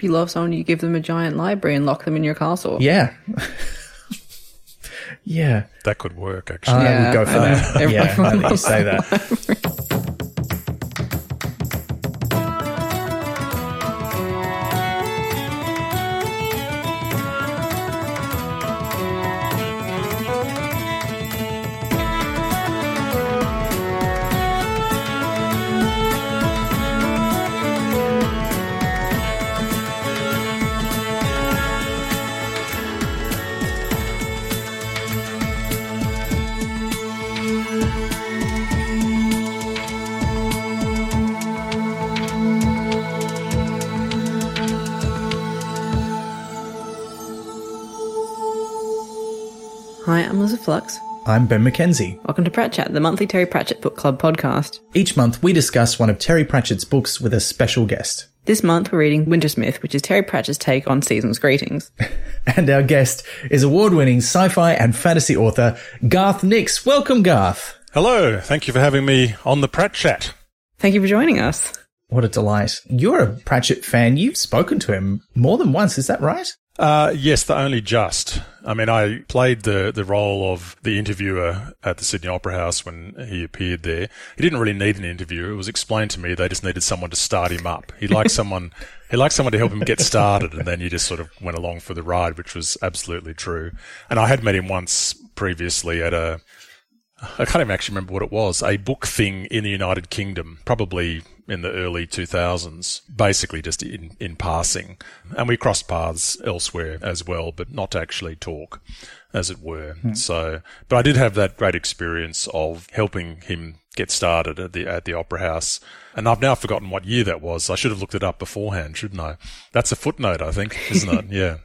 If you love someone, you give them a giant library and lock them in your castle. Yeah. yeah. That could work, actually. I Yeah, would go for I that. Everyone yeah, now that you say that. I'm Ben McKenzie. Welcome to Prat Chat, the monthly Terry Pratchett Book Club podcast. Each month, we discuss one of Terry Pratchett's books with a special guest. This month, we're reading Wintersmith, which is Terry Pratchett's take on Season's Greetings. And our guest is award winning sci fi and fantasy author Garth Nix. Welcome, Garth. Hello. Thank you for having me on the Prat Chat. Thank you for joining us. What a delight. You're a Pratchett fan. You've spoken to him more than once, is that right? Uh, yes, the only just. I mean, I played the, the role of the interviewer at the Sydney Opera House when he appeared there. He didn't really need an interview. It was explained to me they just needed someone to start him up. He liked someone, he liked someone to help him get started and then you just sort of went along for the ride, which was absolutely true. And I had met him once previously at a, I can't even actually remember what it was, a book thing in the United Kingdom, probably in the early 2000s, basically just in, in passing. And we crossed paths elsewhere as well, but not to actually talk, as it were. Hmm. So, but I did have that great experience of helping him get started at the, at the Opera House. And I've now forgotten what year that was. I should have looked it up beforehand, shouldn't I? That's a footnote, I think, isn't it? Yeah.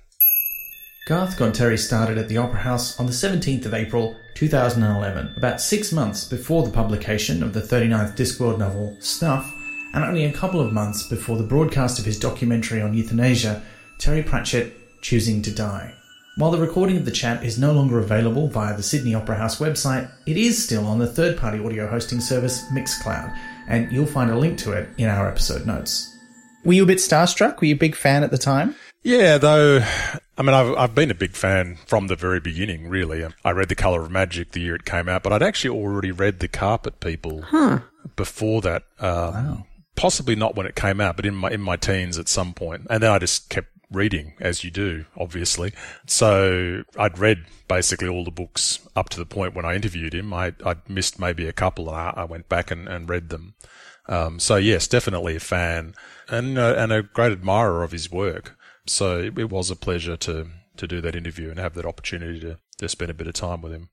Garth got Terry started at the Opera House on the 17th of April 2011, about six months before the publication of the 39th Discworld novel Snuff, and only a couple of months before the broadcast of his documentary on euthanasia, Terry Pratchett Choosing to Die. While the recording of the chat is no longer available via the Sydney Opera House website, it is still on the third party audio hosting service Mixcloud, and you'll find a link to it in our episode notes. Were you a bit starstruck? Were you a big fan at the time? Yeah, though, I mean, I've, I've been a big fan from the very beginning, really. I read The Colour of Magic the year it came out, but I'd actually already read The Carpet People before that. Uh, Possibly not when it came out, but in my, in my teens at some point. And then I just kept reading, as you do, obviously. So I'd read basically all the books up to the point when I interviewed him. I, I'd missed maybe a couple and I, I went back and, and read them. Um, so yes, definitely a fan and uh, and a great admirer of his work. So it, it was a pleasure to to do that interview and have that opportunity to to spend a bit of time with him.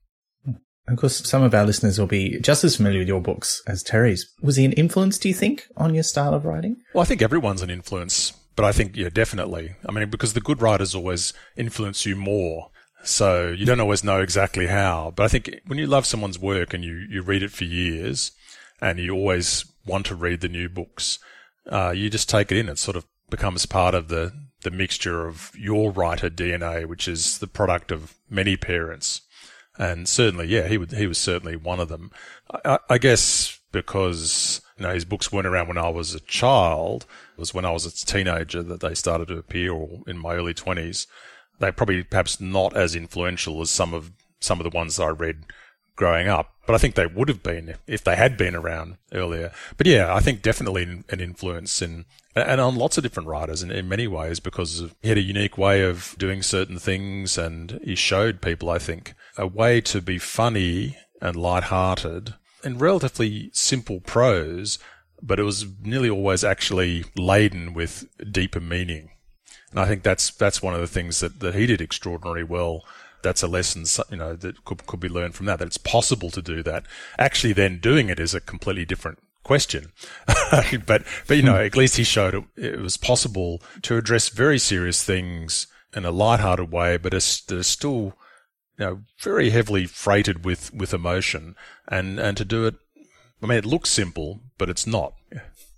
Of course, some of our listeners will be just as familiar with your books as Terry's. Was he an influence, do you think, on your style of writing? Well, I think everyone's an influence, but I think yeah, definitely. I mean, because the good writers always influence you more. So you don't always know exactly how, but I think when you love someone's work and you, you read it for years and you always want to read the new books, uh, you just take it in. It sort of becomes part of the, the mixture of your writer DNA, which is the product of many parents. And certainly, yeah, he would, he was certainly one of them. I, I guess because, you know, his books weren't around when I was a child. It was when I was a teenager that they started to appear or in my early twenties. They're probably perhaps not as influential as some of, some of the ones I read growing up, but I think they would have been if they had been around earlier. But yeah, I think definitely an influence in, and on lots of different writers in, in many ways because he had a unique way of doing certain things and he showed people, I think, a way to be funny and light-hearted in relatively simple prose, but it was nearly always actually laden with deeper meaning. And I think that's, that's one of the things that, that he did extraordinarily well that's a lesson, you know, that could, could be learned from that, that it's possible to do that. Actually then doing it is a completely different question. but, but, you know, at least he showed it, it was possible to address very serious things in a light-hearted way, but that still, you know, very heavily freighted with, with emotion and, and to do it, I mean, it looks simple, but it's not.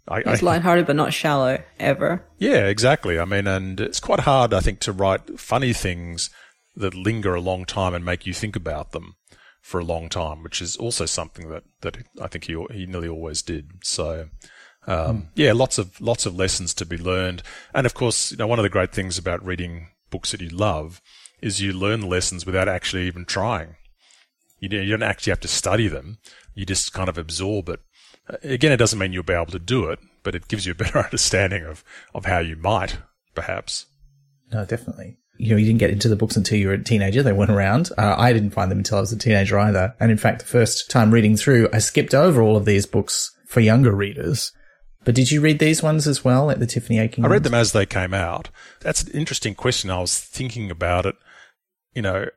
I, It's lighthearted but not shallow, ever. yeah, exactly. I mean, and it's quite hard, I think, to write funny things that linger a long time and make you think about them for a long time, which is also something that, that I think he, he nearly always did. So, Um, Yeah, lots of lots of lessons to be learned, and of course, you know, one of the great things about reading books that you love is you learn lessons without actually even trying. You, you don't actually have to study them; you just kind of absorb it. Uh, again, it doesn't mean you'll be able to do it, but it gives you a better understanding of of how you might, perhaps. No, definitely. You know, you didn't get into the books until you were a teenager. They went around. Uh, I didn't find them until I was a teenager either. And in fact, the first time reading through, I skipped over all of these books for younger readers. But did you read these ones as well at the Tiffany Aching? I read ones? them as they came out. That's an interesting question. I was thinking about it, you know,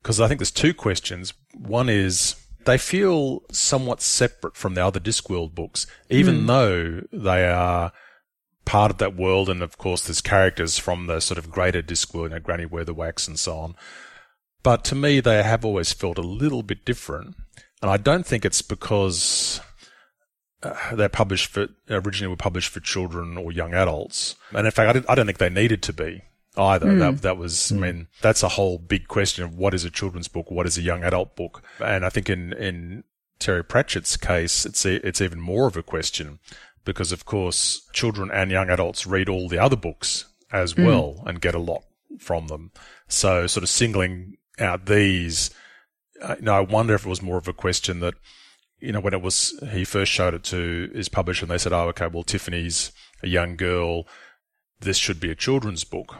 because I think there's two questions. One is they feel somewhat separate from the other Discworld books, even hmm. though they are part of that world. And of course, there's characters from the sort of greater Discworld, you know, Granny Weatherwax and so on. But to me, they have always felt a little bit different. And I don't think it's because uh, they're published for originally were published for children or young adults, and in fact, I, didn't, I don't think they needed to be either. That that was, I mean, that's a whole big question of what is a children's book, what is a young adult book, and I think in in Terry Pratchett's case, it's e- it's even more of a question because, of course, children and young adults read all the other books as well and get a lot from them. So, sort of singling out these, uh, you know, I wonder if it was more of a question that you know, when it was, he first showed it to his publisher and they said, oh, okay, well, Tiffany's a young girl. This should be a children's book.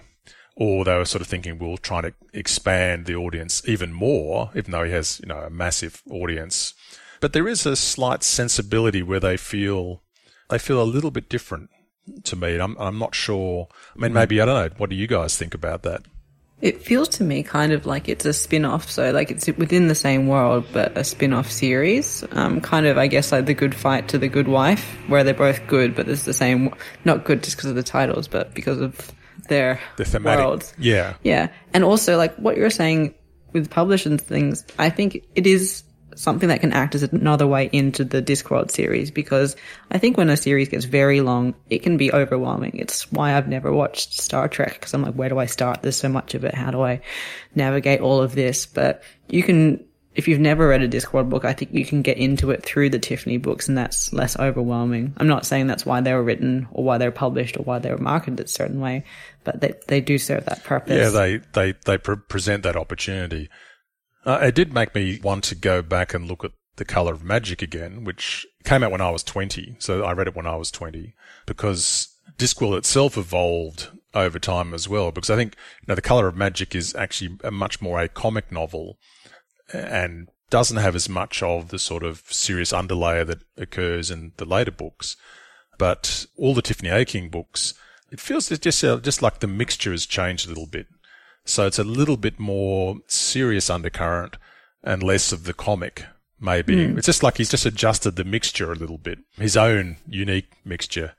Or they were sort of thinking, we'll try to expand the audience even more, even though he has, you know, a massive audience. But there is a slight sensibility where they feel, they feel a little bit different to me. I'm, I'm not sure. I mean, maybe, I don't know. What do you guys think about that? It feels to me kind of like it's a spin off, so like it's within the same world, but a spin off series. Um, kind of, I guess, like The Good Fight to The Good Wife, where they're both good, but it's the same, not good just because of the titles, but because of their The thematic. worlds. Yeah. Yeah. And also, like what you're saying with publishing things, I think it is something that can act as another way into the Discworld series because I think when a series gets very long, it can be overwhelming. It's why I've never watched Star Trek because I'm like, where do I start? There's so much of it. How do I navigate all of this? But you can, if you've never read a Discworld book, I think you can get into it through the Tiffany books and that's less overwhelming. I'm not saying that's why they were written or why they're published or why they were marketed a certain way, but they, they do serve that purpose. Yeah, they they they pre- present that opportunity. Uh, it did make me want to go back and look at the Color of Magic again, which came out when I was twenty. So I read it when I was twenty because Discworld itself evolved over time as well. Because I think you know the Color of Magic is actually a much more a comic novel and doesn't have as much of the sort of serious underlayer that occurs in the later books. But all the Tiffany Aching books, it feels just uh, just like the mixture has changed a little bit. So it's a little bit more serious undercurrent and less of the comic, maybe. Hmm. It's just like he's just adjusted the mixture a little bit, his own unique mixture.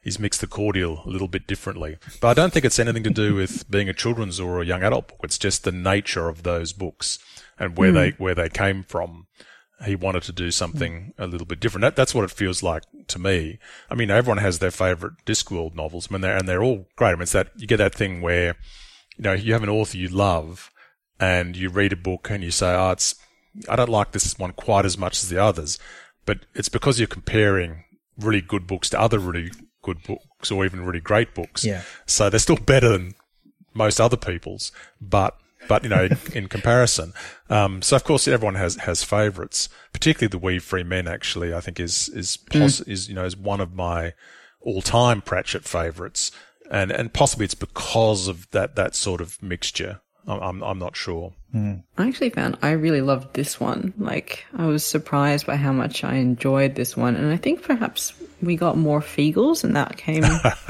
He's mixed the cordial a little bit differently. But I don't think it's anything to do with being a children's or a young adult book. It's just the nature of those books and where hmm. they where they came from. He wanted to do something hmm. a little bit different. That, that's what it feels like to me. I mean, everyone has their favorite Discworld novels, I mean, they're, and they're all great. I mean, it's that you get that thing where you know, you have an author you love and you read a book and you say, oh, it's, I don't like this one quite as much as the others, but it's because you're comparing really good books to other really good books or even really great books. Yeah. So they're still better than most other people's, but, but, you know, in comparison. Um, so of course everyone has, has favorites, particularly the Wee Free Men actually, I think is, is, poss- is, you know, is one of my all time Pratchett favorites and and possibly it's because of that that sort of mixture. I'm I'm, I'm not sure. I actually found I really loved this one. Like, I was surprised by how much I enjoyed this one. And I think perhaps we got more Feegles and that came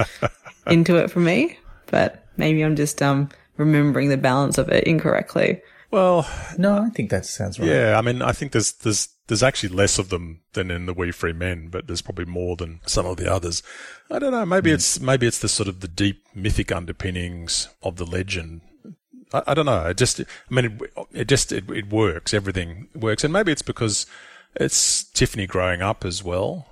into it for me. But maybe I'm just um remembering the balance of it incorrectly. Well, No, I think that sounds right. yeah. I mean, I think there's there's there's actually less of them than in the Wee Free Men, but there's probably more than some of the others. I don't know. Maybe hmm. it's maybe it's the sort of the deep mythic underpinnings of the legend. I, I don't know. It just, I mean, it, it just it, it works. Everything works, and maybe it's because it's Tiffany growing up as well.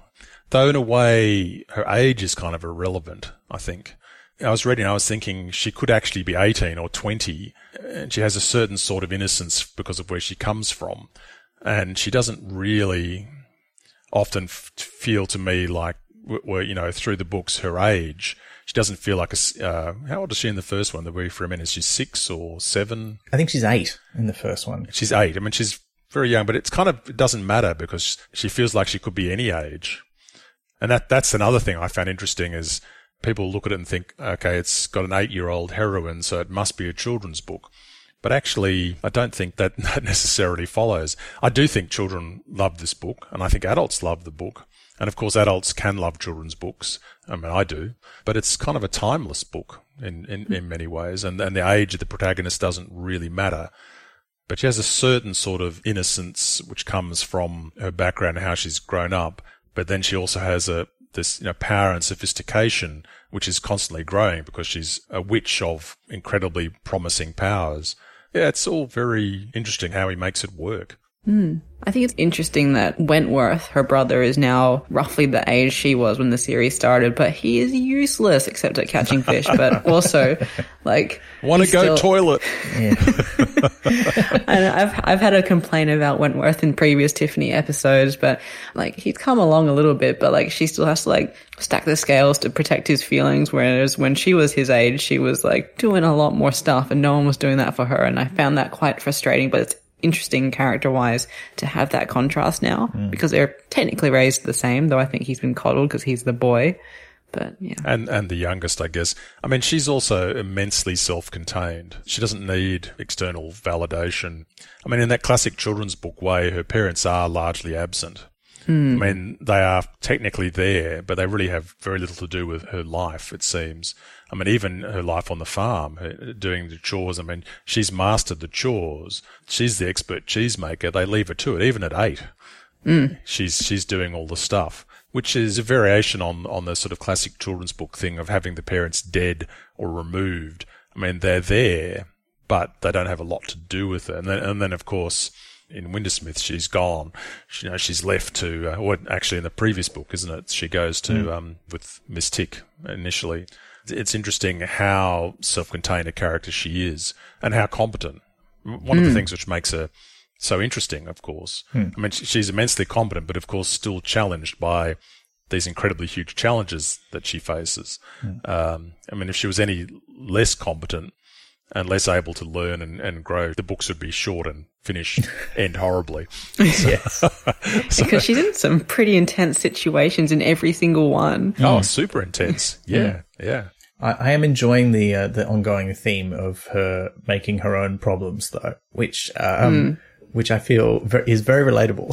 Though in a way, her age is kind of irrelevant. I think. I was reading, I was thinking she could actually be 18 or 20, and she has a certain sort of innocence because of where she comes from. And she doesn't really often f- feel to me like were, you know, through the books, her age. She doesn't feel like a. Uh, how old is she in the first one? The Wee for a minute, she's six or seven. I think she's eight in the first one. She's eight. I mean, she's very young, but it's kind of it doesn't matter because she feels like she could be any age. And that that's another thing I found interesting is people look at it and think, okay, it's got an eight year old heroine, so it must be a children's book. But actually, I don't think that, that necessarily follows. I do think children love this book, and I think adults love the book. And of course, adults can love children's books. I mean, I do. But it's kind of a timeless book in, in, hmm. in many ways. And, and the age of the protagonist doesn't really matter. But she has a certain sort of innocence which comes from her background and how she's grown up. But then she also has a, this, you know, power and sophistication, which is constantly growing because she's a witch of incredibly promising powers. Yeah, it's all very interesting how he makes it work. Mm. I think it's interesting that Wentworth, her brother, is now roughly the age she was when the series started, but he is useless except at catching fish, but also like want to go still... toilet. Yeah. and I've I've had a complaint about Wentworth in previous Tiffany episodes, but like he's come along a little bit, but like she still has to like stack the scales to protect his feelings, whereas when she was his age, she was like doing a lot more stuff and no one was doing that for her, and I found that quite frustrating, but it's interesting character wise to have that contrast now mm. because they're technically raised the same, though I think he's been coddled because he's the boy. But yeah. And and the youngest, I guess. I mean, she's also immensely self-contained. She doesn't need external validation. I mean, in that classic children's book way, her parents are largely absent. Mm. I mean, they are technically there, but they really have very little to do with her life, it seems. I mean, even her life on the farm, her, doing the chores. I mean, she's mastered the chores. She's the expert cheesemaker. They leave her to it, even at eight. Mm. She's she's doing all the stuff, which is a variation on on the sort of classic children's book thing of having the parents dead or removed. I mean, they're there, but they don't have a lot to do with it. And then, and then of course, in Wintersmith, she's gone. She, you know, she's left to, uh, or actually in the previous book, isn't it? She goes to, mm. um, with Miss Tick initially. It's interesting how self-contained a character she is and how competent. One mm. of the hmm. things which makes her so interesting, of course. Mm. I mean, she's immensely competent, but of course still challenged by these incredibly huge challenges that she faces. Mm. Um, I mean, if she was any less competent, and less able to learn and, and grow, the books would be short and finish end horribly. yes. so, because she's in some pretty intense situations in every single one. Oh, mm. super intense. Yeah. Yeah. I, I am enjoying the uh, the ongoing theme of her making her own problems, though, which um, mm. which I feel ver- is very relatable.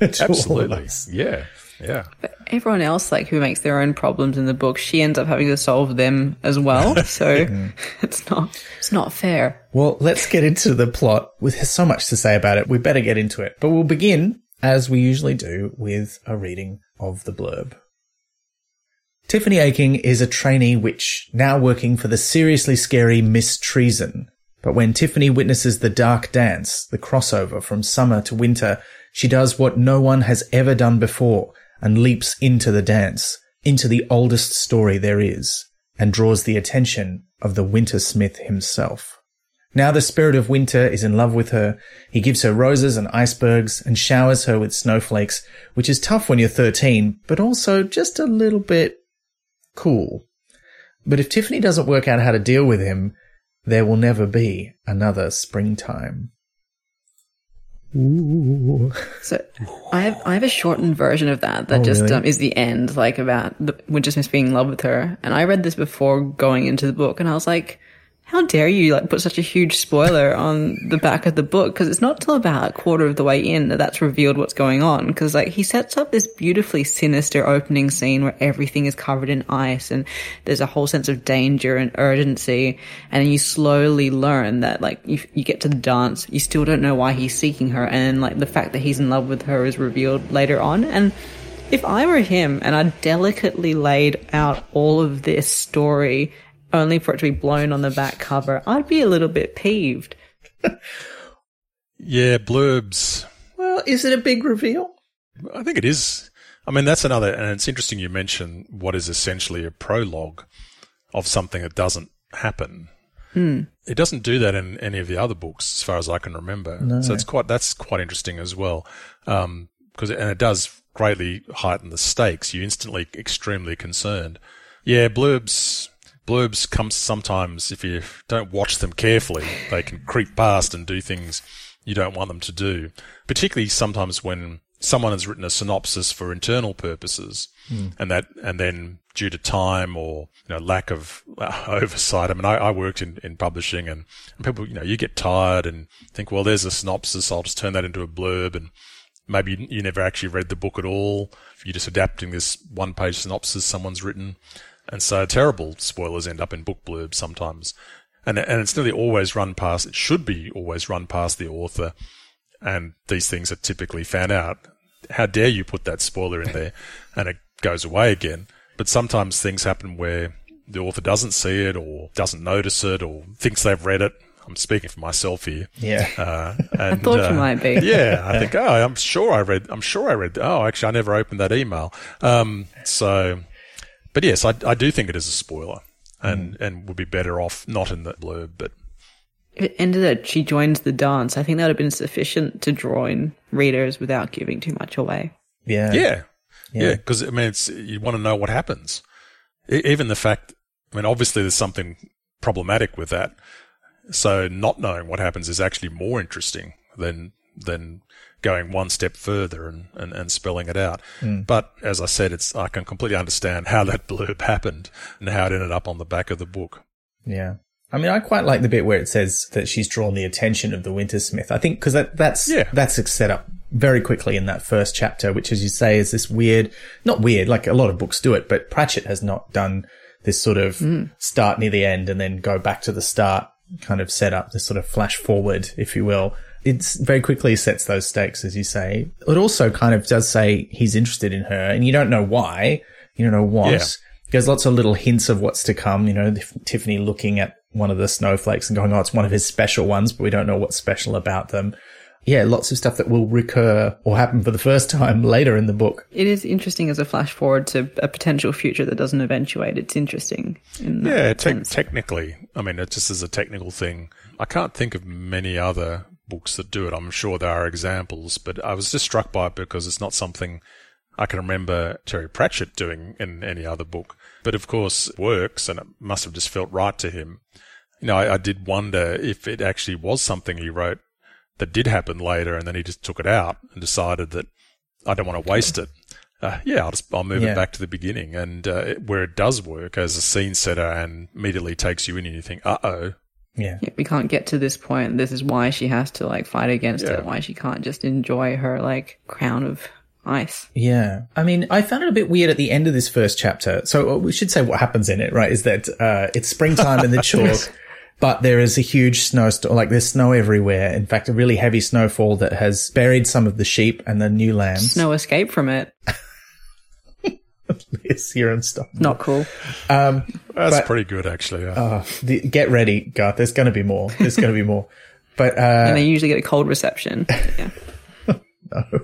Absolutely, yeah. Yeah. Everyone else, like who makes their own problems in the book, she ends up having to solve them as well. So it's not, it's not fair. Well, let's get into the plot. With so much to say about it, we better get into it. But we'll begin, as we usually do, with a reading of the blurb. Tiffany Aching is a trainee witch now working for the seriously scary Miss Treason. But when Tiffany witnesses the dark dance, the crossover from summer to winter, she does what no one has ever done before and leaps into the dance, into the oldest story there is, and draws the attention of the Wintersmith himself. Now the spirit of winter is in love with her. He gives her roses and icebergs and showers her with snowflakes, which is tough when you're 13, but also just a little bit cool. But if Tiffany doesn't work out how to deal with him, there will never be another springtime. Ooh. So I have I have a shortened version of that that oh, just really? um, is the end, like about the Wintersmith being in love with her. And I read this before going into the book, and I was like, how dare you like put such a huge spoiler on the back of the book? Because it's not till about a quarter of the way in that that's revealed what's going on. Because like he sets up this beautifully sinister opening scene where everything is covered in ice and there's a whole sense of danger and urgency. And then you slowly learn that like you, you get to the dance. You still don't know why he's seeking her. And like the fact that he's in love with her is revealed later on. And if I were him and I delicately laid out all of this story only for it to be blown on the back cover, I'd be a little bit peeved. yeah, blurbs. Well, is it a big reveal? I think it is. I mean, that's another, and it's interesting you mention what is essentially a prologue of something that doesn't happen. Hmm. It doesn't do that in any of the other books, as far as I can remember. No. So it's quite that's quite interesting as well, because um, and it does greatly heighten the stakes. You're instantly extremely concerned. Yeah, blurbs blurbs come sometimes if you don't watch them carefully, they can creep past and do things you don't want them to do. Particularly sometimes when someone has written a synopsis for internal purposes mm. and that, and then due to time or, you know, lack of uh, oversight. I mean, I, I worked in, in publishing and, and people, you know, you get tired and think, well, there's a synopsis. I'll just turn that into a blurb and maybe you, you never actually read the book at all. You're just adapting this one page synopsis someone's written. And so terrible spoilers end up in book blurbs sometimes. And, and it's nearly always run past, it should be always run past the author. And these things are typically found out. How dare you put that spoiler in there and it goes away again. But sometimes things happen where the author doesn't see it or doesn't notice it or thinks they've read it. I'm speaking for myself here. Yeah. Uh, and, I thought uh, you might be. Yeah. I think, oh, I'm sure I read, I'm sure I read, oh, actually, I never opened that email. Um, so but yes, I, I do think it is a spoiler, and mm. and would be better off not in the blurb. But if it ended that she joins the dance, I think that would have been sufficient to draw in readers without giving too much away. Yeah, yeah, yeah. Because yeah, I mean, it's you want to know what happens. Even the fact, I mean, obviously there's something problematic with that. So not knowing what happens is actually more interesting than than going one step further and, and, and spelling it out. Mm. But as I said, it's, I can completely understand how that blurb happened and how it ended up on the back of the book. Yeah. I mean, I quite like the bit where it says that she's drawn the attention of the Wintersmith. I think because that, that's, yeah. that's set up very quickly in that first chapter, which as you say is this weird, not weird, like a lot of books do it, but Pratchett has not done this sort of mm. start near the end and then go back to the start kind of set up, this sort of flash forward, if you will it's very quickly sets those stakes, as you say. It also kind of does say he's interested in her, and you don't know why. You don't know what. Yeah. There's lots of little hints of what's to come. You know, Tiffany looking at one of the snowflakes and going, "Oh, it's one of his special ones," but we don't know what's special about them. Yeah, lots of stuff that will recur or happen for the first time later in the book. It is interesting as a flash forward to a potential future that doesn't eventuate. It's interesting. yeah, te- technically. I mean, it just as a technical thing. I can't think of many other books that do it. I'm sure there are examples, but I was just struck by it because it's not something I can remember Terry Pratchett doing in any other book. But of course, it works and it must have just felt right to him. You know, I, I did wonder if it actually was something he wrote that did happen later and then he just took it out and decided that I don't want to waste it. Uh, yeah, I'll just I'll move yeah. it back to the beginning, and uh, it, where it does work as a scene setter and immediately takes you in, and you think, uh oh, yeah. yeah. We can't get to this point. This is why she has to like fight against yeah. it. Why she can't just enjoy her like crown of ice. Yeah. I mean, I found it a bit weird at the end of this first chapter. So uh, we should say what happens in it, right? Is that, uh, it's springtime in the chalk. But there is a huge snowstorm, like there's snow everywhere. In fact, a really heavy snowfall that has buried some of the sheep and the new lambs. Snow escape from it. Liz here and stuff. Not cool. Um, That's but, pretty good, actually. Yeah. Uh, the, get ready, Garth. There's going to be more. There's going to be more. But uh, and they usually get a cold reception. Yeah. no.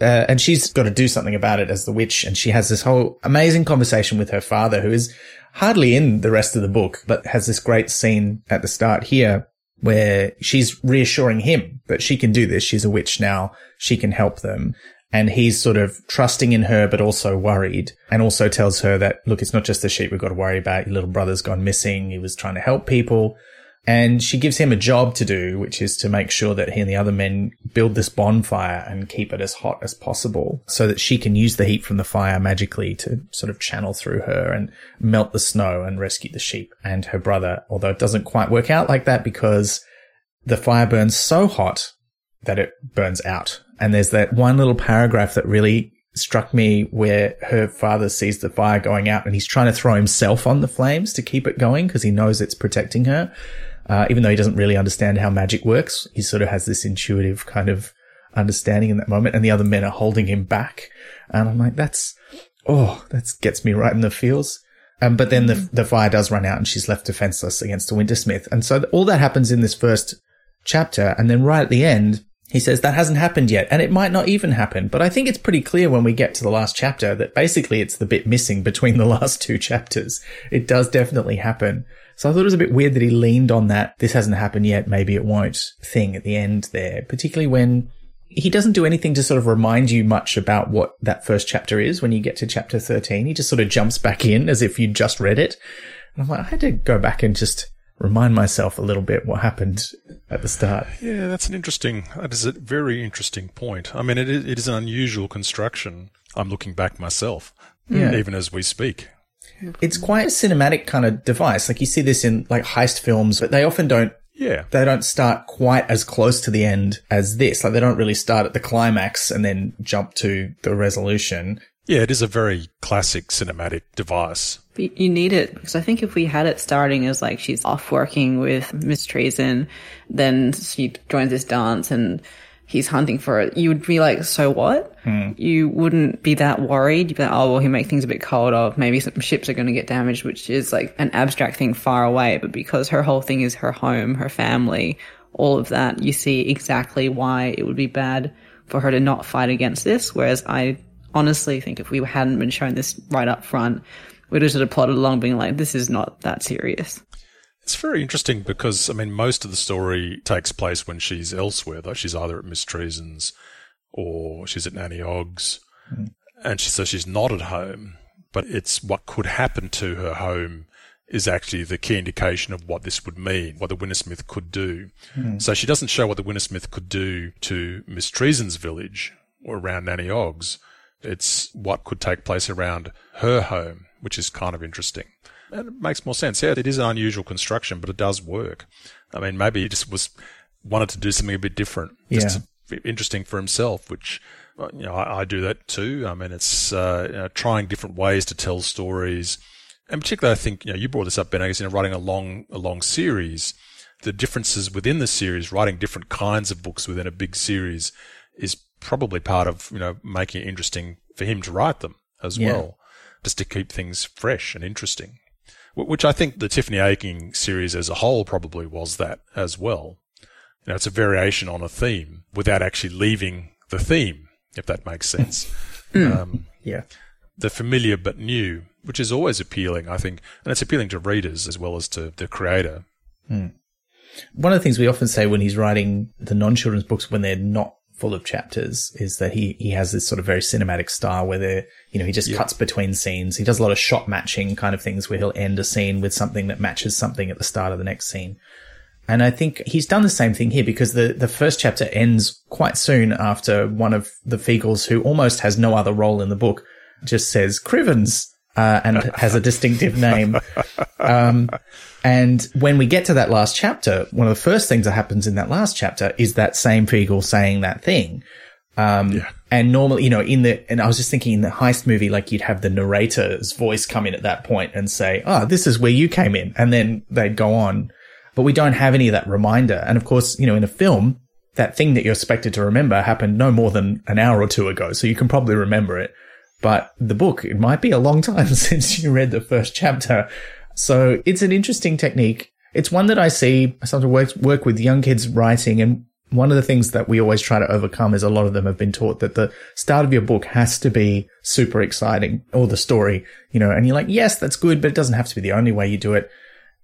Uh, and she's got to do something about it as the witch. And she has this whole amazing conversation with her father, who is hardly in the rest of the book, but has this great scene at the start here where she's reassuring him that she can do this. She's a witch now. She can help them. And he's sort of trusting in her, but also worried and also tells her that, look, it's not just the sheep we've got to worry about. Your little brother's gone missing. He was trying to help people. And she gives him a job to do, which is to make sure that he and the other men build this bonfire and keep it as hot as possible so that she can use the heat from the fire magically to sort of channel through her and melt the snow and rescue the sheep and her brother. Although it doesn't quite work out like that because the fire burns so hot that it burns out and there's that one little paragraph that really struck me where her father sees the fire going out and he's trying to throw himself on the flames to keep it going because he knows it's protecting her. Uh, even though he doesn't really understand how magic works, he sort of has this intuitive kind of understanding in that moment. And the other men are holding him back. And I'm like, that's, oh, that gets me right in the feels. Um, but then the, the fire does run out and she's left defenseless against the Wintersmith. And so all that happens in this first chapter. And then right at the end, he says that hasn't happened yet, and it might not even happen. But I think it's pretty clear when we get to the last chapter that basically it's the bit missing between the last two chapters. It does definitely happen. So I thought it was a bit weird that he leaned on that this hasn't happened yet, maybe it won't thing at the end there, particularly when he doesn't do anything to sort of remind you much about what that first chapter is when you get to chapter 13. He just sort of jumps back in as if you just read it. And I'm like, I had to go back and just remind myself a little bit what happened at the start. Yeah, that's an interesting, that is a very interesting point. I mean, it is, it is an unusual construction. I'm looking back myself, Yeah. even as we speak. It's quite a cinematic kind of device. Like you see this in like heist films, but they often don't Yeah. they don't start quite as close to the end as this. Like they don't really start at the climax and then jump to the resolution. Yeah, it is a very classic cinematic device. But you need it because I think if we had it starting as like she's off working with Miss Treason, then she joins this dance and he's hunting for it, you would be like, so what? Hmm. You wouldn't be that worried. You'd be like, oh, well, he make things a bit colder. Maybe some ships are going to get damaged, which is like an abstract thing far away. But because her whole thing is her home, her family, all of that, you see exactly why it would be bad for her to not fight against this. Whereas I honestly think if we hadn't been shown this right up front, we'd have sort of plodded along being like, this is not that serious. It's very interesting because, I mean, most of the story takes place when she's elsewhere, though. She's either at Miss Treason's or she's at Nanny Ogg's. Mm. And she says she's not at home, but it's what could happen to her home is actually the key indication of what this would mean, what the Wintersmith could do. Mm. So she doesn't show what the Wintersmith could do to Miss Treason's village or around Nanny Ogg's. It's what could take place around her home, which is kind of interesting. And it makes more sense. Yeah, it is an unusual construction, but it does work. I mean, maybe he just was wanted to do something a bit different, just to- interesting for himself, which you know I, I do that too. I mean, it's uh, you know, trying different ways to tell stories, and particularly I think you know you brought this up, Ben. I guess you know writing a long a long series, the differences within the series, writing different kinds of books within a big series, is probably part of you know making it interesting for him to write them as Yeah. well, just to keep things fresh and interesting. Which I think the Tiffany Aching series as a whole probably was that as well. You know, it's a variation on a theme without actually leaving the theme, if that makes sense. um, Yeah. the familiar but new, which is always appealing, I think, and it's appealing to readers as well as to the creator. One of the things we often say when he's writing the non-children's books when they're not full of chapters is that he, he has this sort of very cinematic style where they're, you know, he just cuts between scenes. He does a lot of shot matching kind of things where he'll end a scene with something that matches something at the start of the next scene. And I think he's done the same thing here because the, the first chapter ends quite soon after one of the Feegles who almost has no other role in the book just says Crivens, uh, and has a distinctive name. Um, and when we get to that last chapter, one of the first things that happens in that last chapter is that same Feegle saying that thing. Um, and normally, you know, in the, and I was just thinking in the heist movie, like you'd have the narrator's voice come in at that point and say, Oh, this is where you came in. And then they'd go on, but we don't have any of that reminder. And of course, you know, in a film, that thing that you're expected to remember happened no more than an hour or two ago. So you can probably remember it. But the book, it might be a long time since you read the first chapter. So it's an interesting technique. It's one that I see I sometimes work, work with young kids writing. And one of the things that we always try to overcome is a lot of them have been taught that the start of your book has to be super exciting or the story, you know, and you're like, yes, that's good, but it doesn't have to be the only way you do it.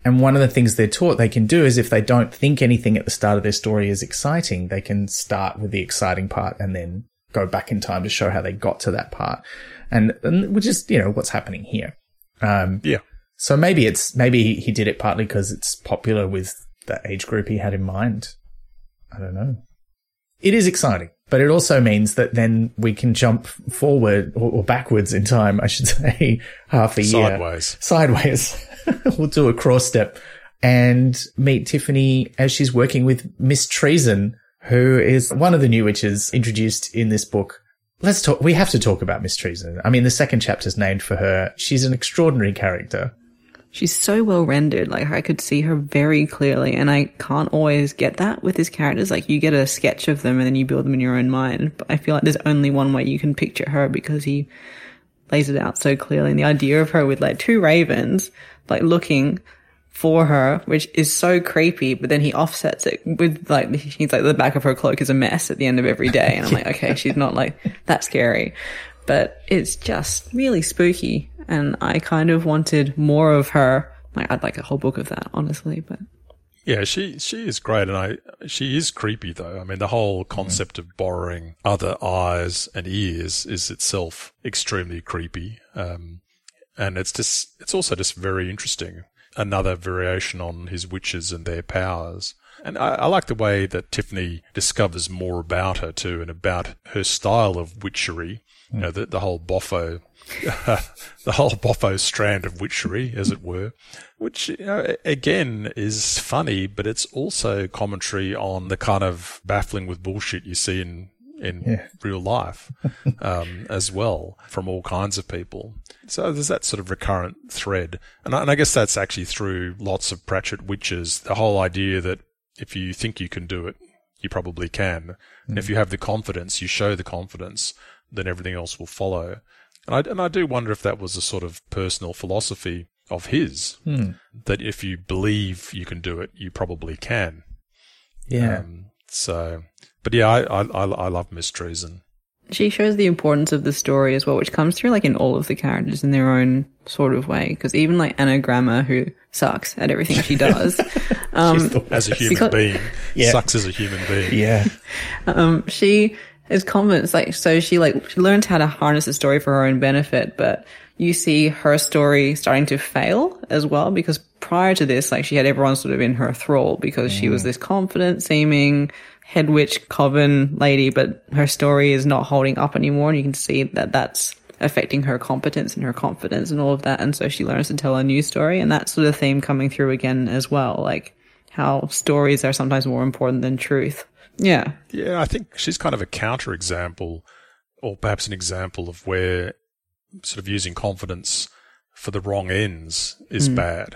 And one of the things they're taught they can do is if they don't think anything at the start of their story is exciting, they can start with the exciting part and then go back in time to show how they got to that part. And, and which is, you know, what's happening here. Um, Yeah. so maybe it's, maybe he- did it partly because it's popular with the age group he had in mind. I don't know. It is exciting, but it also means that then we can jump forward or, or backwards in time, I should say, half a year Sideways. sideways. we'll do a cross step and meet Tiffany as she's working with Miss Treason, who is one of the new witches introduced in this book. Let's talk. We have to talk about Miss Treason. I mean, the second chapter's named for her. She's an extraordinary character. She's so well rendered. Like I could see her very clearly, and I can't always get that with his characters. Like you get a sketch of them and then you build them in your own mind. But I feel like there's only one way you can picture her because he lays it out so clearly. And the idea of her with like two ravens, like looking for her, which is so creepy, but then he offsets it with like, he's like, the back of her cloak is a mess at the end of every day. And I'm like, okay, she's not like that scary, but it's just really spooky. And I kind of wanted more of her. Like, I'd like a whole book of that, honestly, but Yeah, she she is great, and I she is creepy though. I mean, the whole concept of borrowing other eyes and ears is itself extremely creepy, um, and it's just it's also just very interesting. Another variation on his witches and their powers. And I, I like the way that Tiffany discovers more about her too, and about her style of witchery. You know, the, the whole boffo the whole Boffo strand of witchery, as it were, which you know, again is funny, but it's also commentary on the kind of baffling with bullshit you see in in yeah. real life um, as well from all kinds of people. So there's that sort of recurrent thread, and I, and I guess that's actually through lots of Pratchett witches. The whole idea that if you think you can do it, you probably can, mm. and if mm. you have the confidence, you show the confidence, then everything else will follow. And I, and I do wonder if that was a sort of personal philosophy of his hmm. that if you believe you can do it, you probably can. Yeah. Um, so, but yeah, I, I, I love Miss Treason. She shows the importance of the story as well, which comes through like in all of the characters in their own sort of way. Because even like Annagramma, who sucks at everything she does, um, as a human because, being, yeah. sucks as a human being. Yeah. um, she it's confidence. Like, so she like, she learns how to harness the story for her own benefit, but you see her story starting to fail as well because prior to this, like she had everyone sort of in her thrall because mm. she was mm. this confident seeming head witch coven lady, but her story is not holding up anymore. And you can see that that's affecting her competence and her confidence and all of that. And so she learns to tell a new story and that sort of theme coming through again as well. Like how stories are sometimes more important than truth. Yeah. Yeah, I think she's kind of a counter example or perhaps an example of where sort of using confidence for the wrong ends is mm. bad.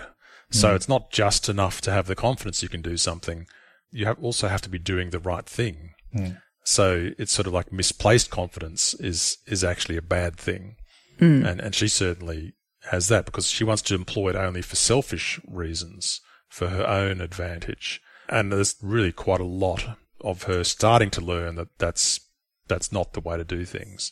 So mm. it's not just enough to have the confidence you can do something. You have also have to be doing the right thing. Mm. So it's sort of like misplaced confidence is is actually a bad thing. Mm. And and she certainly has that because she wants to employ it only for selfish reasons, for her own advantage. And there's really quite a lot of her starting to learn that that's that's not the way to do things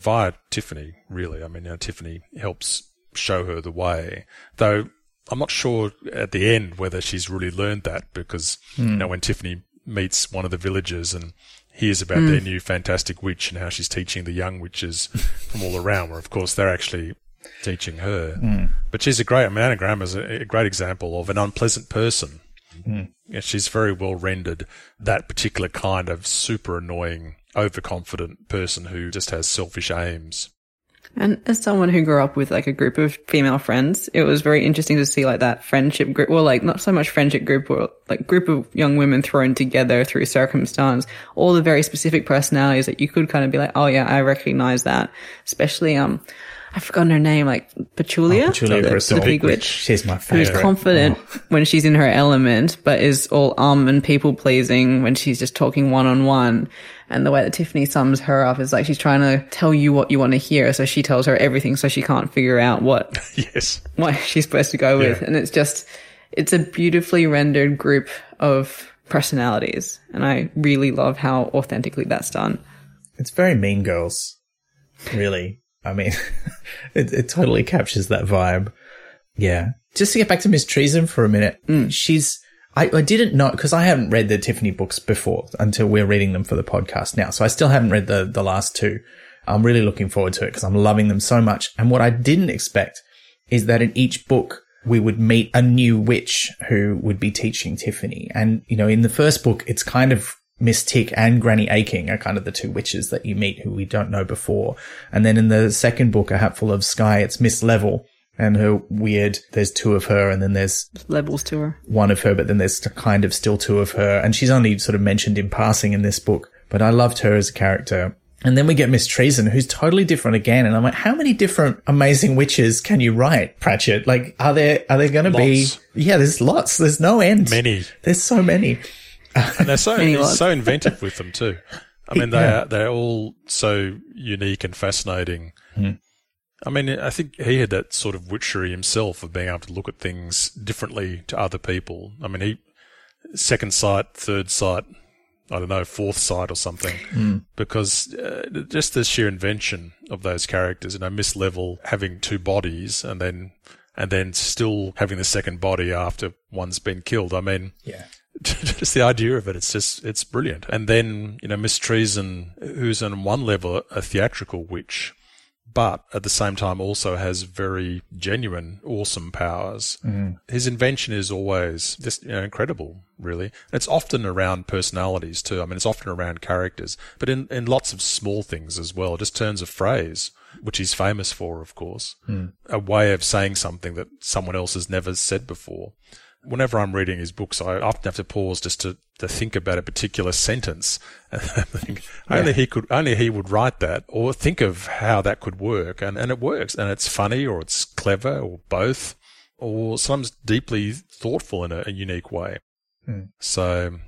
via Tiffany. Really, I mean, you know, Tiffany helps show her the way, though. I'm not sure at the end whether she's really learned that because mm. you know when Tiffany meets one of the villagers and hears about mm. their new fantastic witch and how she's teaching the young witches from all around, where of course they're actually teaching her. Mm. But she's a great, Anagram grammar is a, a great example of an unpleasant person Mm. Yeah, she's very well rendered that particular kind of super annoying, overconfident person who just has selfish aims. And as someone who grew up with like a group of female friends, it was very interesting to see like that friendship group, well, like not so much friendship group, or like group of young women thrown together through circumstance, all the very specific personalities that you could kind of be like, oh yeah, I recognize that. Especially, um, I've forgotten her name, like Petulia, oh, Petulia the, the pig witch. She's my favorite. Who's confident oh. when she's in her element, but is all um and people pleasing when she's just talking one on one. And the way that Tiffany sums her up is like she's trying to tell you what you want to hear, so she tells her everything, so she can't figure out what yes what she's supposed to go with, yeah. and it's just it's a beautifully rendered group of personalities, and I really love how authentically that's done. It's very Mean Girls, really. I mean, it, it totally captures that vibe. Yeah. Just to get back to Miss Treason for a minute, mm. she's, I, I didn't know, because I haven't read the Tiffany books before until we're reading them for the podcast now. So I still haven't read the, the last two. I'm really looking forward to it because I'm loving them so much. And what I didn't expect is that in each book, we would meet a new witch who would be teaching Tiffany. And, you know, in the first book, it's kind of Miss Tick and Granny Aching are kind of the two witches that you meet who we don't know before. And then in the second book, A Hatful of Sky, it's Miss Level and her weird, there's two of her and then there's levels to her. One of her, but then there's kind of still two of her. And she's only sort of mentioned in passing in this book, but I loved her as a character. And then we get Miss Treason, who's totally different again. And I'm like, how many different amazing witches can you write, Pratchett? Like, are there, are there going to be? Yeah, there's lots. There's no end. Many. There's so many and they're so so inventive with them too. I mean, they yeah. are they're all so unique and fascinating. Mm. I mean, I think he had that sort of witchery himself of being able to look at things differently to other people. I mean, he second sight, third sight, I don't know, fourth sight or something, mm. because uh, just the sheer invention of those characters. You know, Miss Level having two bodies and then and then still having the second body after one's been killed. I mean, Yeah. just the idea of it, it's just, it's brilliant. And then, you know, Miss Treason, who's on one level a theatrical witch, but at the same time also has very genuine, awesome powers. Mm-hmm. His invention is always just you know, incredible, really. It's often around personalities too. I mean, it's often around characters, but in, in lots of small things as well, just turns of phrase, which he's famous for, of course. Mm. A way of saying something that someone else has never said before whenever I'm reading his books, I often have to pause just to, to think about a particular sentence. I only he could, only he would write that or think of how that could work. And, and it works. And it's funny or it's clever or both or sometimes deeply thoughtful in a, a unique way. Hmm. So,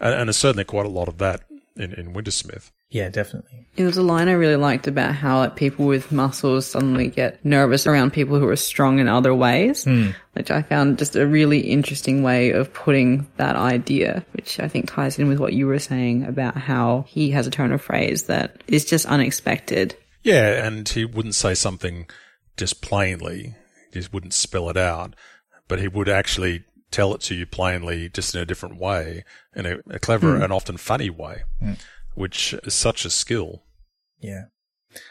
and, and there's certainly quite a lot of that in, in Wintersmith. Yeah, definitely. There was a line I really liked about how like people with muscles suddenly get nervous around people who are strong in other ways, hmm. which I found just a really interesting way of putting that idea, which I think ties in with what you were saying about how he has a turn of phrase that is just unexpected. Yeah, and he wouldn't say something just plainly. He just wouldn't spell it out, but he would actually tell it to you plainly, just in a different way, in a, a clever hmm. and often funny way, hmm. Which is such a skill. Yeah.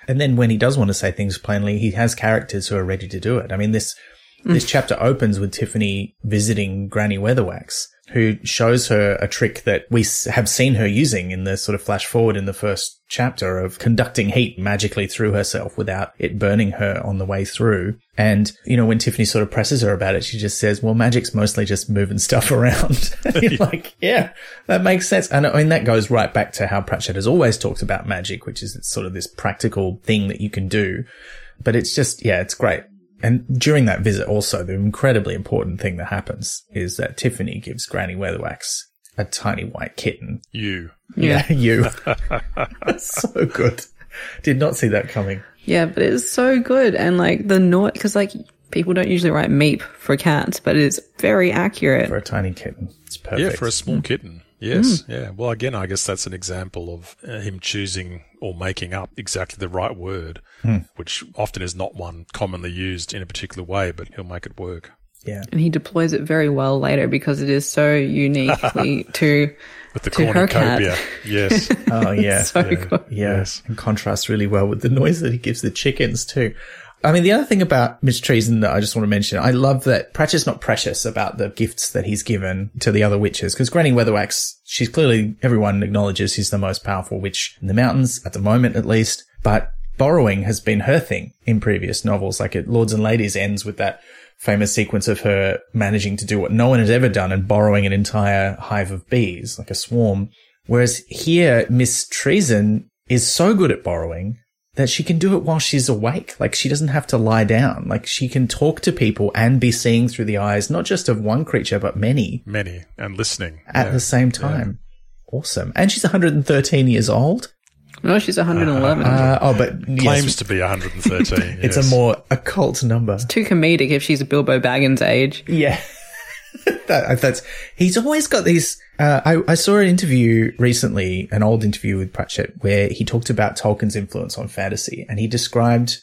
And then when he does want to say things plainly, he has characters who are ready to do it. I mean, this, this mm. chapter opens with Tiffany visiting Granny Weatherwax, who shows her a trick that we have seen her using in the sort of flash forward in the first chapter of conducting heat magically through herself without it burning her on the way through. And, you know, when Tiffany sort of presses her about it, she just says, well, magic's mostly just moving stuff around. Like, yeah, that makes sense. And I mean, that goes right back to how Pratchett has always talked about magic, which is sort of this practical thing that you can do. But it's just, yeah, it's great. And during that visit also, the incredibly important thing that happens is that Tiffany gives Granny Weatherwax a tiny white kitten. You. Yeah, you. so good. Did not see that coming. Yeah, but it's so good. And like the noise, because like people don't usually write meep for cats, but it's very accurate. For a tiny kitten. It's perfect. Yeah, for a small kitten. Yes. Yeah. Well, again, I guess that's an example of uh, him choosing or making up exactly the right word, hmm. which often is not one commonly used in a particular way, but he'll make it work. yeah. and he deploys it very well later because it is so uniquely to With the To her cat. cornucopia. Yes. Oh, yeah. so good. Yeah, Yes. and contrasts really well with the noise that he gives the chickens too. I mean, the other thing about Miss Treason that I just want to mention, I love that Pratchett's not precious about the gifts that he's given to the other witches, because Granny Weatherwax, she's clearly, everyone acknowledges she's the most powerful witch in the mountains, at the moment at least, but borrowing has been her thing in previous novels, like it Lords and Ladies ends with that famous sequence of her managing to do what no one has ever done and borrowing an entire hive of bees, like a swarm. Whereas here, Miss Treason is so good at borrowing that she can do it while she's awake. Like she doesn't have to lie down. Like she can talk to people and be seeing through the eyes, not just of one creature, but many Many. And listening. at Yeah. the same time. Awesome. And she's 113 years old. No, she's 111. Uh, oh, but yes, Claims to be 113. it's yes. a more occult number. It's too comedic if she's a Bilbo Baggins age. Yeah. that, that's, he's always got these, uh, I, I saw an interview recently, an old interview with Pratchett where he talked about Tolkien's influence on fantasy and he described,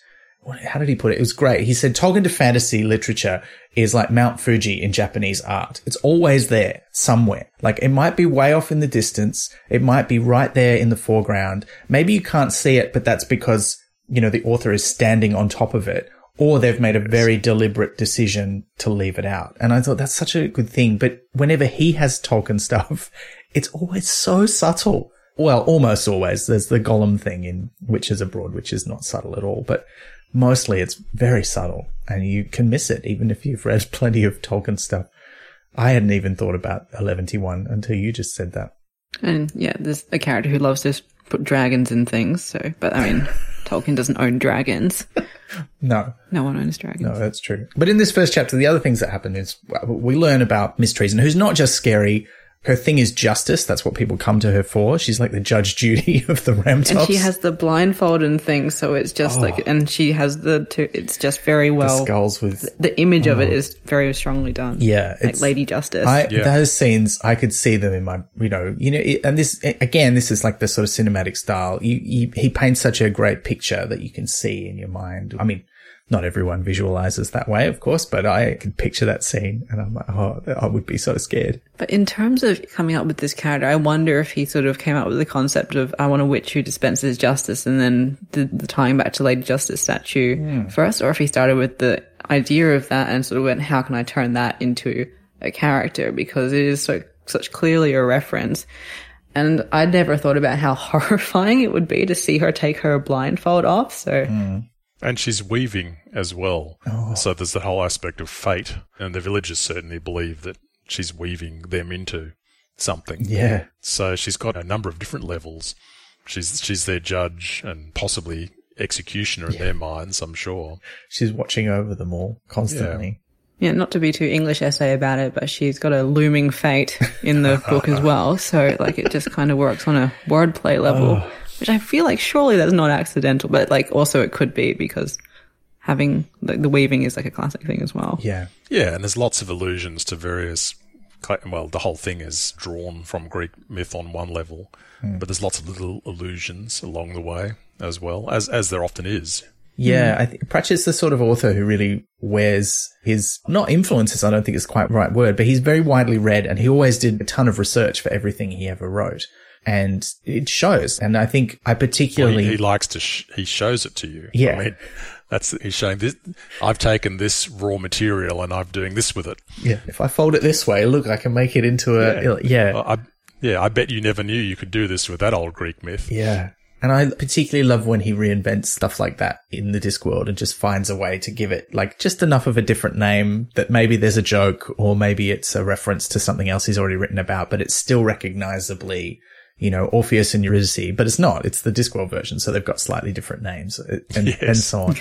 how did he put it? It was great. He said Tolkien to fantasy literature is like Mount Fuji in Japanese art. It's always there somewhere. Like it might be way off in the distance. It might be right there in the foreground. Maybe you can't see it, but that's because, you know, the author is standing on top of it or they've made a very deliberate decision to leave it out. And I thought that's such a good thing. But whenever he has Tolkien stuff, it's always so subtle. Well, almost always. There's the Gollum thing in Witches Abroad, which is not subtle at all, but mostly it's very subtle and you can miss it even if you've read plenty of Tolkien stuff. I hadn't even thought about 1121 until you just said that. And yeah, there's a character who loves to put dragons in things. So, but I mean, Tolkien doesn't own dragons. No, No one owns dragons. No, that's true. But in this first chapter, the other things that happen is we learn about Miss Treason, who's not just scary. Her thing is justice. That's what people come to her for. She's like the Judge Judy of the Ramtops. And she has the blindfold and things, so it's just like, oh. and she has the two, it's just very the well, skulls with. the image of it oh. is very strongly done. Yeah, Like it's- Lady Justice. I, Yeah. those scenes, I could see them in my, you know, you know, it- and this, again, this is like the sort of cinematic style. You, you, he paints such a great picture that you can see in your mind. I mean, Not everyone visualizes that way, of course, but I can picture that scene and I'm like, oh, I would be so scared. But in terms of coming up with this character, I wonder if he sort of came up with the concept of I want a witch who dispenses justice and then the, the tying back to Lady Justice statue hmm. first, or if he started with the idea of that and sort of went, how can I turn that into a character? Because it is so, such clearly a reference. And I'd never thought about how horrifying it would be to see her take her blindfold off. So hmm. And she's weaving as well. Oh. So there's the whole aspect of fate. And the villagers certainly believe that she's weaving them into something. Yeah. So she's got a number of different levels. She's she's their judge and possibly executioner in their minds, I'm sure. She's watching over them all constantly. Yeah, not to be too English essay about it, but she's got a looming fate in the book as well. So like it just kind of works on a wordplay level, oh. Which I feel like surely that's not accidental, but like also it could be because having like the weaving is like a classic thing as well. Yeah. Yeah, and there's lots of allusions to various. Well, the whole thing is drawn from Greek myth on one level, hmm. but there's lots of little allusions along the way as well, as as there often is. Yeah, I think Pratchett's the sort of author who really wears his, not influences, I don't think is quite the right word, but he's very widely read and he always did a ton of research for everything he ever wrote. And it shows. And I think I Well, particularly, he, he likes to. Sh- he shows it to you. Yeah. I mean, that's he's showing this. I've taken this raw material and I'm doing this with it. yeah, if I fold it this way, look, I can make it into a, yeah. I, I- yeah, I bet you never knew you could do this with that old Greek myth. Yeah. And I particularly love when he reinvents stuff like that in the Discworld and just finds a way to give it like just enough of a different name that maybe there's a joke or maybe it's a reference to something else he's already written about, but it's still recognizably, you know, Orpheus and Eurydice, but it's not. It's the Discworld version. So they've got slightly different names uh, and, Yes. and so on.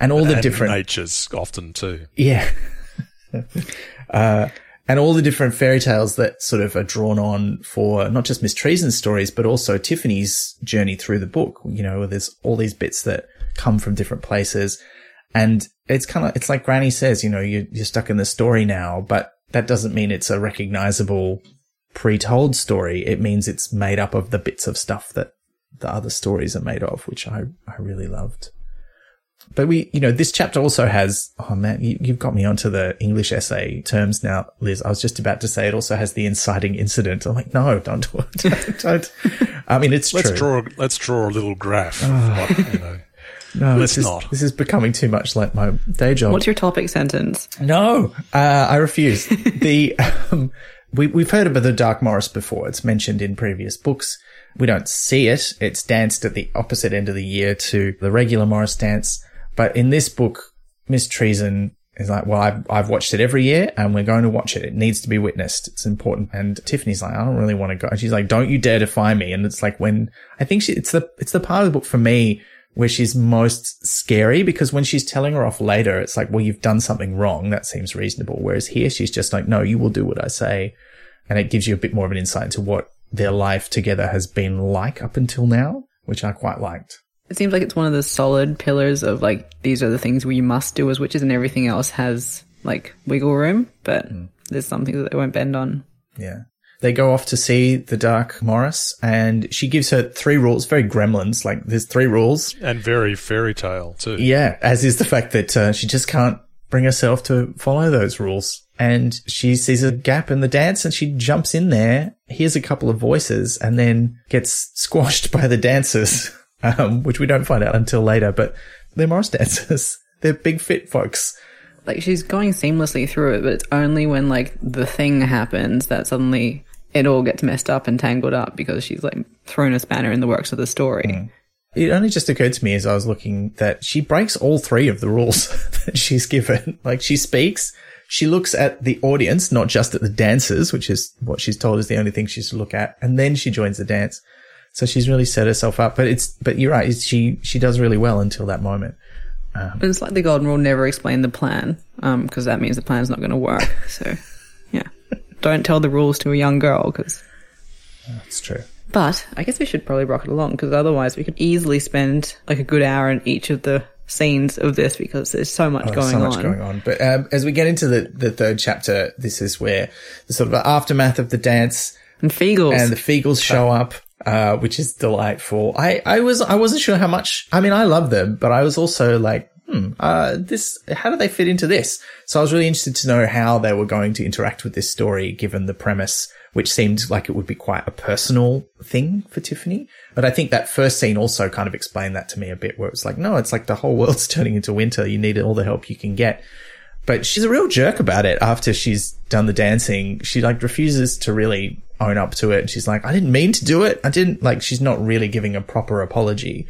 And all the and different, natures often too. yeah. uh, and all the different fairy tales that sort of are drawn on for not just Miss Treason's stories, but also Tiffany's journey through the book. You know, there's all these bits that come from different places. And it's kind of, it's like Granny says, you know, you, you're stuck in the story now, but that doesn't mean it's a recognizable pre-told story. It means it's made up of the bits of stuff that the other stories are made of, which I, I really loved. But we, you know, this chapter also has, oh man, you, you've got me onto the English essay terms now, Liz. I was just about to say it also has the inciting incident. I'm like, no, don't do it. Don't. don't. I mean, it's Let's true. draw. Let's draw a little graph. of what, you know. no, let's this is, not. This is becoming too much like my day job. What's your topic sentence? No, uh, I refuse. the um, we we've heard about the Dark Morris before. It's mentioned in previous books. We don't see it. It's danced at the opposite end of the year to the regular Morris dance. But in this book, Miss Treason is like, well, I've, I've watched it every year and we're going to watch it. It needs to be witnessed. It's important. And Tiffany's like, I don't really want to go. And she's like, don't you dare defy me. And it's like when I think she, it's the, it's the part of the book for me where she's most scary because when she's telling her off later, it's like, well, you've done something wrong. That seems reasonable. Whereas here, she's just like, no, you will do what I say. And it gives you a bit more of an insight into what their life together has been like up until now, which I quite liked. It seems like it's one of the solid pillars of like these are the things we must do as witches, and everything else has like wiggle room. But mm. there's some things that they won't bend on. Yeah. They go off to see the Dark Morris and she gives her three rules, very gremlins. Like there's three rules. And very fairy tale too. Yeah. As is the fact that uh, she just can't bring herself to follow those rules. And she sees a gap in the dance and she jumps in there, hears a couple of voices and then gets squashed by the dancers, um, which we don't find out until later, but they're Morris dancers. They're big fit folks. Like she's going seamlessly through it, but it's only when like the thing happens that suddenly it all gets messed up and tangled up because she's like thrown a spanner in the works of the story. Hmm. It only just occurred to me as I was looking that she breaks all three of the rules that she's given. Like she speaks, she looks at the audience, not just at the dancers, which is what she's told is the only thing she's to look at, and then she joins the dance. So she's really set herself up. But it's, but you're right, she she does really well until that moment. Um, but it's like the golden rule: never explain the plan, um, because that means the plan's not going to work. So, don't tell the rules to a young girl, because. That's true. But I guess we should probably rock it along because otherwise we could easily spend like a good hour in each of the scenes of this because there's so much There's going so much on. going on. But um, as we get into the the third chapter, this is where the sort of aftermath of the dance And Feegles. and the Feegles show up, uh, which is delightful. I, I was, I wasn't sure how much, I mean, I love them, but I was also like, hmm, uh, this, how do they fit into this? So I was really interested to know how they were going to interact with this story, given the premise, which seemed like it would be quite a personal thing for Tiffany. But I think that first scene also kind of explained that to me a bit, where it's like, no, it's like the whole world's turning into winter. You need all the help you can get. But she's a real jerk about it after she's done the dancing. She like refuses to really own up to it. And she's like, I didn't mean to do it. I didn't like, she's not really giving a proper apology.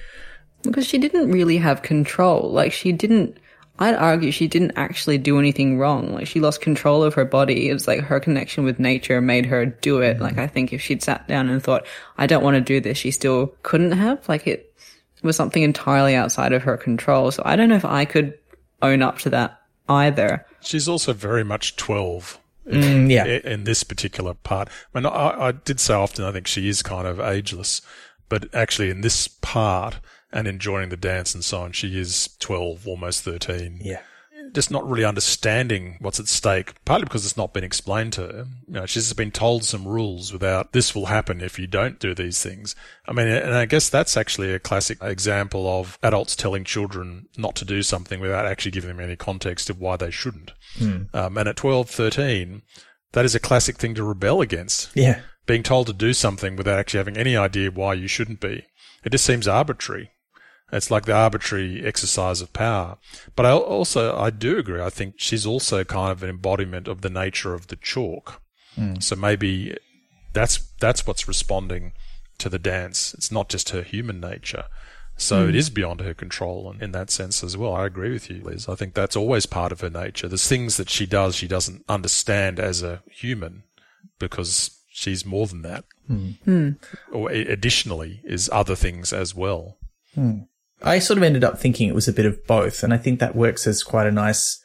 Because she didn't really have control. Like she didn't, I'd argue she didn't actually do anything wrong. Like she lost control of her body. It was like her connection with nature made her do it. Like I think if she'd sat down and thought, I don't want to do this, she still couldn't have. Like it was something entirely outside of her control. So I don't know if I could own up to that either. She's also very much 12 Mm, yeah. i- in this particular part. I mean, I, I did say often I think she is kind of ageless, but actually in this part and enjoying the dance and so on, she is 12, almost 13. Yeah. Just not really understanding what's at stake, partly because it's not been explained to her. You know, she's just been told some rules without this will happen if you don't do these things. I mean, and I guess that's actually a classic example of adults telling children not to do something without actually giving them any context of why they shouldn't. Um, and at 12, 13, that is a classic thing to rebel against. Yeah. Being told to do something without actually having any idea why you shouldn't be. It just seems arbitrary. It's like the arbitrary exercise of power. But I also, I do agree. I think she's also kind of an embodiment of the nature of the chalk. Hmm. So maybe that's, that's what's responding to the dance. It's not just her human nature. So it hmm. is beyond her control in, in that sense as well. I agree with you, Liz. I think that's always part of her nature. There's things that she does she doesn't understand as a human because she's more than that. Hmm. Or additionally is other things as well. I sort of ended up thinking it was a bit of both. And I think that works as quite a nice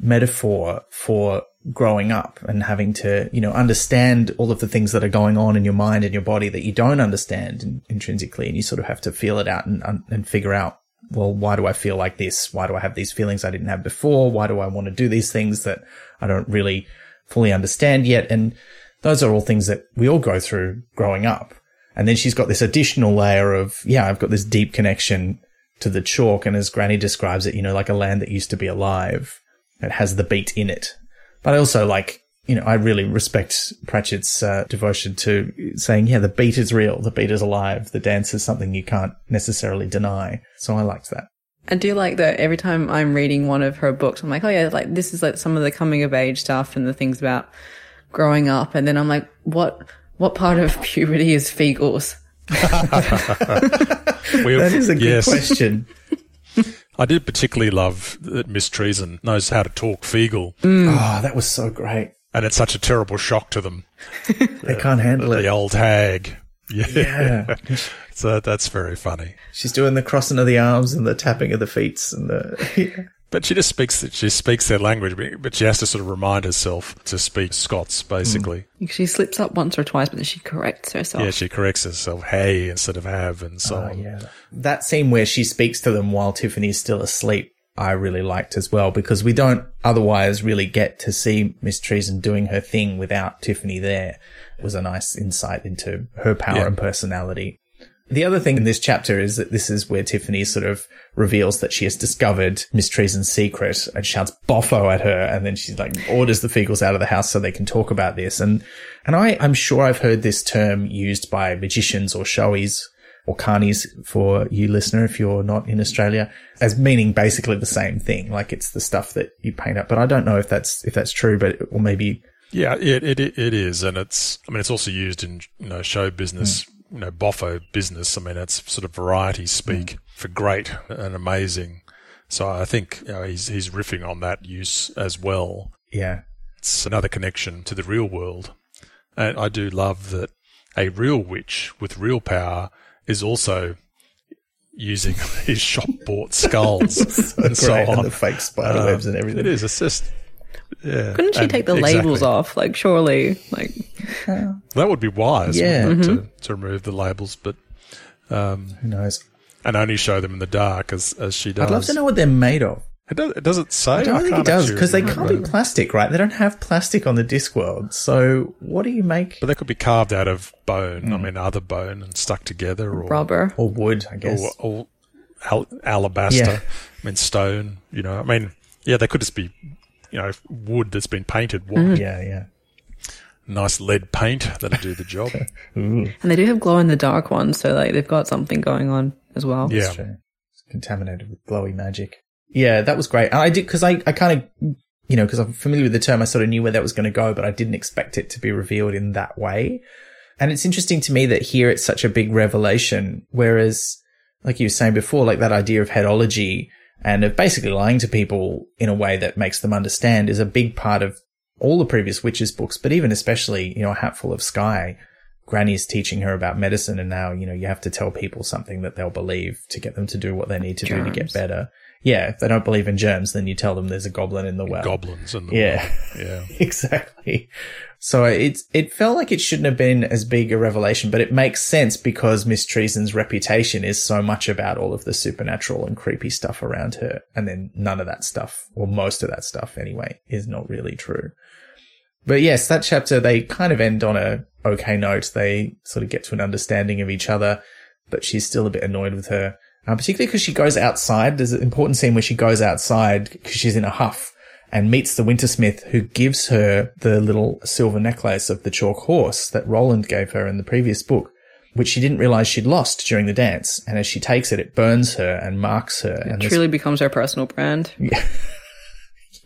metaphor for growing up and having to, you know, understand all of the things that are going on in your mind and your body that you don't understand in- intrinsically. And you sort of have to feel it out and- and figure out, well, why do I feel like this? Why do I have these feelings I didn't have before? Why do I want to do these things that I don't really fully understand yet? And those are all things that we all go through growing up. And then she's got this additional layer of, yeah, I've got this deep connection to the chalk. And as Granny describes it, you know, like a land that used to be alive. It has the beat in it. But I also like, you know, I really respect Pratchett's uh, devotion to saying, yeah, the beat is real. The beat is alive. The dance is something you can't necessarily deny. So I liked that. I do like that every time I'm reading one of her books, I'm like, oh yeah, like this is like some of the coming of age stuff and the things about growing up. And then I'm like, what, what part of puberty is Feegles? That is a good yes, question. I did particularly love that Miss Treason knows how to talk Feegle, oh, mm. ah, that was so great. and it's such a terrible shock to them. They can't handle The it. The old hag. Yeah. Yeah. so that's very funny. She's doing the crossing of the arms and the tapping of the feet and the, But she just speaks she speaks their language, but she has to sort of remind herself to speak Scots, basically. Mm. She slips up once or twice, but then she corrects herself. Yeah, she corrects herself, hey instead of have, and so ah, on. Oh, yeah. That scene where she speaks to them while Tiffany's still asleep, I really liked as well because we don't otherwise really get to see Miss Treason doing her thing without Tiffany there. It was a nice insight into her power Yeah. and personality. The other thing in this chapter is that this is where Tiffany sort of reveals that she has discovered Miss Treason's secret and shouts boffo at her. And then she like orders the Feegles out of the house so they can talk about this. And, and I, I'm sure I've heard this term used by magicians or showies or carnies for you listener if you're not in Australia as meaning basically the same thing. Like it's the stuff that you paint up. But I don't know if that's, if that's true, but, or maybe, Yeah, it, it it is, and it's. I mean, it's also used in you know show business, hmm. You know, boffo business. I mean, it's sort of variety speak mm. for great and amazing. So I think you know, he's he's riffing on that use as well. yeah. It's another connection to the real world, and I do love that a real witch with real power is also using his shop bought skulls and so on. And the fake spider webs and um, everything. It is. It's just. Yeah. Couldn't she And take the exactly. labels off? Like, surely, like, That would be wise, Yeah. wouldn't it, to, to remove the labels, but um, Who knows? and only show them in the dark as as she does. I'd love to know what they're made of. It, does, it doesn't say. I don't think it does because they can't remember. be plastic, right? They don't have plastic on the Discworld. So what do you make? But they could be carved out of bone. Hmm. I mean, other bone and stuck together, or rubber. Or wood, I guess. or, or al- alabaster, Yeah. I mean stone. You know, I mean, yeah, they could just be, you know, wood that's been painted white. Mm. Yeah, yeah. Nice lead paint that'll do the job. And they do have glow in the dark ones, so like they've got something going on as well. Yeah. That's true. It's contaminated with glowy magic. Yeah, that was great. And I did, cause I, I kind of, you know, cause I'm familiar with the term, I sort of knew where that was going to go, but I didn't expect it to be revealed in that way. And it's interesting to me that here it's such a big revelation, whereas, like you were saying before, like that idea of headology and of basically lying to people in a way that makes them understand is a big part of all the previous witches books, but even especially, you know, a hatful of sky. Granny's teaching her about medicine and now, you know, you have to tell people something that they'll believe to get them to do what they need to do to get better. Yeah, if they don't believe in germs, then you tell them there's a goblin in the well. Goblins and the Yeah. yeah. exactly. So it's it felt like it shouldn't have been as big a revelation, but it makes sense because Miss Treason's reputation is so much about all of the supernatural and creepy stuff around her, and then none of that stuff, or most of that stuff anyway, is not really true. But yes, that chapter they kind of end on a okay note. They sort of get to an understanding of each other, but she's still a bit annoyed with her, uh, particularly because she goes outside. There's an important scene where she goes outside because she's in a huff and meets the wintersmith who gives her the little silver necklace of the chalk horse that Roland gave her in the previous book, which she didn't realize she'd lost during the dance. And as she takes it, it burns her and marks her. and this- Truly becomes her personal brand.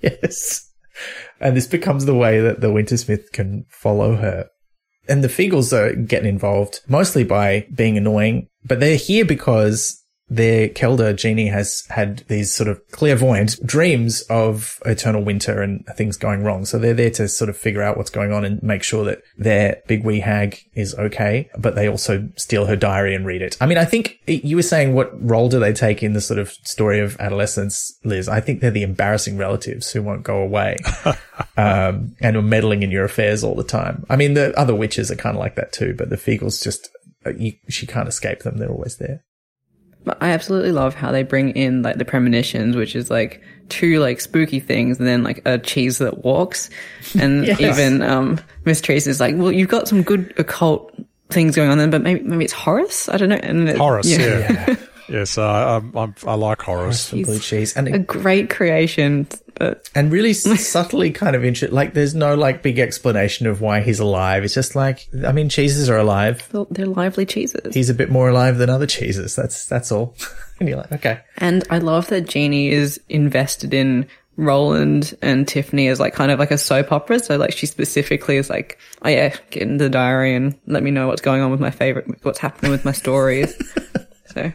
yes. And this becomes the way that the wintersmith can follow her. And the Feegles are getting involved mostly by being annoying, but they're here because their Kelda Jeannie has had these sort of clairvoyant dreams of eternal winter and things going wrong. So they're there to sort of figure out what's going on and make sure that their big wee hag is okay. But they also steal her diary and read it. I mean, I think you were saying what role do they take in the sort of story of adolescence, Liz? I think they're the embarrassing relatives who won't go away um, and are meddling in your affairs all the time. I mean, the other witches are kind of like that too, but the Feegles just, uh, you, she can't escape them. They're always there. But I absolutely love how they bring in like the premonitions, which is like two like spooky things, and then like a cheese that walks, and Yes. even um Miss Trace is like, well, you've got some good occult things going on then, but maybe maybe it's Horace. I don't know. And it- Horace, yeah. yes, uh, I'm, I'm, I like Horace. The blue cheese. And a great creation, but and really subtly kind of interesting. Like, there's no like big explanation of why he's alive. It's just like, I mean, cheeses are alive. they're- they're lively cheeses. He's a bit more alive than other cheeses. That's that's all. and you're like, okay, And I love that Jeannie is invested in Roland and Tiffany as like kind of like a soap opera. So like she specifically is like, oh yeah, get in the diary and let me know what's going on with my favorite, what's happening with my stories. so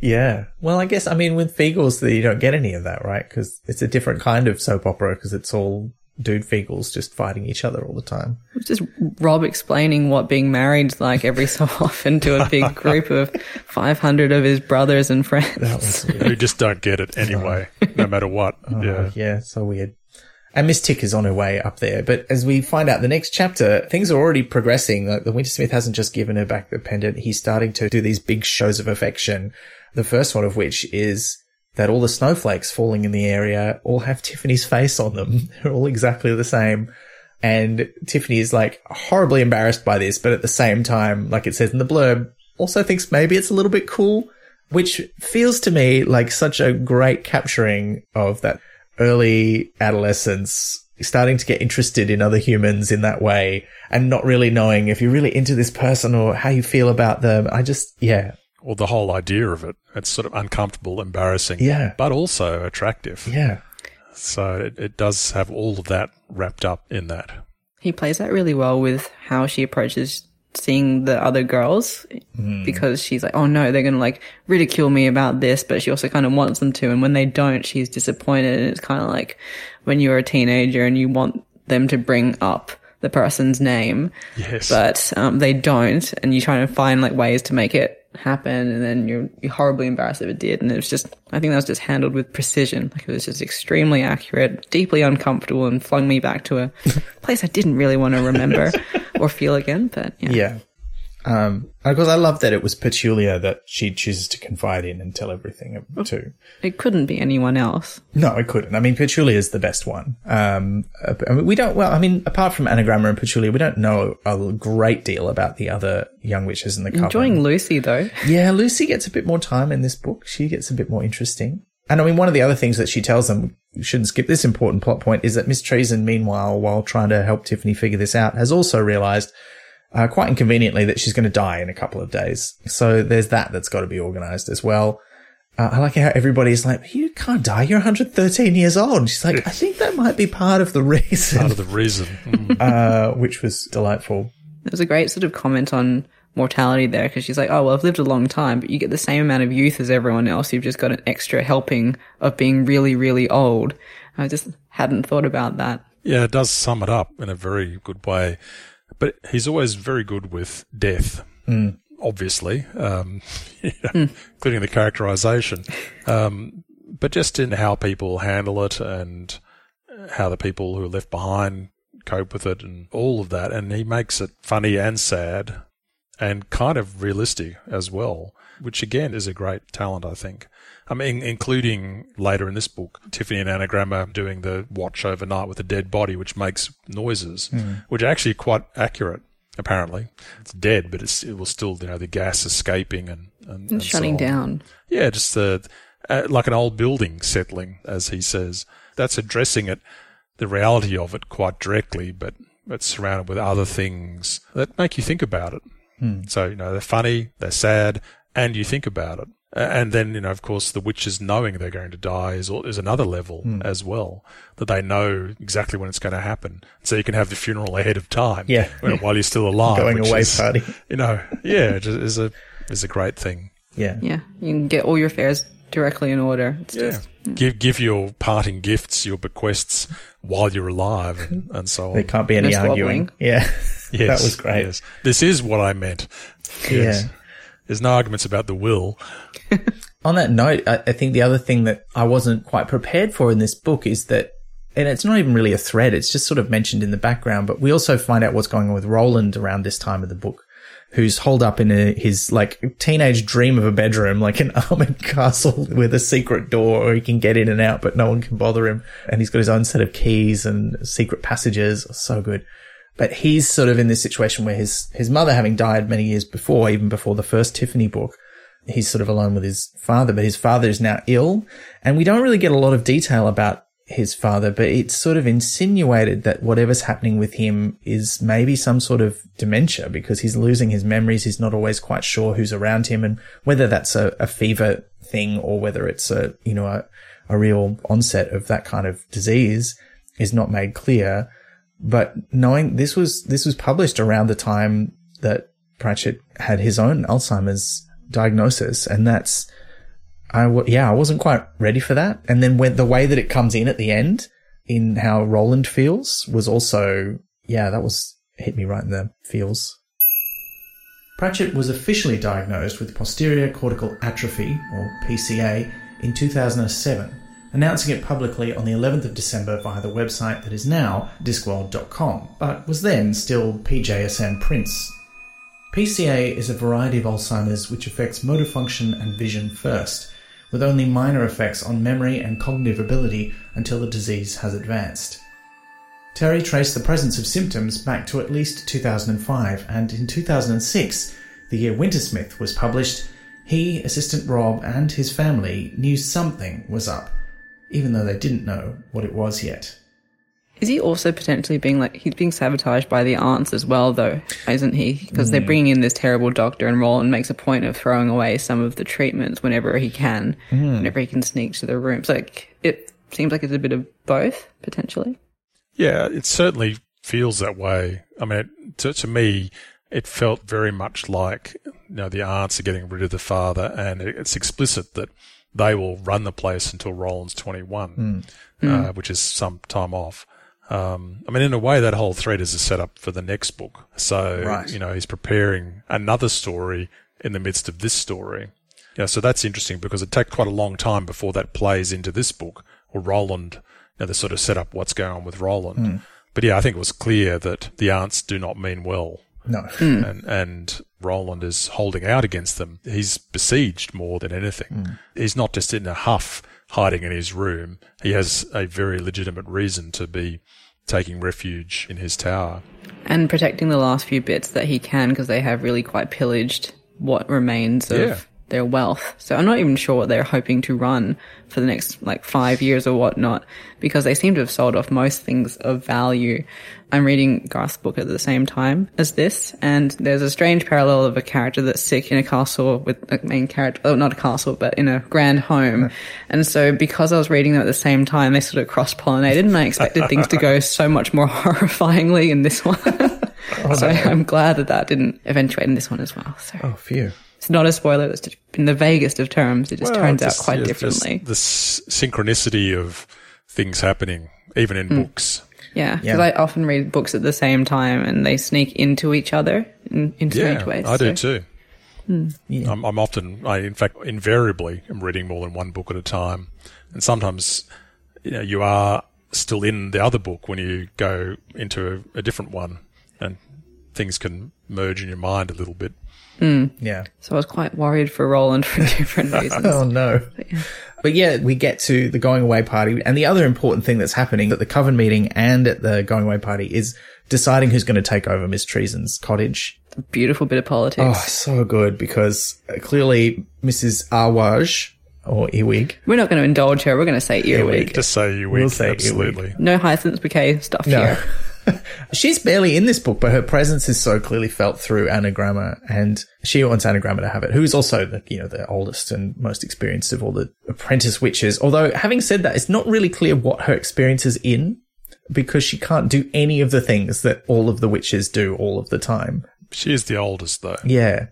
yeah. Well, I guess I mean with Feegles, that you don't get any of that, right? Because it's a different kind of soap opera because it's all dude Feegles just fighting each other all the time. it's just Rob explaining what being married's like every so often to a big group of 500 of his brothers and friends. Who just don't get it anyway, no matter what. Oh, yeah. Yeah, so weird. And Miss Tick is on her way up there. But as we find out the next chapter, things are already progressing. Like the Wintersmith hasn't just given her back the pendant. He's starting to do these big shows of affection. The first one of which is that all the snowflakes falling in the area all have Tiffany's face on them. They're all exactly the same. And Tiffany is like horribly embarrassed by this, but at the same time, like it says in the blurb, also thinks maybe it's a little bit cool, which feels to me like such a great capturing of that early adolescence, starting to get interested in other humans in that way and not really knowing if you're really into this person or how you feel about them. I just, yeah, Or the whole idea of it. It's sort of uncomfortable, embarrassing, Yeah. but also attractive. yeah. So it, it does have all of that wrapped up in that. He plays that really well with how she approaches seeing the other girls because she's like, oh no, they're going to like ridicule me about this, but she also kind of wants them to. And when they don't, she's disappointed. And it's kind of like when you're a teenager and you want them to bring up the person's name, Yes. but um, they don't. And you try to find like ways to make it happen. And then you're, you're horribly embarrassed if it did. And it was just, I think that was just handled with precision. Like it was just extremely accurate, deeply uncomfortable and flung me back to a place I didn't really want to remember or feel again. But yeah. Yeah. Um, of course, I love that it was Petulia that she chooses to confide in and tell everything to. It couldn't be anyone else. No, it couldn't. I mean, Petulia is the best one. Um, I mean, we don't, well, I mean, apart from Annagramma and Petulia, we don't know a great deal about the other young witches in the coven. Enjoying Lucy though. Yeah, Lucy gets a bit more time in this book. She gets a bit more interesting. And I mean, one of the other things that she tells them, you shouldn't skip this important plot point, is that Miss Treason, meanwhile, while trying to help Tiffany figure this out, has also realized uh, quite inconveniently that she's going to die in a couple of days. So there's that that's got to be organized as well. Uh, I like how everybody's like, you can't die. You're 113 years old. And she's like, I think that might be part of the reason. Part of the reason. Mm. uh, which was delightful. It was a great sort of comment on mortality there because she's like, oh, well, I've lived a long time, but you get the same amount of youth as everyone else. You've just got an extra helping of being really, really old. I just hadn't thought about that. Yeah, it does sum it up in a very good way. But he's always very good with death. Mm. Obviously, um, you know, mm. including the characterization, um, but just in how people handle it and how the people who are left behind cope with it and all of that. And he makes it funny and sad and kind of realistic as well, which again is a great talent, I think. I mean, including later in this book, Tiffany and Annagramma doing the watch overnight with a dead body, which makes noises, mm. which are actually quite accurate. Apparently, it's dead, but it's, it was still, you know, the gas escaping and, and, and shutting so down. Yeah, just the, uh, like an old building settling, as he says. That's addressing it, the reality of it quite directly, but it's surrounded with other things that make you think about it. Mm. So, you know, they're funny, they're sad, and you think about it. And then, you know, of course, the witches knowing they're going to die is, is another level Mm. as well, that they know exactly when it's going to happen. So you can have the funeral ahead of time. Yeah. when- while you're still alive. Going away is, party. You know, yeah, it is a, is a great thing. Yeah. Yeah, you can get all your affairs directly in order. It's Yeah. just Give, give your parting gifts, your bequests while you're alive and, and so on. There can't be any No arguing. Yeah. Yes, that was great. yes. This is what I meant. Yes. Yeah. There's no arguments about the will. On that note, I, I think the other thing that I wasn't quite prepared for in this book is that, and it's not even really a thread, it's just sort of mentioned in the background, but we also find out what's going on with Roland around this time of the book, who's holed up in a, his like teenage dream of a bedroom, like an armored castle with a secret door where he can get in and out, but no one can bother him. And he's got his own set of keys and secret passages. So good. But he's sort of in this situation where his, his mother having died many years before, even before the first Tiffany book, he's sort of alone with his father, but his father is now ill. And we don't really get a lot of detail about his father, but it's sort of insinuated that whatever's happening with him is maybe some sort of dementia because he's losing his memories. He's not always quite sure who's around him and whether that's a, a fever thing or whether it's a, you know, a, a real onset of that kind of disease is not made clear. But knowing this was, this was published around the time that Pratchett had his own Alzheimer's diagnosis. And that's, I w- yeah, I wasn't quite ready for that. And then when the way that it comes in at the end in how Roland feels was also, yeah, that was hit me right in the feels. Pratchett was officially diagnosed with posterior cortical atrophy, or PCA, in 2007, announcing it publicly on the 11th of December via the website that is now Discworld.com, but was then still PJSM Prints. PCA is a variety of Alzheimer's which affects motor function and vision first, with only minor effects on memory and cognitive ability until the disease has advanced. Terry traced the presence of symptoms back to at least 2005, and in 2006, the year Wintersmith was published, he, Assistant Rob, and his family knew something was up, even though they didn't know what it was yet. Is he also potentially being like he's being sabotaged by the aunts as well, though, isn't he? Because they're hmm. bringing in this terrible doctor, and Roland makes a point of throwing away some of the treatments whenever he can, hmm. whenever he can sneak to the rooms. Like it seems like it's a bit of both potentially. Yeah, it certainly feels that way. I mean, it, to, to me, it felt very much like, you know, the aunts are getting rid of the father and it, it's explicit that they will run the place until Roland's 21, uh, which is some time off. Um, I mean, in a way, that whole thread is a setup for the next book. So, Right. you know, he's preparing another story in the midst of this story. Yeah, so that's interesting because it takes quite a long time before that plays into this book or Roland, you know, they sort of set up what's going on with Roland. But yeah, I think it was clear that the aunts do not mean well No. Hmm. and and Roland is holding out against them. He's besieged more than anything. Hmm. He's not just in a huff hiding in his room. He has a very legitimate reason to be taking refuge in his tower. and protecting the last few bits that he can because they have really quite pillaged what remains of Yeah. Their wealth. So I'm not even sure what they're hoping to run for the next like five years or whatnot because they seem to have sold off most things of value. I'm reading Garth's book at the same time as this and there's a strange parallel of a character that's sick in a castle with a main character, oh, not a castle, but in a grand home. And so because I was reading them at the same time, they sort of cross-pollinated and I expected things to go so much more horrifyingly in this one. Oh, so I'm glad that that didn't eventuate in this one as well. So Oh, phew. It's not a spoiler. That's in the vaguest of terms. It just Well, turns just, out quite yeah, differently. The s- synchronicity of things happening, even in mm. books. yeah, because Yeah. I often read books at the same time and they sneak into each other in, in strange Yeah, ways. I do So- too. Hmm. I'm, I'm often, I in fact, invariably am reading more than one book at a time, and sometimes, you know, you are still in the other book when you go into a, a different one, and things can merge in your mind a little bit. Yeah. So I was quite worried for Roland for different reasons. Oh no. But yeah, we get to the going away party. And the other important thing that's happening at the Coven meeting and at the going away party is deciding who's going to take over Miss Treason's cottage. Beautiful bit of politics. Oh, so good because uh, clearly Mrs. Arwaj or Ewig. We're not going to indulge her. We're going to say earwig. Just say you We'll weak, say absolutely. No hyacinth bouquet stuff here. She's barely in this book, but her presence is so clearly felt through Annagramma, and she wants Anagramma to have it, who's also the, you know, the oldest and most experienced of all the apprentice witches. Although, having said that, it's not really clear what her experience is in, because she can't do any of the things that all of the witches do all of the time. She is the oldest, though. Yeah.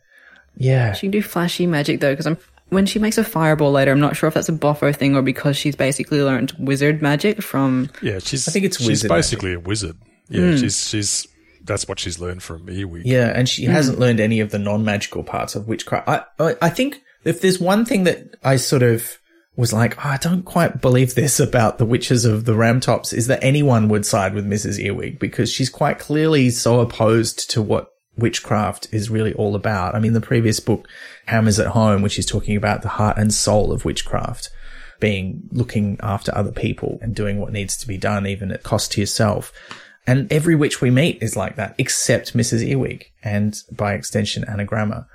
Yeah. She can do flashy magic though, because I'm when she makes a fireball later, I'm not sure if that's a Boffo thing or because she's basically learned wizard magic from. Yeah, she's. I think it's she's wizard basically a wizard. Yeah, hmm. she's she's. That's what she's learned from Earwig. Yeah, and she hmm. hasn't learned any of the non-magical parts of witchcraft. I, I, I think if there's one thing that I sort of was like, oh, I don't quite believe this about the witches of the Ramtops is that anyone would side with Mrs. Earwig because she's quite clearly so opposed to what witchcraft is really all about. I mean, the previous book, Hammers at Home, which is talking about the heart and soul of witchcraft being looking after other people and doing what needs to be done, even at cost to yourself. And every witch we meet is like that, except Mrs. Earwig and by extension Annagramma.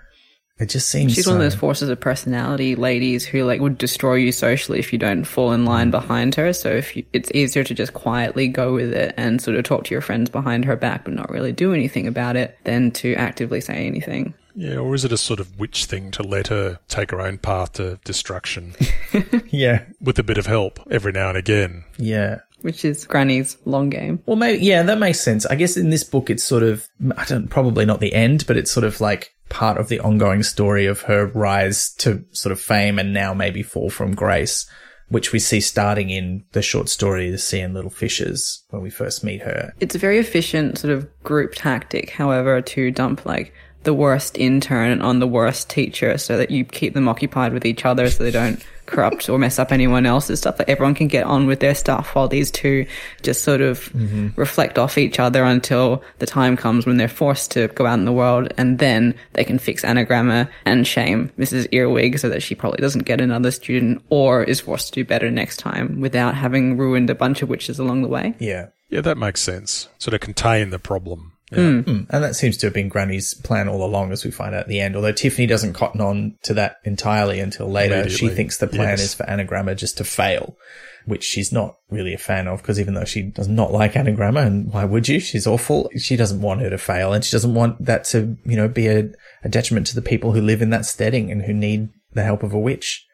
It just seems She's so, one of those forces of personality ladies who like would destroy you socially if you don't fall in line behind her. So if you, it's easier to just quietly go with it and sort of talk to your friends behind her back, but not really do anything about it, than to actively say anything. Yeah, or is it a sort of witch thing to let her take her own path to destruction yeah, with a bit of help every now and again? yeah. Which is Granny's long game. Well, maybe, yeah, that makes sense. I guess in this book, it's sort of, I don't, probably not the end, but it's sort of like part of the ongoing story of her rise to sort of fame and now maybe fall from grace, which we see starting in the short story, The Sea and Little Fishes, when we first meet her. It's a very efficient sort of group tactic, however, to dump like the worst intern on the worst teacher so that you keep them occupied with each other so they don't corrupt or mess up anyone else's stuff. That everyone can get on with their stuff while these two just sort of mm-hmm. reflect off each other until the time comes when they're forced to go out in the world and then they can fix Annagramma and shame Mrs. Earwig so that she probably doesn't get another student or is forced to do better next time without having ruined a bunch of witches along the way. Yeah. Yeah, that makes sense. Sort of contain the problem. Yeah. Hmm. Hmm. And that seems to have been Granny's plan all along, as we find out at the end. Although Tiffany doesn't cotton on to that entirely until later. She thinks the plan yes. is for Annagramma just to fail, which she's not really a fan of because even though she does not like Annagramma, and why would you? She's awful. She doesn't want her to fail and she doesn't want that to, you know, be a, a detriment to the people who live in that steading and who need the help of a witch.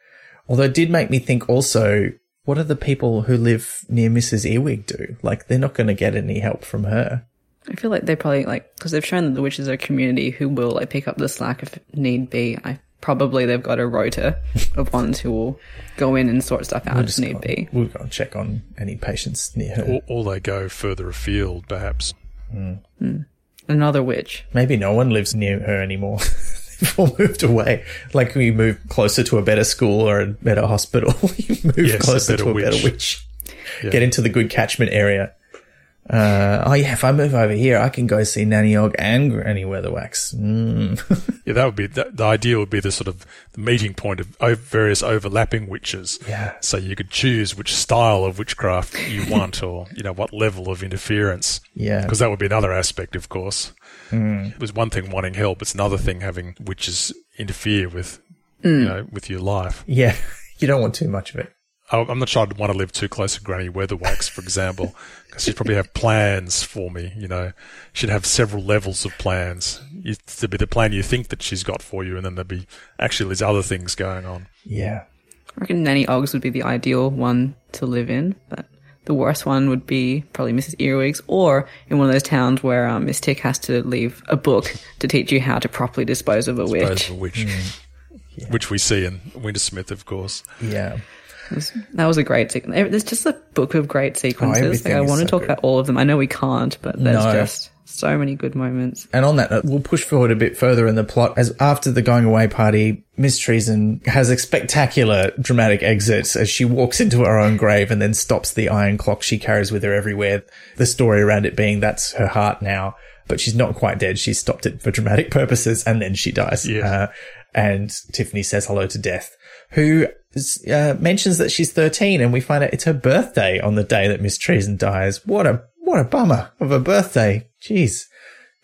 Although it did make me think also, what do the people who live near Mrs. Earwig do? Like, they're not going to get any help from her. I feel like they probably like because they've shown that the witches are a community who will like pick up the slack if need be. I probably they've got a rota of ones who will go in and sort stuff out if just need go- be. We'll go and check on any patients near her. Or, or they go further afield, perhaps. Hmm. Hmm. Another witch. Maybe no one lives near her anymore. They've all moved away. Like when you move closer to a better school or a better hospital, you move Yes, a closer better to a better witch. witch. Yeah. Get into the good catchment area. Uh, oh yeah, if I move over here, I can go see Nanny Og and Granny Weatherwax. Mm. Yeah, that would be the, the idea. Would be the sort of the meeting point of o- various overlapping witches. Yeah. So you could choose which style of witchcraft you want, or you know what level of interference. Yeah. Because that would be another aspect, of course. Mm. It was one thing wanting help; it's another thing having witches interfere with, you know, with your life. yeah, you don't want too much of it. I- I'm not sure I'd want to live too close to Granny Weatherwax, for example, because she'd probably have plans for me. You know, she'd have several levels of plans. You- There'd be the plan you think that she's got for you, and then there'd be actually these other things going on. Yeah. I reckon Nanny Oggs would be the ideal one to live in, but the worst one would be probably Mrs. Earwigs, or in one of those towns where um, Miss Tick has to leave a book to teach you how to properly dispose of a Those witch. of which, which we see in Wintersmith, of course. Yeah. That was a great sequence. There's just a book of great sequences. like, I want to so talk good. about all of them. I know we can't, but there's No. just so many good moments. And on that we'll push forward a bit further in the plot as after the going away party, Miss Treason has a spectacular dramatic exit as she walks into her own grave and then stops the iron clock she carries with her everywhere. The story around it being that's her heart now, but she's not quite dead. She's stopped it for dramatic purposes and then she dies. Yeah. Uh, and Tiffany says hello to death, who uh, mentions that she's 13 and we find out it's her birthday on the day that Miss Treason dies. What a, what a bummer of a birthday. Jeez.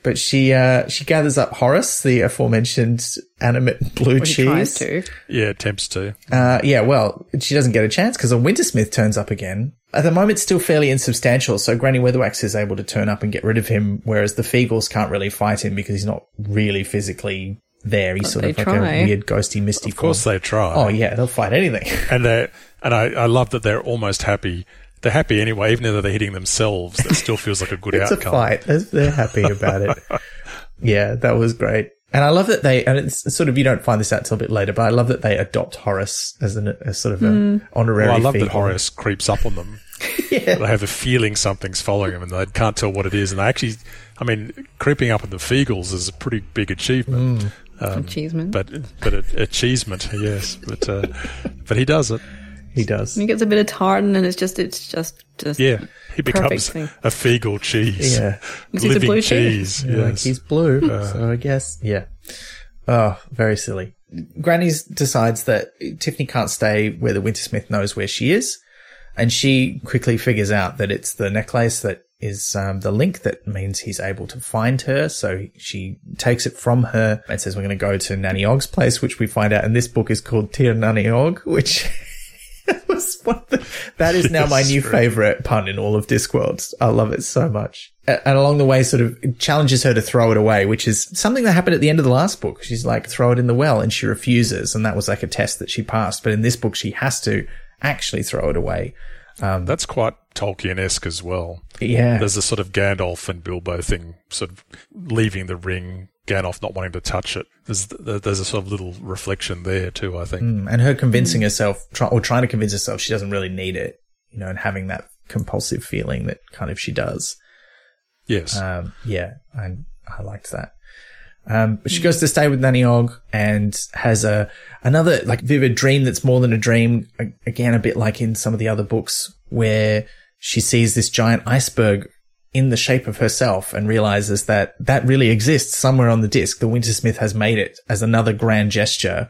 But she, uh, she gathers up Horace, the aforementioned animate blue Or he cheese. tries to. Yeah, attempts to. Uh, yeah, well, she doesn't get a chance because a Wintersmith turns up again. At the moment, still fairly insubstantial, so Granny Weatherwax is able to turn up and get rid of him, whereas the Feegles can't really fight him because he's not really physically there. He's sort they of like try. a weird, ghosty, misty Of course, form. they try. Oh yeah, they'll fight anything. and they and I, I love that they're almost happy. They're happy anyway, even though they're hitting themselves. That still feels like a good it's outcome. a fight. They're, they're happy about it. yeah, that was great. And I love that they, and it's sort of, you don't find this out till a bit later, but I love that they adopt Horace as an, as sort of an hmm. honorary Well, I love that Feegle. Horace creeps up on them. Yeah. They have a feeling something's following them, and they can't tell what it is. And they actually, I mean, creeping up on the Feegles is a pretty big achievement. Hmm. Um, Achievement. but but a, achievement, yes. But uh, but he does it. He does. he gets a bit of tartan, and it's just, it's just, just Yeah, he becomes thing. a Feegle cheese. Yeah. Because he's a living blue cheese. cheese. Yeah, Like he's blue, so I guess yeah. Oh, very silly. Granny's decides that Tiffany can't stay where the Wintersmith knows where she is, and she quickly figures out that it's the necklace that is um, the link that means he's able to find her. So she takes it from her and says, "We're going to go to Nanny Ogg's place," which we find out in this book is called Tir Nanny Ogg, which. was one of the, that is now my new favorite pun in all of Discworld. I love it so much. And along the way, sort of challenges her to throw it away, which is something that happened at the end of the last book. She's like, throw it in the well, and she refuses. And that was like a test that she passed. But in this book, she has to actually throw it away. That's quite Tolkien-esque as well. Yeah. There's a sort of Gandalf and Bilbo thing, sort of leaving the ring, Gandalf not wanting to touch it. There's there's a sort of little reflection there too. I think. And her convincing herself, try, or trying to convince herself she doesn't really need it, you know, and having that compulsive feeling that kind of she does. Yes. Um, yeah, I, I liked that. Um, but she goes to stay with Nanny Ogg and has a, another like vivid dream that's more than a dream. Again, a bit like in some of the other books where she sees this giant iceberg in the shape of herself and realizes that that really exists somewhere on the disc. The Wintersmith has made it as another grand gesture.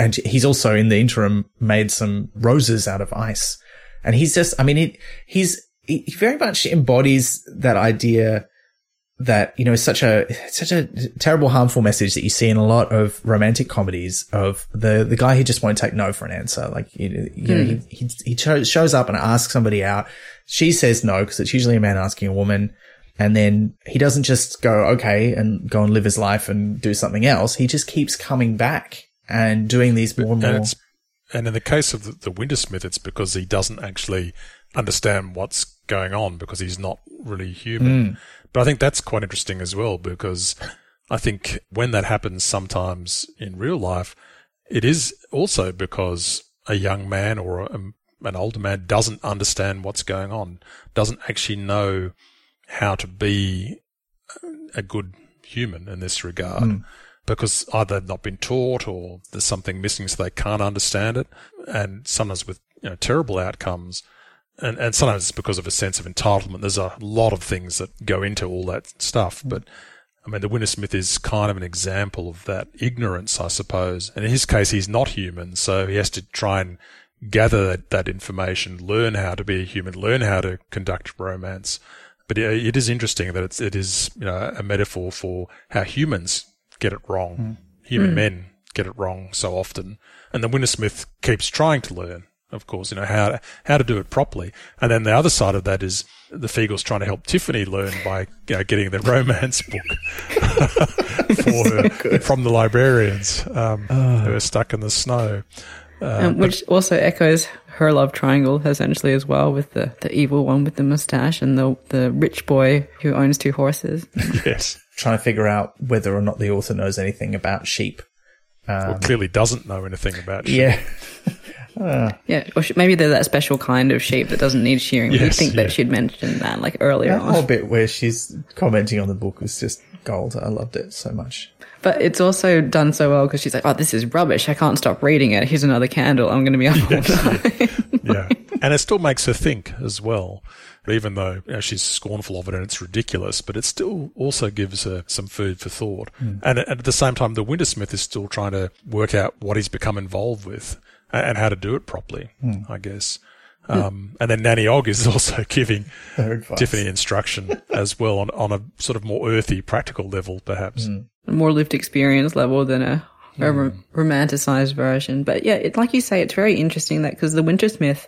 And he's also in the interim made some roses out of ice. And he's just, I mean, he, he's, he very much embodies that idea that you know is such a such a terrible harmful message that you see in a lot of romantic comedies of the the guy who just won't take no for an answer. Like you, you know hmm. he he, he cho- shows up and asks somebody out. She says no because it's usually a man asking a woman. And then he doesn't just go okay and go and live his life and do something else. He just keeps coming back and doing these more and and, more. and in the case of the, the Wintersmith, it's because he doesn't actually understand what's going on because he's not really human. Hmm. But I think that's quite interesting as well because I think when that happens sometimes in real life, it is also because a young man or a, an older man doesn't understand what's going on, doesn't actually know how to be a good human in this regard. Hmm. Because either they've not been taught or there's something missing so they can't understand it. And sometimes with you know, terrible outcomes. And, and sometimes it's because of a sense of entitlement. There's a lot of things that go into all that stuff, but I mean, the Wintersmith is kind of an example of that ignorance, I suppose. And in his case, he's not human, so he has to try and gather that, that information, learn how to be a human, learn how to conduct romance. But it, it is interesting that it's, it is, you know, a metaphor for how humans get it wrong. Hmm. Human men get it wrong so often. And the Wintersmith keeps trying to learn of course, you know, how to, how to do it properly. And then the other side of that is the Feegles trying to help Tiffany learn by you know, getting the romance book for her from the librarians um, who are stuck in the snow. um, which also echoes her love triangle essentially as well with the, the evil one with the mustache and the the rich boy who owns two horses. Yes. Trying to figure out whether or not the author knows anything about sheep. well, clearly doesn't know anything about sheep. Yeah. Yeah, or sh- maybe they're that special kind of sheep that doesn't need shearing. You'd think yeah. that she'd mentioned that like earlier That on. whole bit where she's commenting on the book was just gold. I loved it so much. But it's also done so well because she's like, "Oh, this is rubbish. I can't stop reading it. Here's another candle. I'm going to be up all night." yeah. And it still makes her think as well, even though you know, she's scornful of it and it's ridiculous, but it still also gives her some food for thought. Hmm. And at at the same time, the Wintersmith is still trying to work out what he's become involved with a- and how to do it properly, hmm. I guess. Um, and then Nanny Ogg is also giving Tiffany instruction as well on, on a sort of more earthy, practical level, perhaps. Hmm. a more lived experience level than a, a rom- hmm. romanticized version. But yeah, it, like you say, it's very interesting that because the Wintersmith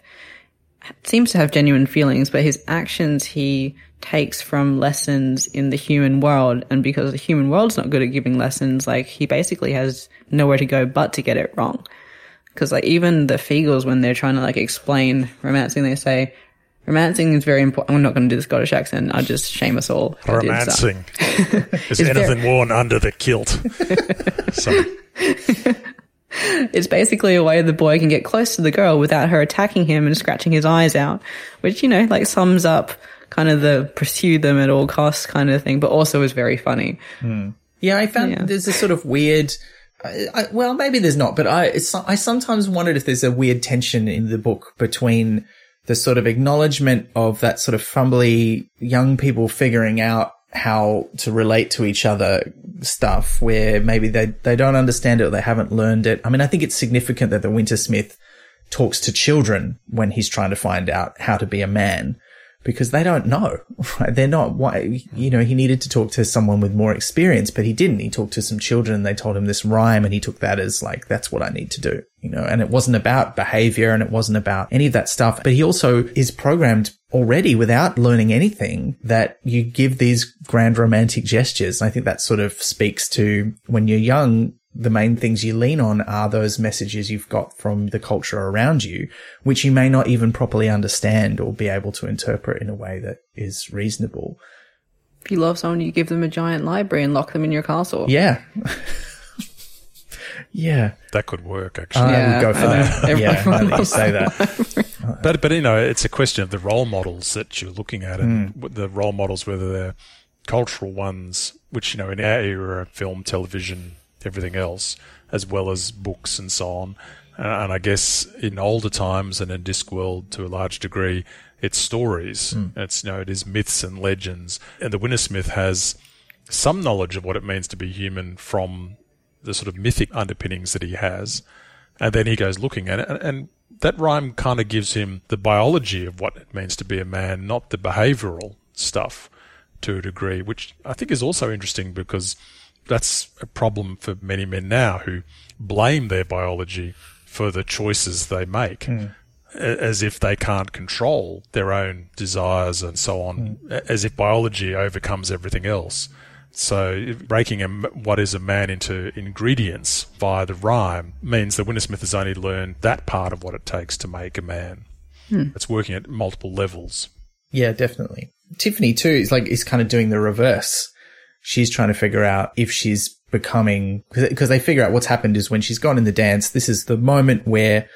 seems to have genuine feelings, but his actions he takes from lessons in the human world. And because the human world's not good at giving lessons, like he basically has nowhere to go but to get it wrong. Because like even the Feegles, when they're trying to like explain romancing, they say, romancing is very important. I'm not going to do the Scottish accent. I just shame us all. if I did so. Romancing. Is Is there- anything worn under the kilt? It's basically a way the boy can get close to the girl without her attacking him and scratching his eyes out, which, you know, like sums up kind of the pursue them at all costs kind of thing, but also is very funny. Hmm. Yeah, I found Yeah. there's a sort of weird. I, I, well, maybe there's not, but I I sometimes wondered if there's a weird tension in the book between the sort of acknowledgement of that sort of fumbly young people figuring out how to relate to each other stuff, where maybe they they don't understand it or they haven't learned it. I mean, I think it's significant that the Wintersmith talks to children when he's trying to find out how to be a man because they don't know. Right? They're not, why, you know, he needed to talk to someone with more experience, but he didn't. He talked to some children and they told him this rhyme and he took that as like, that's what I need to do, you know, and it wasn't about behavior and it wasn't about any of that stuff. But he also is programmed already without learning anything that you give these grand romantic gestures. I think that sort of speaks to when you're young, the main things you lean on are those messages you've got from the culture around you, which you may not even properly understand or be able to interpret in a way that is reasonable. If you love someone, you give them a giant library and lock them in your castle. Yeah. yeah. that could work, actually. I Yeah, would go for that. Yeah. Now that you say that. But but you know, it's a question of the role models that you're looking at, and hmm. what the role models, whether they're cultural ones, which you know in our era, film, television, everything else, as well as books and so on. And, and I guess in older times and in Discworld to a large degree, it's stories. Hmm. It's you know it is myths and legends, and the Wintersmith has some knowledge of what it means to be human from the sort of mythic underpinnings that he has. And then he goes looking at it, and, and that rhyme kind of gives him the biology of what it means to be a man, not the behavioral stuff to a degree, which I think is also interesting because that's a problem for many men now who blame their biology for the choices they make. Hmm. a- As if they can't control their own desires and so on, hmm. a- as if biology overcomes everything else. So breaking a, what is a man into ingredients via the rhyme means that Wintersmith has only learned that part of what it takes to make a man. Hmm. It's working at multiple levels. Yeah, definitely. Tiffany too is like, is kind of doing the reverse. She's trying to figure out if she's becoming, because they figure out what's happened is when she's gone in the dance, this is the moment where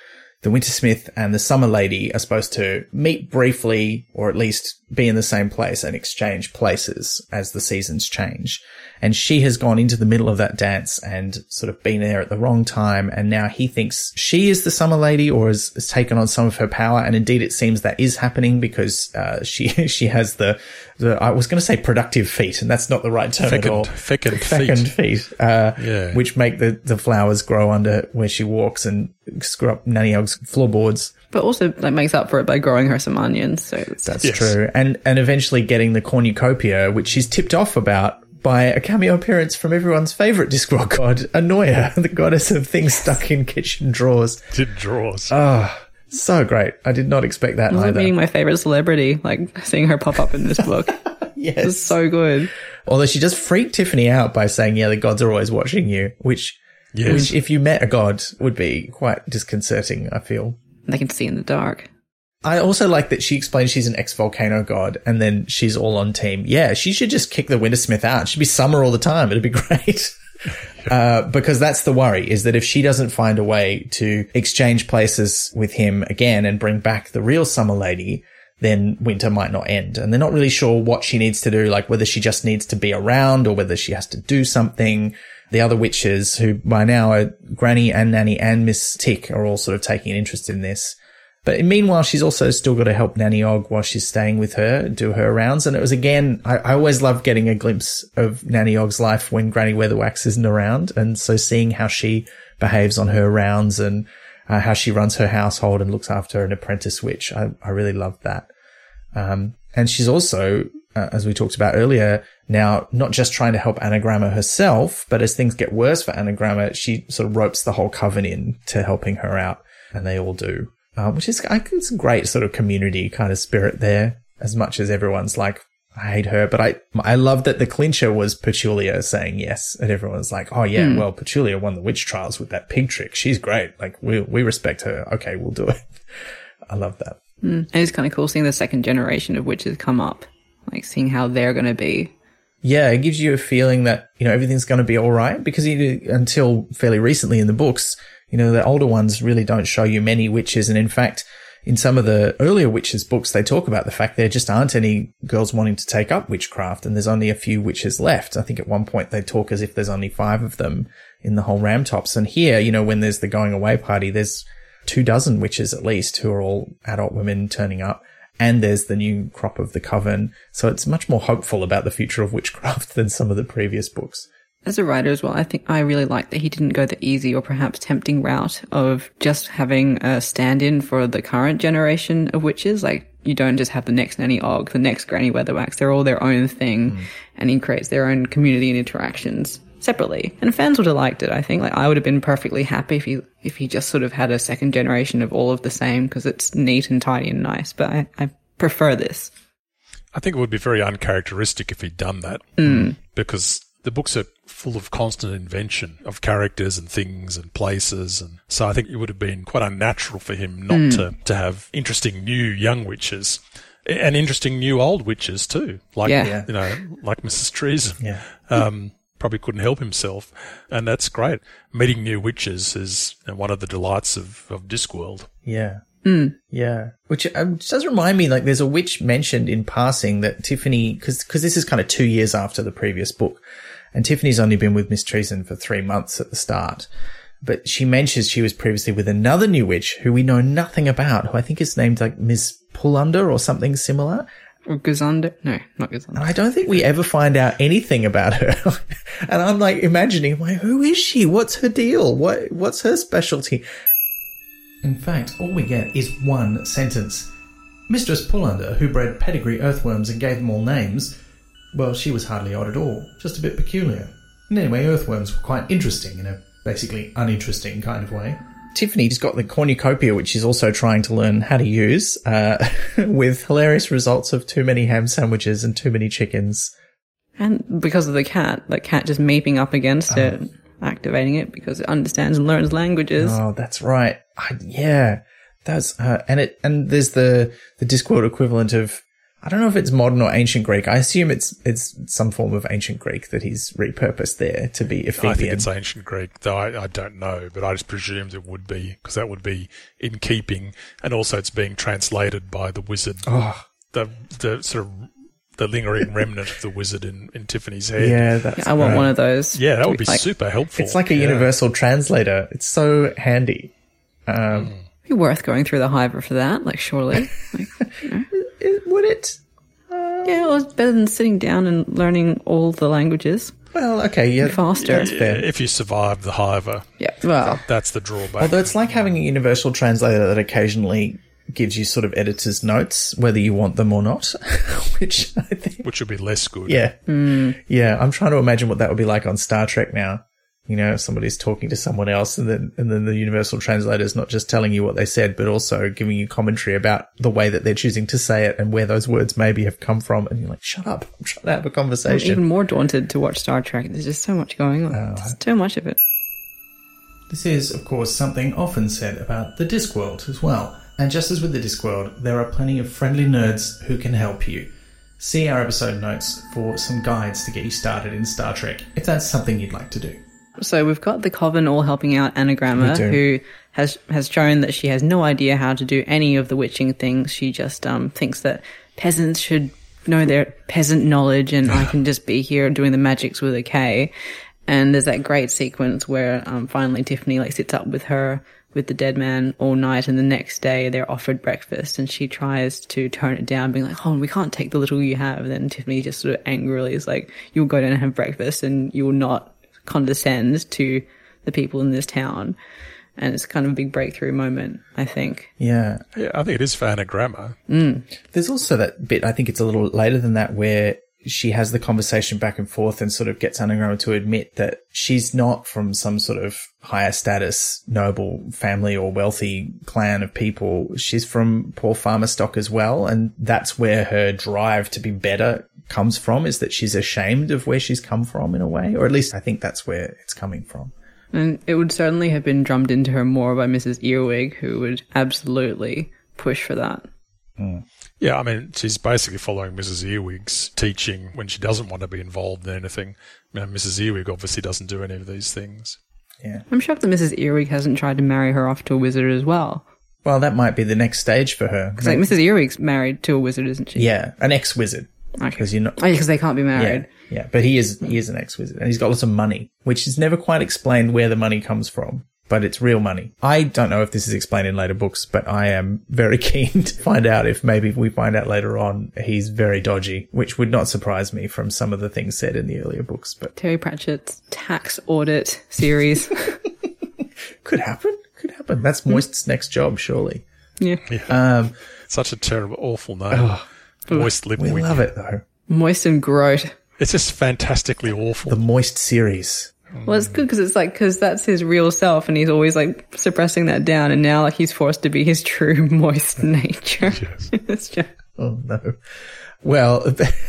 the Wintersmith and the Summer Lady are supposed to meet briefly or at least be in the same place and exchange places as the seasons change. And she has gone into the middle of that dance and sort of been there at the wrong time. And now he thinks she is the Summer Lady or has, has taken on some of her power. And indeed, it seems that is happening because, uh, she, she has the, the, I was going to say productive feet and that's not the right term Fecund, at all. fecund Fecund feet. feet, uh, Yeah. which make the, the flowers grow under where she walks and screw up Nanny Ogg's floorboards. But also, that makes up for it by growing her some onions. So That's Yes. true. And and eventually getting the cornucopia, which she's tipped off about by a cameo appearance from everyone's favorite Discworld god, Anoia, the goddess of things stuck in kitchen drawers. Did draws. Ah, so great. I did not expect that it's like either. meeting my favorite celebrity, like seeing her pop up in this book. yes. It's so good. Although she just freaked Tiffany out by saying, yeah, the gods are always watching you, which, Yes. which if you met a god would be quite disconcerting, I feel. They can see in the dark. I also like that she explains she's an ex volcano god and then she's all on team. Yeah, she should just kick the Wintersmith out. She'd be summer all the time. It'd be great. Uh, because that's the worry is that if she doesn't find a way to exchange places with him again and bring back the real summer lady, then winter might not end. And they're not really sure what she needs to do, like whether she just needs to be around or whether she has to do something. The other witches who by now are Granny and Nanny and Miss Tick are all sort of taking an interest in this. But meanwhile, she's also still got to help Nanny Ogg while she's staying with her, do her rounds. And it was again, I, I always love getting a glimpse of Nanny Ogg's life when Granny Weatherwax isn't around. And so seeing how she behaves on her rounds and uh, how she runs her household and looks after an apprentice witch, I, I really love that. Um, and she's also, uh, as we talked about earlier, now not just trying to help Annagramma herself, but as things get worse for Annagramma, she sort of ropes the whole coven in to helping her out, and they all do, uh, which is I think it's a great sort of community kind of spirit there. As much as everyone's like, I hate her, but I I love that the clincher was Petulia saying yes, and everyone's like, oh yeah, well Petulia won the witch trials with that pig trick. She's great. Like we we respect her. Okay, we'll do it. I love that. And it's kind of cool seeing the second generation of witches come up, like seeing how they're going to be. Yeah, it gives you a feeling that, you know, everything's going to be all right because you, until fairly recently in the books, you know, the older ones really don't show you many witches. And in fact, in some of the earlier witches books, they talk about the fact there just aren't any girls wanting to take up witchcraft and there's only a few witches left. I think at one point they talk as if there's only five of them in the whole Ramtops. And here, you know, when there's the going away party, there's two dozen witches at least who are all adult women turning up. And there's the new crop of the coven. So it's much more hopeful about the future of witchcraft than some of the previous books. As a writer as well, I think I really like that he didn't go the easy or perhaps tempting route of just having a stand-in for the current generation of witches. Like, you don't just have the next Nanny Ogg, the next Granny Weatherwax. They're all their own thing, mm. and he creates their own community and interactions separately. And fans would have liked it, I think. Like, I would have been perfectly happy if he, if he just sort of had a second generation of all of the same, because it's neat and tidy and nice. But I, I prefer this. I think it would be very uncharacteristic if he'd done that mm. because the books are full of constant invention of characters and things and places. And so I think it would have been quite unnatural for him not to, to have interesting new young witches and interesting new old witches too. Like, Yeah. Yeah. you know, like Mrs. Treason. Yeah. Um, probably couldn't help himself. And that's great. Meeting new witches is one of the delights of, of Discworld. Yeah. Yeah. Which um, does remind me, like, there's a witch mentioned in passing that Tiffany, because this is kind of two years after the previous book, and Tiffany's only been with Miss Treason for three months at the start. But she mentions she was previously with another new witch who we know nothing about, who I think is named like Miss Pullunder or something similar. Or Gazunder? No, not Gazunder. And I don't think we ever find out anything about her. and I'm like imagining, like, who is she? What's her deal? What what's her specialty? In fact, all we get is one sentence. Mistress Pullunder, who bred pedigree earthworms and gave them all names, well, she was hardly odd at all, just a bit peculiar. And anyway, earthworms were quite interesting in a basically uninteresting kind of way. Tiffany's got the cornucopia, which she's also trying to learn how to use, uh, with hilarious results of too many ham sandwiches and too many chickens. And because of the cat, the cat just meeping up against it, activating it because it understands and learns languages. Oh, that's right. I, yeah, that's uh, and it and there's the the Discworld equivalent of I don't know if it's modern or ancient Greek. I assume it's it's some form of ancient Greek that he's repurposed there to be Ephebian. I think it's ancient Greek, though I, I don't know, but I just presumed it would be because that would be in keeping, and also it's being translated by the wizard. Oh. The the sort of the lingering remnant of the wizard in, in Tiffany's head. yeah, that's I want great. one of those. Yeah, that would be Like, super helpful. It's like a Yeah. universal translator. It's so handy. Um, Be worth going through the hiver for that, like surely. Like, it- would it? Uh, yeah, well, it's better than sitting down and learning all the languages Well, okay, yeah, faster. that's fair. If you survive the hiver, Yeah. Well, that's the drawback. Although it's like having a universal translator that occasionally gives you sort of editor's notes, whether you want them or not, which I think, which would be less good. yeah, hmm. yeah. I'm trying to imagine what that would be like on Star Trek now. You know, if somebody's talking to someone else and then, and then the universal translator is not just telling you what they said, but also giving you commentary about the way that they're choosing to say it and where those words maybe have come from. And you're like, shut up. I'm trying to have a I'm conversation. even more daunted to watch Star Trek. There's just so much going on. Oh, There's too much of it. This is, of course, something often said about the Discworld as well. And just as with the Discworld, there are plenty of friendly nerds who can help you. See our episode notes for some guides to get you started in Star Trek, if that's something you'd like to do. So we've got the Coven all helping out Annagramma, who has has shown that she has no idea how to do any of the witching things. She just um, thinks that peasants should know their peasant knowledge, and I can just be here doing the magics with a K. And there's that great sequence where um, finally Tiffany like sits up with her with the dead man all night, and the next day they're offered breakfast, and she tries to tone it down, being like, "Oh, we can't take the little you have." And then Tiffany just sort of angrily is like, "You'll go down and have breakfast, and you will not condescend to the people in this town." And it's kind of a big breakthrough moment, I think. yeah. Yeah, I think it is for Annagramma. Mm. There's also that bit, I think it's a little later than that, where she has the conversation back and forth and sort of gets Annagramma to admit that she's not from some sort of higher status, noble family or wealthy clan of people. She's from poor farmer stock as well. And that's where her drive to be better comes from, is that she's ashamed of where she's come from in a way. Or at least I think that's where it's coming from. And it would certainly have been drummed into her more by Mrs. Earwig, who would absolutely push for that. Hmm. Yeah, I mean, she's basically following Mrs. Earwig's teaching when she doesn't want to be involved in anything. You know, Mrs. Earwig obviously doesn't do any of these things. Yeah. I'm shocked that Mrs. Earwig hasn't tried to marry her off to a wizard as well. Well, that might be the next stage for her. Because like Mrs. Earwig's married to a wizard, isn't she? yeah, an ex-wizard. Okay. Because you're not, Oh, because they can't be married. Yeah, yeah, but he is he is an ex-wizard, and he's got lots of money, which is never quite explained where the money comes from. But it's real money. I don't know if this is explained in later books, but I am very keen to find out if maybe we find out later on he's very dodgy, which would not surprise me from some of the things said in the earlier books. But Terry Pratchett's tax audit series. could happen, could happen. That's Moist's next job, surely. yeah. Um, Such a terrible, awful name. Moist lip we wink. love it though. Moist and Groat. It's just fantastically awful. The Moist series. Well, it's good because it's like, because that's his real self and he's always like suppressing that down. And now like he's forced to be his true moist nature. it's just, Oh no. Well,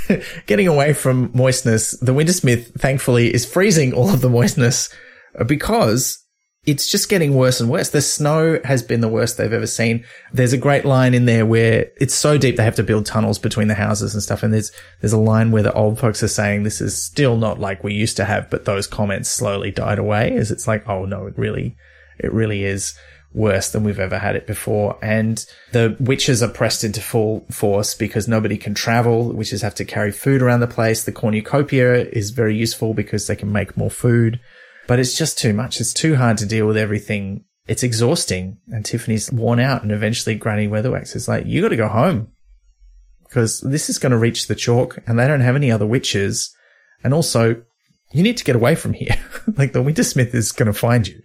getting away from moistness, the Wintersmith thankfully is freezing all of the moistness uh, because it's just getting worse and worse. The snow has been the worst they've ever seen. There's a great line in there where it's so deep they have to build tunnels between the houses and stuff. And there's, there's a line where the old folks are saying this is still not like we used to have, but those comments slowly died away as it's like, oh no, it really, it really is worse than we've ever had it before. And the witches are pressed into full force because nobody can travel. The witches have to carry food around the place. The cornucopia is very useful because they can make more food, but it's just too much. It's too hard to deal with everything. It's exhausting. And Tiffany's worn out and eventually Granny Weatherwax is like, you got to go home because this is going to reach the chalk and they don't have any other witches. And also you need to get away from here. like the Wintersmith is going to find you.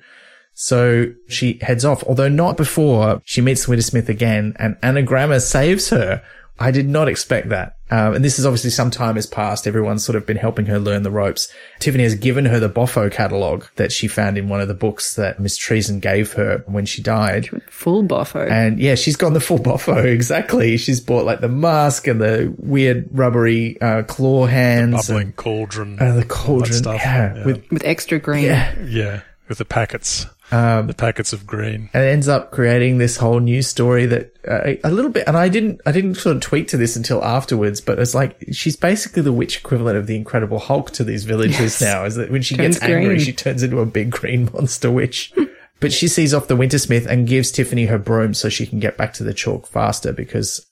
So she heads off, although not before she meets Wintersmith again and Annagramma saves her. I did not expect that. Um, and this is obviously some time has passed. Everyone's sort of been helping her learn the ropes. Tiffany has given her the Boffo catalogue that she found in one of the books that Miss Treason gave her when she died. full buffo. And yeah, she's gone the full Boffo. Exactly. She's bought like the mask and the weird rubbery, uh, claw hands. Bubbling and, cauldron. uh, the cauldron. stuff. Yeah, With, with extra green. yeah. yeah. with the packets, Um, the packets of green. and it ends up creating this whole new story that uh, a little bit and i didn't i didn't sort of tweet to this until afterwards but it's like she's basically the witch equivalent of the incredible hulk to these villagers now is that when she Turns gets angry green. she turns into a big green monster witch but she sees off the wintersmith and gives tiffany her broom so she can get back to the chalk faster because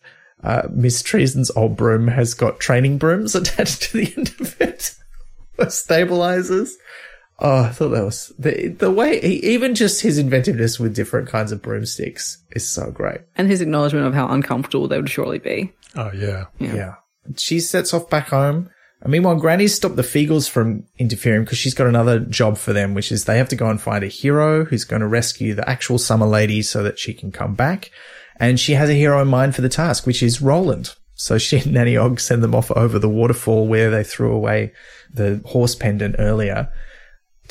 uh, miss treason's old broom has got training brooms attached to the end of it stabilizers Oh, I thought that was the the way he, even just his inventiveness with different kinds of broomsticks is so great. And his acknowledgement of how uncomfortable they would surely be. Oh yeah. Yeah. She sets off back home. And meanwhile, Granny's stopped the Feegles from interfering because she's got another job for them, which is they have to go and find a hero who's going to rescue the actual summer lady so that she can come back. And she has a hero in mind for the task, which is Roland. So she and Nanny Ogg send them off over the waterfall where they threw away the horse pendant earlier.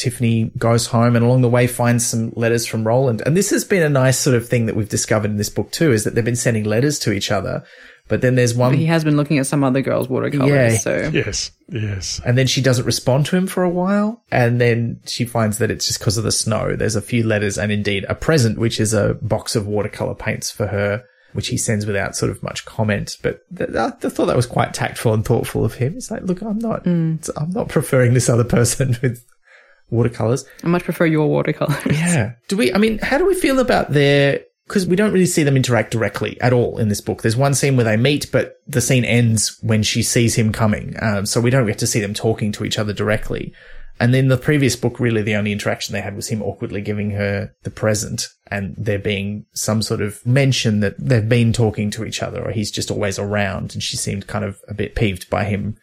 Tiffany goes home and along the way finds some letters from Roland. And this has been a nice sort of thing that we've discovered in this book too, is that they've been sending letters to each other. But then there's one He has been looking at some other girl's watercolors, Yeah. so Yes. Yes. and then she doesn't respond to him for a while. And then she finds that it's just because of the snow. There's a few letters and indeed a present, which is a box of watercolor paints for her, which he sends without sort of much comment. But th- I I thought that was quite tactful and thoughtful of him. It's like, look, I'm not, mm. I'm not preferring this other person with watercolors. I much prefer your watercolors. Yeah. Do we, I mean, how do we feel about their, because we don't really see them interact directly at all in this book. There's one scene where they meet, but the scene ends when she sees him coming. Um, so we don't get to see them talking to each other directly. And then the previous book, really the only interaction they had was him awkwardly giving her the present and there being some sort of mention that they've been talking to each other or he's just always around. And she seemed kind of a bit peeved by him.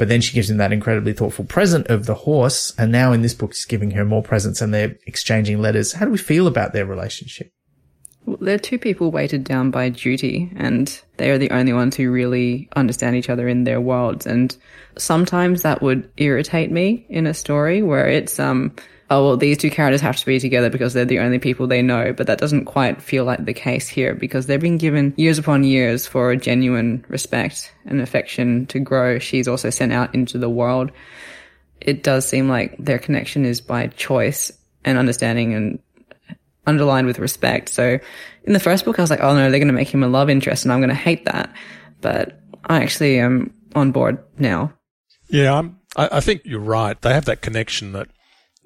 But then she gives him that incredibly thoughtful present of the horse. And now in this book, she's giving her more presents and they're exchanging letters. How do we feel about their relationship? Well, They're two people weighted down by duty, and they are the only ones who really understand each other in their worlds. And sometimes that would irritate me in a story where it's, um, oh, well, these two characters have to be together because they're the only people they know. But that doesn't quite feel like the case here because they've been given years upon years for genuine respect and affection to grow. She's also sent out into the world. It does seem like their connection is by choice and understanding and underlined with respect. So in the first book, I was like, oh no, they're going to make him a love interest and I'm going to hate that. But I actually am on board now. Yeah, I'm, I think you're right. They have that connection that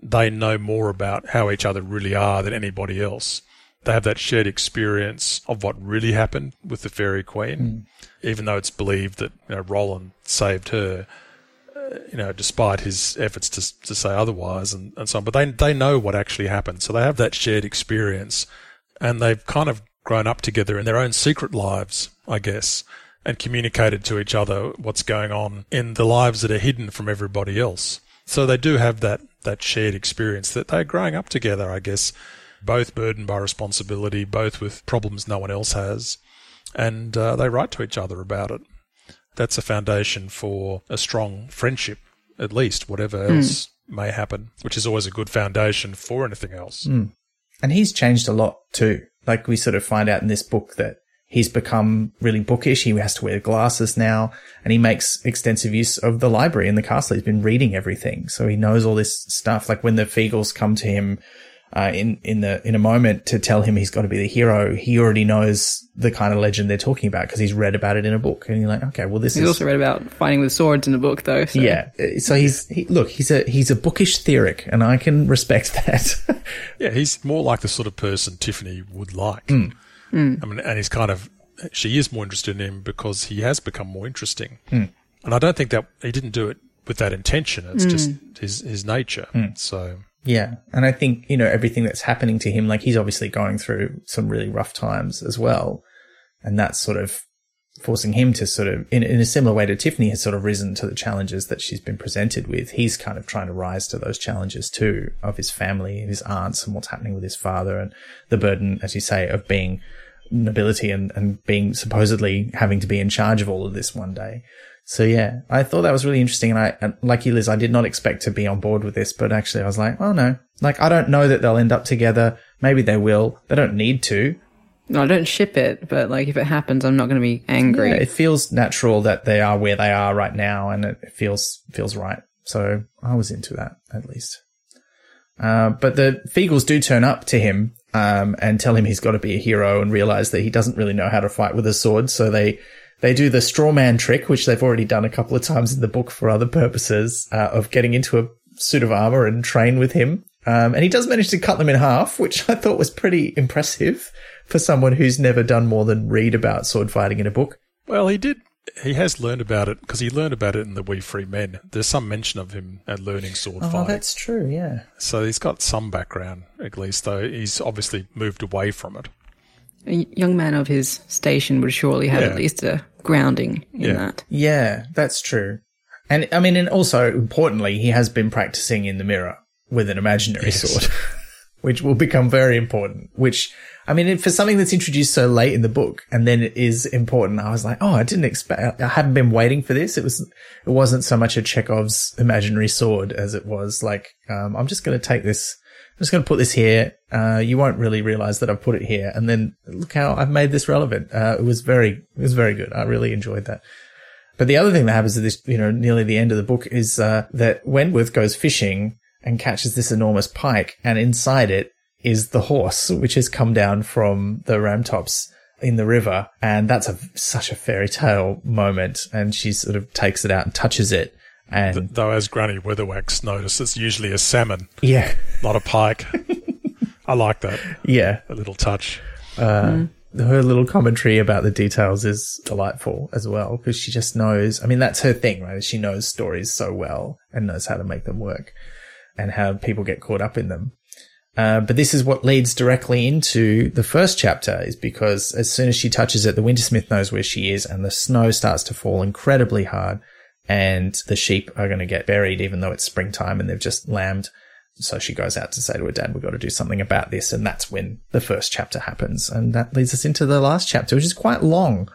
they know more about how each other really are than anybody else. They have that shared experience of what really happened with the Fairy Queen, even though it's believed that you know, Roland saved her. uh, You know, despite his efforts to to say otherwise, and, and so on, but they they know what actually happened, so they have that shared experience, and they've kind of grown up together in their own secret lives, I guess, and communicated to each other what's going on in the lives that are hidden from everybody else. So they do have that, that shared experience that they're growing up together, I guess, both burdened by responsibility, both with problems no one else has, and uh, they write to each other about it. That's a foundation for a strong friendship, at least, whatever else may happen, which is always a good foundation for anything else. And he's changed a lot too. Like we sort of find out in this book that he's become really bookish. He has to wear glasses now and he makes extensive use of the library in the castle. He's been reading everything. So he knows all this stuff. Like when the Feegles come to him, uh, in, in the, in a moment to tell him he's got to be the hero, he already knows the kind of legend they're talking about because he's read about it in a book. And you're like, okay, well, this He's is. also read about fighting with swords in a book though. So. yeah. So he's, he, look, he's a, he's a bookish theoric and I can respect that. Yeah, he's more like the sort of person Tiffany would like. Mm. I mean, and he's kind of, she is more interested in him because he has become more interesting. Mm. And I don't think that he didn't do it with that intention. It's just mm. his, his nature. So, Yeah. And I think, you know, everything that's happening to him, like he's obviously going through some really rough times as well. And that's sort of forcing him to sort of, in, in a similar way to Tiffany has sort of risen to the challenges that she's been presented with. He's kind of trying to rise to those challenges too of his family, his aunts and what's happening with his father and the burden, as you say, of being nobility and, and being supposedly having to be in charge of all of this one day. So yeah, I thought that was really interesting. And I, and like you, Liz, I did not expect to be on board with this, but actually I was like, oh no, like I don't know that they'll end up together. Maybe they will. They don't need to. No, I don't ship it, but like if it happens, I'm not going to be angry. Yeah, it feels natural that they are where they are right now and it feels, feels right. So I was into that at least. Uh, but the Feegles do turn up to him um, and tell him he's got to be a hero and realize that he doesn't really know how to fight with a sword. So they they do the straw man trick, which they've already done a couple of times in the book for other purposes, uh, of getting into a suit of armor and train with him. Um, and he does manage to cut them in half, which I thought was pretty impressive for someone who's never done more than read about sword fighting in a book. Well, he did. He has learned about it because he learned about it in the Wee Free Men. There's some mention of him at learning sword Oh, fighting. that's true. Yeah. So he's got some background, at least, though he's obviously moved away from it. A young man of his station would surely have Yeah. at least a grounding in Yeah. that. Yeah, that's true. And I mean, and also importantly, he has been practicing in the mirror with an imaginary Yes. sword, which will become very important. Which, I mean, for something that's introduced so late in the book and then it is important, I was like, oh, I didn't expect, I hadn't been waiting for this. It was, it wasn't so much a Chekhov's imaginary sword as it was like, um, I'm just going to take this, I'm just going to put this here. Uh, you won't really realize that I've put it here. And then look how I've made this relevant. Uh, it was very, it was very good. I really enjoyed that. But the other thing that happens at this, you know, nearly the end of the book is uh, that Wentworth goes fishing and catches this enormous pike, and inside it is the horse, which has come down from the ramtops in the river, and that's a such a fairy tale moment. And she sort of takes it out and touches it, and Though, as Granny Weatherwax noticed, it's usually a salmon, yeah, not a pike. I like that, yeah, a little touch. Uh, her little commentary about the details is delightful as well because she just knows. I mean, that's her thing, right? She knows stories so well and knows how to make them work and how people get caught up in them. Uh, but this is what leads directly into the first chapter is because as soon as she touches it, the Wintersmith knows where she is and the snow starts to fall incredibly hard and the sheep are going to get buried even though it's springtime and they've just lambed. So she goes out to say to her dad, we've got to do something about this. And that's when the first chapter happens. And that leads us into the last chapter, which is quite long.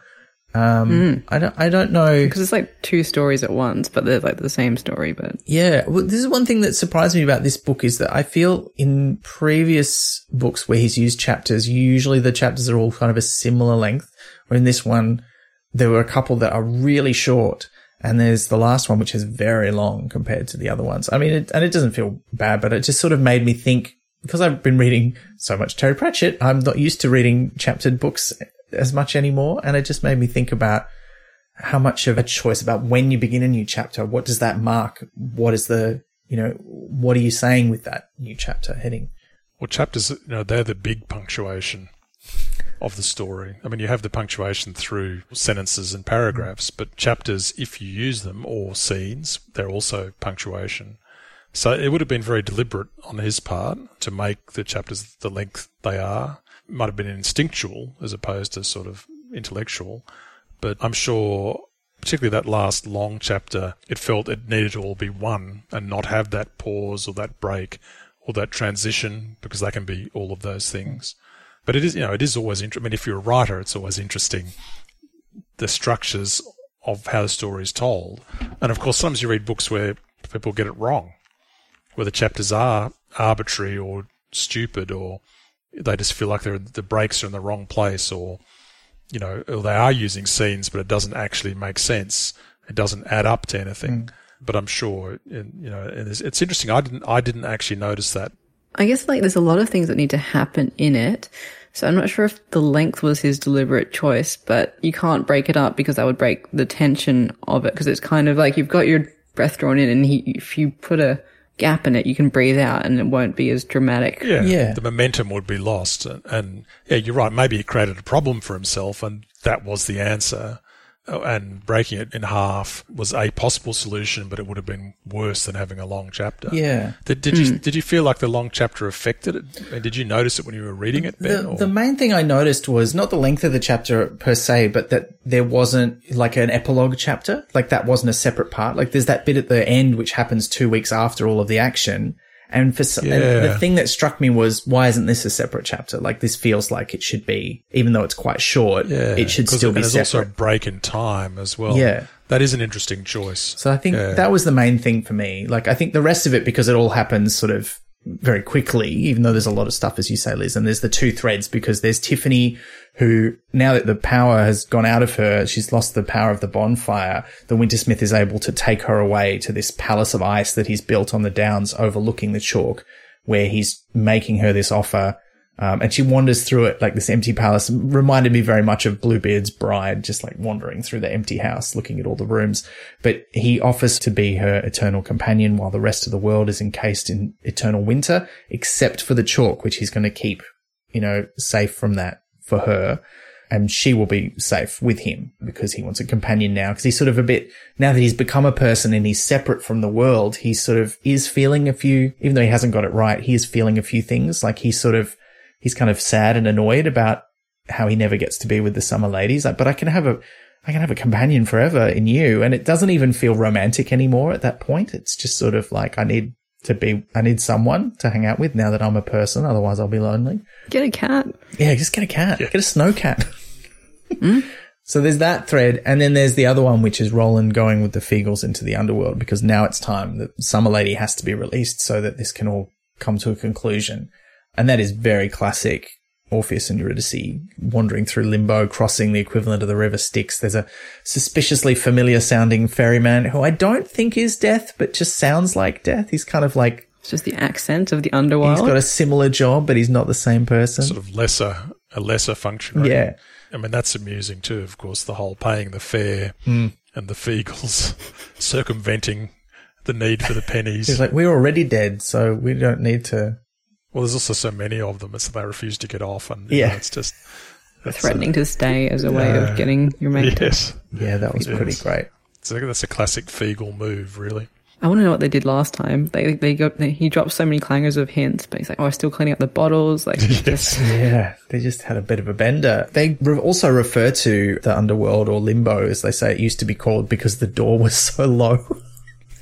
Um, I don't, I don't know. Because it's like two stories at once, but they're like the same story, but Yeah, well, this is one thing that surprised me about this book is that I feel in previous books where he's used chapters, usually the chapters are all kind of a similar length. Or in this one, there were a couple that are really short, and there's the last one which is very long compared to the other ones. I mean, it, and it doesn't feel bad, but it just sort of made me think because I've been reading so much Terry Pratchett, I'm not used to reading chaptered books as much anymore, and it just made me think about how much of a choice about when you begin a new chapter. What does that mark? What is the, you know, what are you saying with that new chapter heading? Well, chapters, you know, they're the big punctuation of the story. I mean, you have the punctuation through sentences and paragraphs, but chapters, if you use them, or scenes, they're also punctuation. So it would have been very deliberate on his part to make the chapters the length they are. Might have been instinctual as opposed to sort of intellectual, but I'm sure particularly that last long chapter, it felt it needed to all be one and not have that pause or that break or that transition because that can be all of those things. But it is, you know, it is always interesting. I mean, if you're a writer, it's always interesting the structures of how the story is told. And of course, sometimes you read books where people get it wrong, where the chapters are arbitrary or stupid or they just feel like they're, the brakes are in the wrong place or, you know, or they are using scenes, but it doesn't actually make sense. It doesn't add up to anything. Hmm. But I'm sure, in, you know, and it's, it's interesting. I didn't, I didn't actually notice that. I guess like there's a lot of things that need to happen in it. So I'm not sure if the length was his deliberate choice, but you can't break it up because that would break the tension of it. Because it's kind of like you've got your breath drawn in, and he, if you put a gap in it, you can breathe out, and it won't be as dramatic. Yeah, Yeah. the momentum would be lost, and, and yeah, you're right. Maybe he created a problem for himself, and that was the answer. Oh, And breaking it in half was a possible solution, but it would have been worse than having a long chapter. Yeah. Did, did you hmm. did you feel like the long chapter affected it? And did you notice it when you were reading it, Ben? The, the main thing I noticed was not the length of the chapter per se, but that there wasn't like an epilogue chapter. Like that wasn't a separate part. Like there's that bit at the end which happens two weeks after all of the action. And for some, and the thing that struck me was why isn't this a separate chapter? Like this feels like it should be, even though it's quite short. yeah, it should still be there's separate. also a break in time as well. Yeah. that is an interesting choice. So I think Yeah. that was the main thing for me. Like I think the rest of it, because it all happens sort of very quickly, even though there's a lot of stuff, as you say, Liz, and there's the two threads because there's Tiffany who now that the power has gone out of her, she's lost the power of the bonfire. The Wintersmith is able to take her away to this palace of ice that he's built on the downs overlooking the chalk where he's making her this offer. Um, and she wanders through it like this empty palace. Reminded me very much of Bluebeard's bride, just like wandering through the empty house, looking at all the rooms. But he offers to be her eternal companion while the rest of the world is encased in eternal winter, except for the chalk, which he's going to keep, you know, safe from that for her. And she will be safe with him because he wants a companion now. Because he's sort of a bit, now that he's become a person and he's separate from the world, he sort of is feeling a few, even though he hasn't got it right, he is feeling a few things. Like he's sort of, he's kind of sad and annoyed about how he never gets to be with the summer ladies. Like, but I can have a, I can have a companion forever in you. And it doesn't even feel romantic anymore at that point. It's just sort of like, I need to be, I need someone to hang out with now that I'm a person. Otherwise I'll be lonely. Get a cat. Yeah, just get a cat. Get a snow cat. Hmm? So there's that thread. And then there's the other one, which is Roland going with the Feegles into the underworld because now it's time that Summer Lady has to be released so that this can all come to a conclusion. And that is very classic Orpheus and Eurydice wandering through limbo, crossing the equivalent of the river Styx. There's a suspiciously familiar sounding ferryman who I don't think is Death, but just sounds like Death. He's kind of like, It's just the accent of the underworld. he's got a similar job, but he's not the same person. Sort of lesser, a lesser function. right? yeah. I mean, that's amusing too, of course, the whole paying the fare Hmm. and the Feegles circumventing the need for the pennies. He's like, we're already dead, so we don't need to. Well, there's also so many of them, so they refuse to get off. And Yeah. know, it's just that's, uh, threatening to stay as a way of getting your mate. to- yes. Yeah, that was pretty great. So that's a classic Feegle move, really. I want to know what they did last time. They they go they, he dropped so many clangers of hints, but he's like, oh, I'm still cleaning up the bottles. Like, just Yeah, they just had a bit of a bender. They re- also refer to the underworld or limbo, as they say it used to be called, because the door was so low.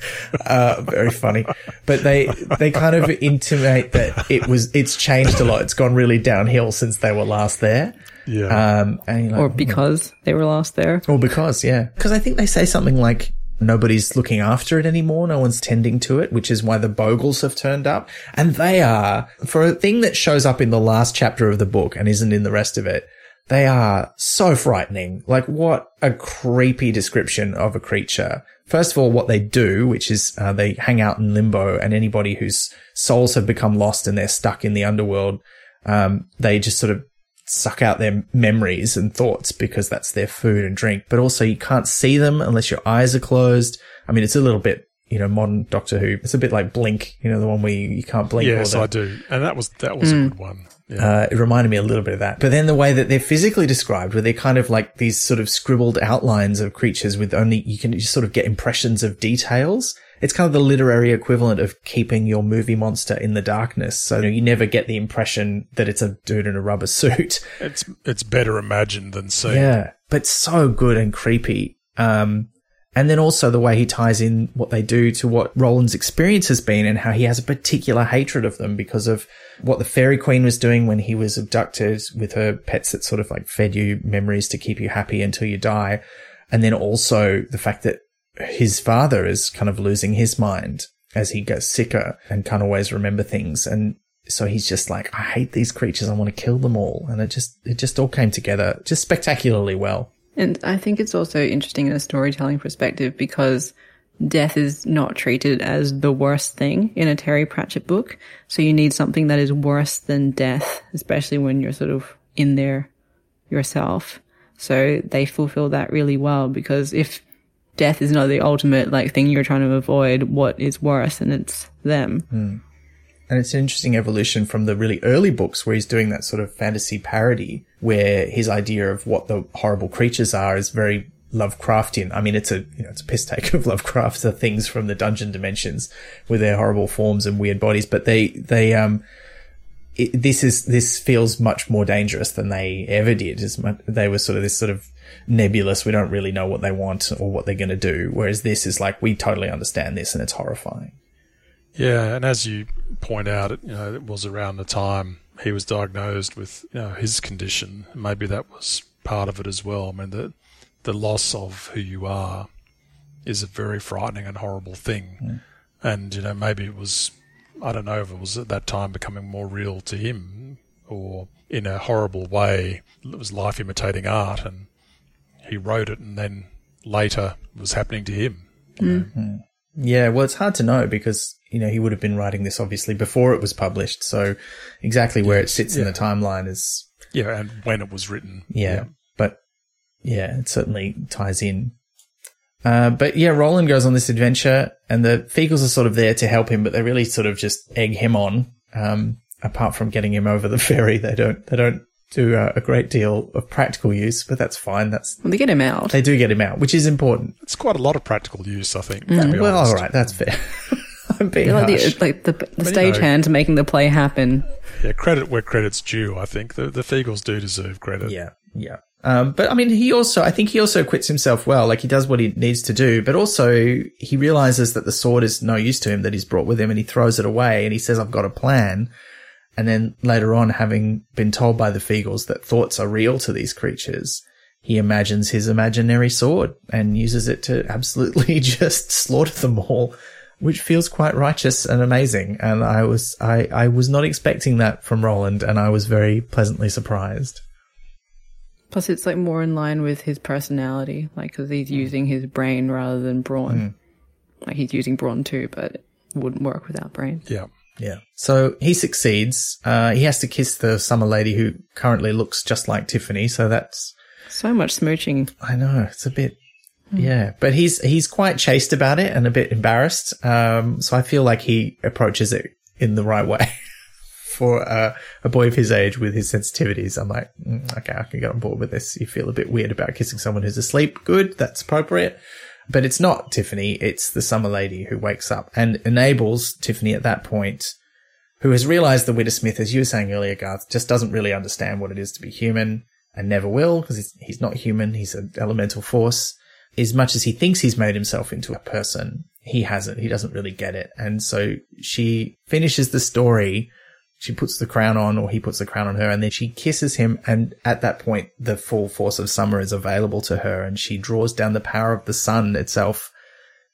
uh, very funny. But they they kind of intimate that it was it's changed a lot. It's gone really downhill since they were last there. Yeah. Um, and like, or because they were lost there. Or because, yeah. Because I think they say something like, nobody's looking after it anymore. No one's tending to it, which is why the Bogles have turned up. And they are, for a thing that shows up in the last chapter of the book and isn't in the rest of it, they are so frightening. Like what a creepy description of a creature. First of all, what they do, which is uh, they hang out in limbo and anybody whose souls have become lost and they're stuck in the underworld, um, they just sort of suck out their memories and thoughts because that's their food and drink. But also you can't see them unless your eyes are closed. I mean, it's a little bit, you know, modern Doctor Who. It's a bit like Blink, you know, the one where you, you can't blink. or yes, the- I do. And that was that was a good one. Yeah. uh, it reminded me a little bit of that. But then the way that they're physically described, where they're kind of like these sort of scribbled outlines of creatures with only, you can just sort of get impressions of details. It's kind of the literary equivalent of keeping your movie monster in the darkness. So you never get the impression that it's a dude in a rubber suit. it's it's better imagined than seen. Yeah, but so good and creepy. Um, and then also the way he ties in what they do to what Roland's experience has been and how he has a particular hatred of them because of what the fairy queen was doing when he was abducted with her pets that sort of like fed you memories to keep you happy until you die. And then also the fact that his father is kind of losing his mind as he gets sicker and can't always remember things. And so he's just like, I hate these creatures. I want to kill them all. And it just, it just all came together just spectacularly well. And I think it's also interesting in a storytelling perspective because death is not treated as the worst thing in a Terry Pratchett book. So you need something that is worse than death, especially when you're sort of in there yourself. So they fulfill that really well because if death is not the ultimate like thing you're trying to avoid, what is worse? And it's them. Hmm. And it's an interesting evolution from the really early books where he's doing that sort of fantasy parody where his idea of what the horrible creatures are is very Lovecraftian. I mean, it's a, you know, it's a piss take of Lovecraft, the things from the dungeon dimensions with their horrible forms and weird bodies, but they, they, um, it, this is, this feels much more dangerous than they ever did. As much, they were sort of this sort of nebulous. We don't really know what they want or what they're going to do. Whereas this is like, we totally understand this and it's horrifying. Yeah, and as you point out, it, you know, it was around the time he was diagnosed with you know his condition. Maybe that was part of it as well. I mean, the the loss of who you are is a very frightening and horrible thing. And you know, maybe it was I don't know if it was at that time becoming more real to him, or in a horrible way, it was life imitating art, and he wrote it, and then later it was happening to him. Hmm. Hmm. Yeah, well, it's hard to know because you know, he would have been writing this obviously before it was published. So exactly where it sits in the timeline is, Yeah, and when it was written. yeah, but yeah, it certainly ties in. Uh, but yeah, Roland goes on this adventure and the Feegles are sort of there to help him, but they really sort of just egg him on. Um, apart from getting him over the ferry, they don't, they don't do uh, a great deal of practical use, but that's fine. That's, Well, they get him out. they do get him out, which is important. It's quite a lot of practical use, I think. to be Well, honest. all right, that's fair. I'm being like harsh. the, like the, the you stagehands making the play happen. Yeah, credit where credit's due, I think. The, the Feegles do deserve credit. Yeah, yeah. Um, but I mean, he also, I think he also quits himself well. Like he does what he needs to do, but also he realizes that the sword is no use to him that he's brought with him and he throws it away and he says, I've got a plan. And then later on, having been told by the Feegles that thoughts are real to these creatures, he imagines his imaginary sword and uses it to absolutely just slaughter them all, which feels quite righteous and amazing. And I was, I, I was not expecting that from Roland and I was very pleasantly surprised. Plus, it's like more in line with his personality, like because he's using his brain rather than brawn. Like he's using brawn too, but it wouldn't work without brain. Yeah. Yeah. So he succeeds. Uh, he has to kiss the summer lady who currently looks just like Tiffany. So that's, So much smooching. I know it's a bit, yeah, but he's, he's quite chaste about it and a bit embarrassed. Um, so I feel like he approaches it in the right way for uh, a boy of his age with his sensitivities. I'm like, mm, okay, I can get on board with this. You feel a bit weird about kissing someone who's asleep. Good. That's appropriate. But it's not Tiffany. It's the summer lady who wakes up and enables Tiffany at that point who has realized the Wintersmith, as you were saying earlier, Garth, just doesn't really understand what it is to be human and never will because he's, he's not human. He's an elemental force. As much as he thinks he's made himself into a person, he hasn't. He doesn't really get it. And so she finishes the story. She puts the crown on or he puts the crown on her and then she kisses him. And at that point, the full force of summer is available to her and she draws down the power of the sun itself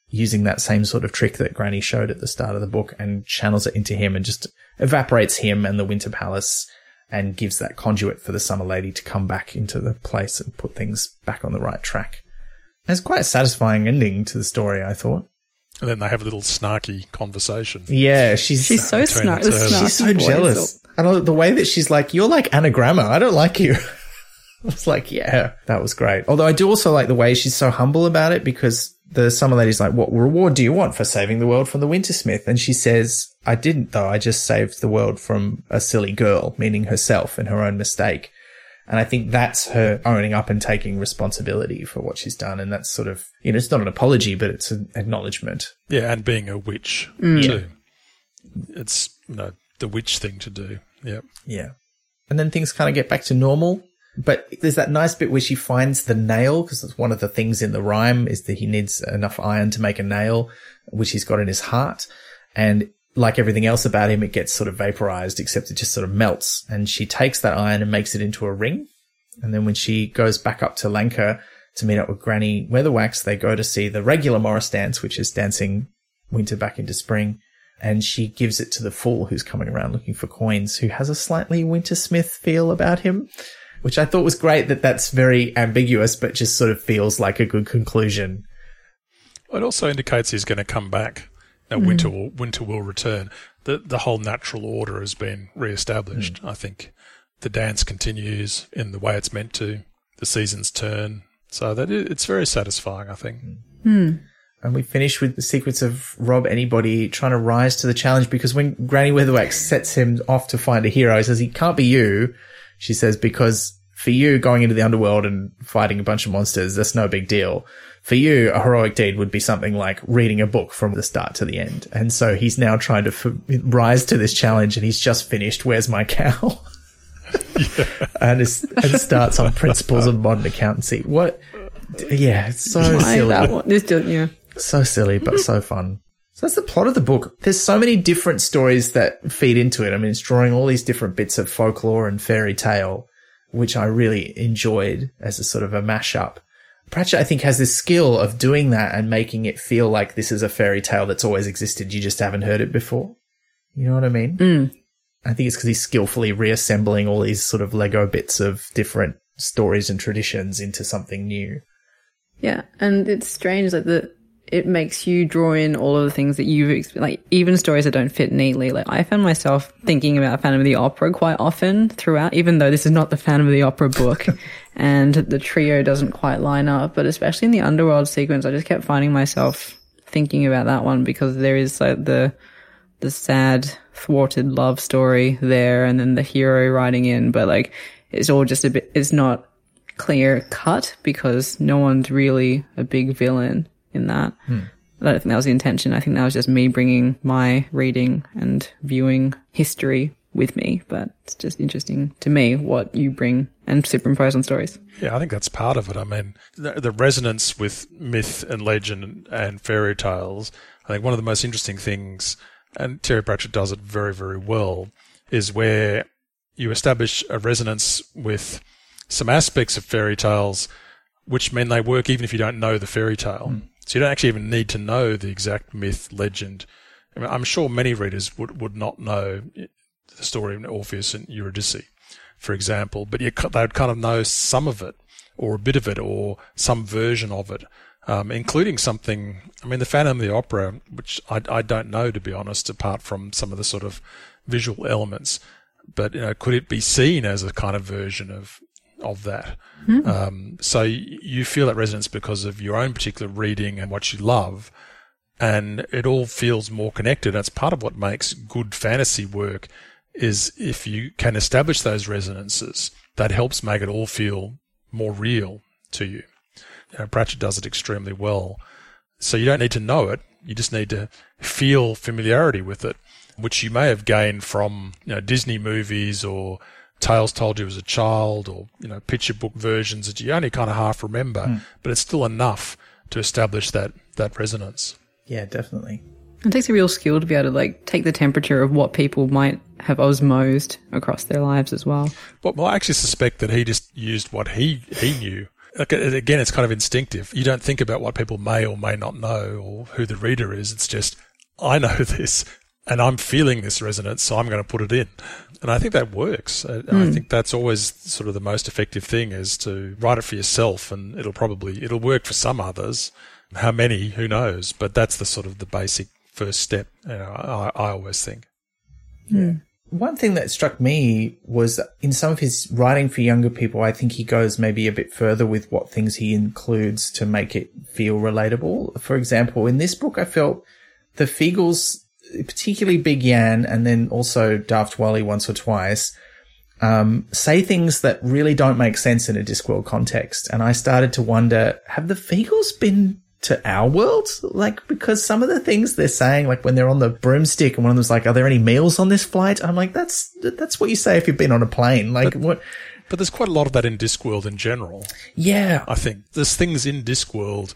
using that same sort of trick that Granny showed at the start of the book and channels it into him and just evaporates him and the Winter Palace and gives that conduit for the Summer Lady to come back into the place and put things back on the right track. And it's quite a satisfying ending to the story, I thought. And then they have a little snarky conversation. Yeah, she's She's so snarky. the two of them. she's so jealous. And I- the way that she's like, "You're like Annagramma. I don't like you." I was like, "Yeah, that was great." Although I do also like the way she's so humble about it because the summer lady's like, "What reward do you want for saving the world from the Wintersmith?" And she says, "I didn't though. I just saved the world from a silly girl, meaning herself and her own mistake." And I think that's her owning up and taking responsibility for what she's done. And that's sort of, you know, it's not an apology, but it's an acknowledgement. Yeah, and being a witch mm. too. It's you know the witch thing to do. Yeah. Yeah. And then things kind of get back to normal. But there's that nice bit where she finds the nail because it's one of the things in the rhyme is that he needs enough iron to make a nail, which he's got in his heart. And like everything else about him, it gets sort of vaporized, except it just sort of melts. And she takes that iron and makes it into a ring. And then when she goes back up to Lancre to meet up with Granny Weatherwax, they go to see the regular Morris dance, which is dancing winter back into spring. And she gives it to the fool who's coming around looking for coins, who has a slightly Wintersmith feel about him, which I thought was great that that's very ambiguous, but just sort of feels like a good conclusion. It also indicates he's going to come back. Now, winter mm. will winter will return. The the whole natural order has been re-established. Mm. I think the dance continues in the way it's meant to. The seasons turn, so that it, it's very satisfying. I think. Mm. Hmm. And we finish with the sequence of Rob Anybody trying to rise to the challenge because when Granny Weatherwax sets him off to find a hero, he says, he can't be you. She says, because for you going into the underworld and fighting a bunch of monsters, that's no big deal. For you, a heroic deed would be something like reading a book from the start to the end. And so he's now trying to f- rise to this challenge and he's just finished Where's My Cow? and, and starts on principles of modern accountancy. What? Yeah, it's so Why silly that one? This just, yeah. so silly but so fun. So that's the plot of the book. There's so many different stories that feed into it. I mean, it's drawing all these different bits of folklore and fairy tale, which I really enjoyed as a sort of a mashup. Pratchett, I think, has this skill of doing that and making it feel like this is a fairy tale that's always existed. You just haven't heard it before. You know what I mean? Hmm. I think it's because he's skillfully reassembling all these sort of Lego bits of different stories and traditions into something new. Yeah, and it's strange that the it makes you draw in all of the things that you've exp- like even stories that don't fit neatly. Like I found myself thinking about Phantom of the Opera quite often throughout, even though this is not the Phantom of the Opera book, and the trio doesn't quite line up. But especially in the underworld sequence, I just kept finding myself thinking about that one because there is like the the sad thwarted love story there, and then the hero riding in, but like it's all just a bit. It's not clear cut because no one's really a big villain in that. Hmm. I don't think that was the intention. I think that was just me bringing my reading and viewing history with me. But it's just interesting to me what you bring and superimpose on stories. Yeah, I think that's part of it. I mean, the, the resonance with myth and legend and, and fairy tales. I think one of the most interesting things, and Terry Pratchett does it very, very well, is where you establish a resonance with some aspects of fairy tales, which mean they work even if you don't know the fairy tale. Hmm. So you don't actually even need to know the exact myth, legend. I I'm sure many readers would, would not know the story of Orpheus and Eurydice, for example, but you, they would kind of know some of it, or a bit of it, or some version of it, um, including something. I mean, the Phantom of the Opera, which I, I don't know to be honest, apart from some of the sort of visual elements. But you know, could it be seen as a kind of version of of that? Um, so you feel that resonance because of your own particular reading and what you love, and it all feels more connected. That's part of what makes good fantasy work. Is if you can establish those resonances, that helps make it all feel more real to you. You know, Pratchett does it extremely well. So you don't need to know it. You just need to feel familiarity with it, which you may have gained from you know, Disney movies or tales told you as a child or, you know, picture book versions that you only kind of half remember, hmm. but it's still enough to establish that, that resonance. Yeah, definitely. It takes a real skill to be able to like take the temperature of what people might have osmosed across their lives as well. But well, I actually suspect that he just used what he, he knew. Like, again, it's kind of instinctive. You don't think about what people may or may not know or who the reader is. It's just, I know this and I'm feeling this resonance, so I'm going to put it in. And I think that works. I, I hmm. think that's always sort of the most effective thing is to write it for yourself and it'll probably, it'll work for some others. How many, who knows? But that's the sort of the basic first step, you know, I, I always think. Hmm. One thing that struck me was in some of his writing for younger people, I think he goes maybe a bit further with what things he includes to make it feel relatable. For example, in this book, I felt the Feegles, particularly Big Yan, and then also Daft Wally once or twice, um, say things that really don't make sense in a Discworld context. And I started to wonder, have the Feegles been to our world? Like, because some of the things they're saying, like when they're on the broomstick and one of them's like, are there any meals on this flight? I'm like, that's, that's what you say if you've been on a plane. Like, what? But there's quite a lot of that in Discworld in general. Yeah. I think there's things in Discworld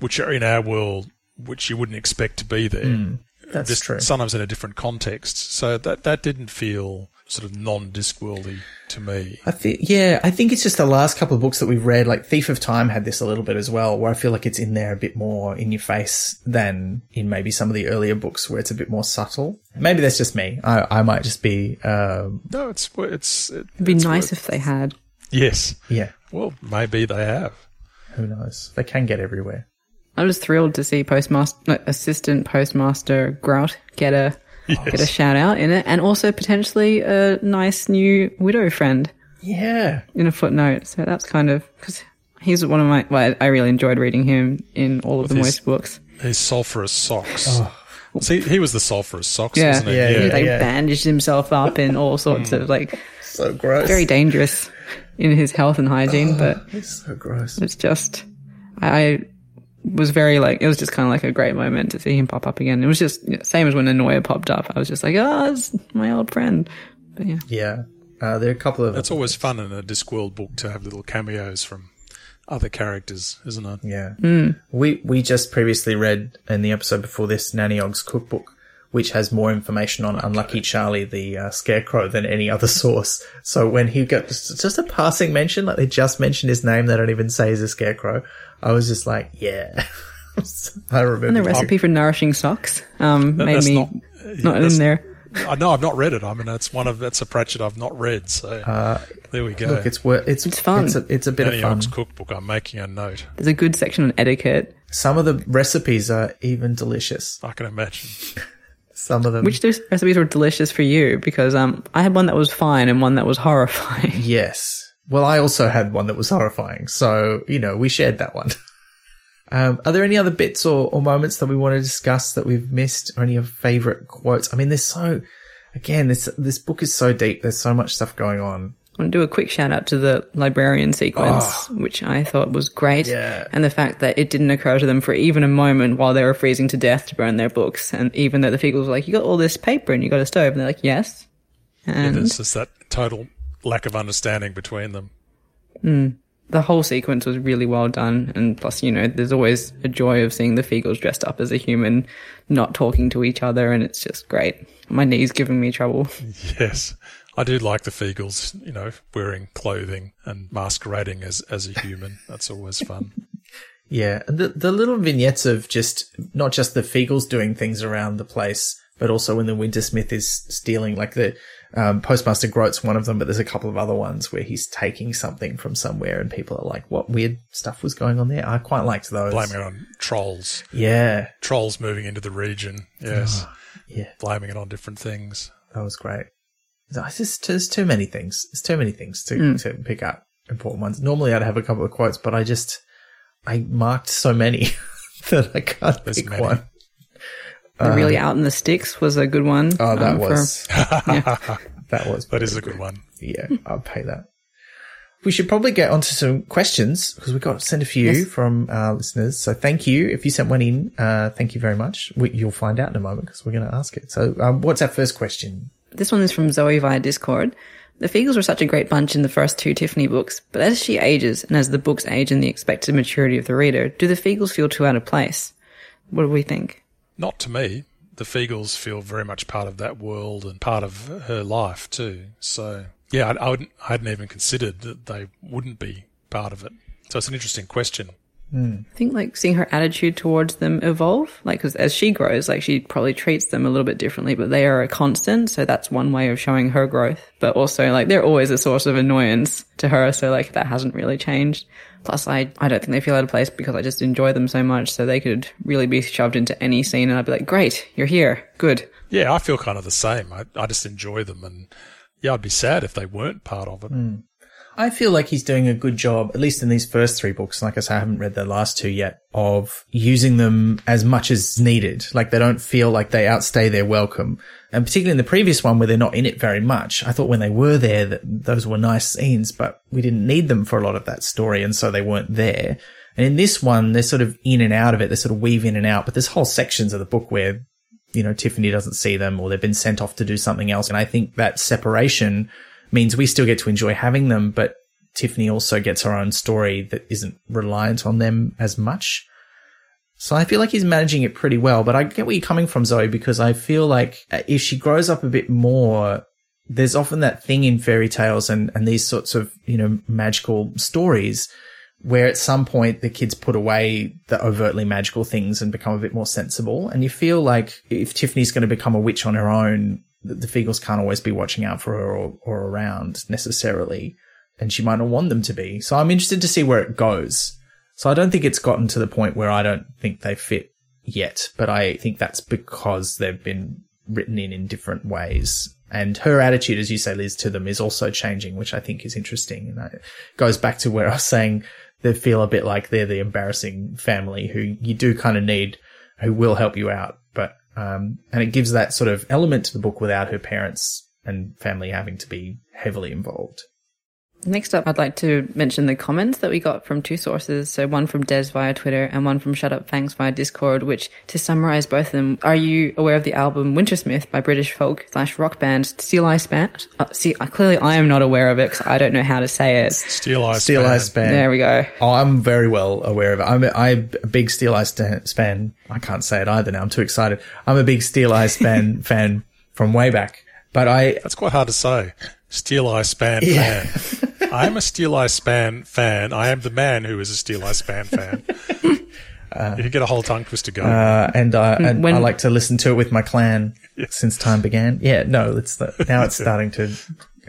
which are in our world which you wouldn't expect to be there. That's Just true. Sometimes in a different context. So that that didn't feel sort of non-Discworldy to me. I think, yeah, I think it's just the last couple of books that we've read, like Thief of Time had this a little bit as well, where I feel like it's in there a bit more in your face than in maybe some of the earlier books where it's a bit more subtle. Maybe that's just me. I, I might just be, um, No, it's it's it, It'd be it's nice if they had. yes. yeah, Well, maybe they have. who knows? They can get everywhere. I was thrilled to see postmaster, no, assistant postmaster Groat get a get a shout out in it, and also potentially a nice new widow friend Yeah. in a footnote. So that's kind of because he's one of my. Well, I really enjoyed reading him in all of the his- Moist books. His sulphurous socks. Oh. See, he was the sulphurous socks, Yeah. wasn't he? Yeah, He yeah. like yeah. bandaged himself up in all sorts of mm. like So gross. very dangerous in his health and hygiene, oh, but It's so gross. it's just I was very like it was just kind of like a great moment to see him pop up again. It was just you know, same as when Anoia popped up. I was just like, oh, it's my old friend. But yeah, Yeah. Uh, there are a couple of, It's always fun in a Discworld book to have little cameos from other characters, isn't it? Yeah. We we just previously read in the episode before this Nanny Ogg's cookbook, which has more information on Unlucky Charlie, the uh, scarecrow, than any other source. So when he got just, just a passing mention, like they just mentioned his name, they don't even say he's a scarecrow. I was just like, yeah. I remember. and the recipe for nourishing socks um, made me not- not, that's- in there. I know I've not read it. I mean, that's one of that's a Pratchett I've not read. So there we go. Look, it's wor- it's It's fun. It's a, it's a bit Nanny of fun. Ogg's cookbook. I'm making a note. There's a good section on etiquette Some of the recipes are even delicious. I can imagine. Some of them. Which those recipes were delicious for you? Because um, I had one that was fine and one that was horrifying. Yes. Well, I also had one that was horrifying. So, you know, we shared that one. um, are there any other bits or, or moments that we want to discuss that we've missed or any of your favorite quotes? I mean, there's so, again, this, this book is so deep. There's so much stuff going on. I want to do a quick shout out to the librarian sequence, oh. which I thought was great. Yeah. And the fact that it didn't occur to them for even a moment while they were freezing to death to burn their books. And even though the Feegles were like, you got all this paper and you got a stove. And they're like, yes. And There's just that total lack of understanding between them. Hmm. the whole sequence was really well done. And plus, you know, there's always a joy of seeing the Feegles dressed up as a human, not talking to each other. And it's just great. My knee's giving me trouble. Yes. I do like the Feegles, you know, wearing clothing and masquerading as, as a human. That's always fun. Yeah. And the, the little vignettes of just, not just the Feegles doing things around the place, but also when the Wintersmith is stealing, like the, um, Postmaster Groat's one of them, but there's a couple of other ones where he's taking something from somewhere and people are like, what weird stuff was going on there? I quite liked those. Blaming it on trolls. Yeah. Trolls moving into the region. Yes. Yeah. Blaming it on different things. That was great. It's just, there's too many things. There's too many things to, to pick out important ones. Normally I'd have a couple of quotes, but I just, I marked so many that I can't There's pick many. one. The really out in the sticks was a good one. Oh, that um, for- was, that was, That is a good one. yeah, I'll pay that. We should probably get onto some questions because we got sent a few Yes. from our listeners. So thank you. If you sent one in, uh, thank you very much. We, you'll find out in a moment because we're going to ask it. So, um, what's our first question? This one is from Zoe via Discord. The Feegles were such a great bunch in the first two Tiffany books, but as she ages and as the books age in the expected maturity of the reader, do the Feegles feel too out of place? What do we think? Not to me. The Feegles feel very much part of that world and part of her life too. So yeah, I, I, I hadn't even considered that they wouldn't be part of it. So it's an interesting question. Mm. I think like seeing her attitude towards them evolve, like because as she grows, like she probably treats them a little bit differently, but they are a constant. So that's one way of showing her growth. But also like they're always a source of annoyance to her. So like that hasn't really changed. Plus I, I don't think they feel out of place because I just enjoy them so much. So they could really be shoved into any scene and I'd be like, great, you're here. Good. Yeah, I feel kind of the same. I, I just enjoy them and yeah, I'd be sad if they weren't part of it. Mm. I feel like he's doing a good job, at least in these first three books. Like I say, I haven't read the last two yet of using them as much as needed. Like they don't feel like they outstay their welcome. And particularly in the previous one where they're not in it very much. I thought when they were there that those were nice scenes, but we didn't need them for a lot of that story. And so they weren't there. And in this one, they're sort of in and out of it. They sort of weave in and out, but there's whole sections of the book where you know, Tiffany doesn't see them or they've been sent off to do something else. And I think that separation means we still get to enjoy having them, but Tiffany also gets her own story that isn't reliant on them as much. So I feel like he's managing it pretty well, but I get where you're coming from, Zoe, because I feel like uh, if she grows up a bit more, there's often that thing in fairy tales and, and these sorts of, you know, magical stories where at some point the kids put away the overtly magical things and become a bit more sensible. And you feel like if Tiffany's going to become a witch on her own, the, Feegles can't always be watching out for her or, or around necessarily. And she might not want them to be. So I'm interested to see where it goes. So I don't think it's gotten to the point where I don't think they fit yet, but I think that's because they've been written in in different ways. And her attitude, as you say, Liz, to them is also changing, which I think is interesting. And that goes back to where I was saying they feel a bit like they're the embarrassing family who you do kind of need, who will help you out. Um, and it gives that sort of element to the book without her parents and family having to be heavily involved. Next up, I'd like to mention the comments that we got from two sources. So one from Des via Twitter and one from Shut Up Fangs via Discord, which to summarize both of them, are you aware of the album Wintersmith by British folk slash rock band Steeleye Span? Uh, see, uh, clearly I am not aware of it because I don't know how to say it. Steel Eye Steel Span. Eye Span. There we go. Oh, I'm very well aware of it. I'm a, I'm a big Steel Eye Stan, Span. I can't say it either now. I'm too excited. I'm a big Steeleye Span fan from way back. But I, That's quite hard to say. Steeleye Span Yeah. fan. I am a Steeleye Span fan. I am the man who is a Steeleye Span fan. If you can get a whole tongue twister going. uh, and, uh, and When- I like to listen to it with my clan since time began. Yeah, no, it's the, now it's starting to,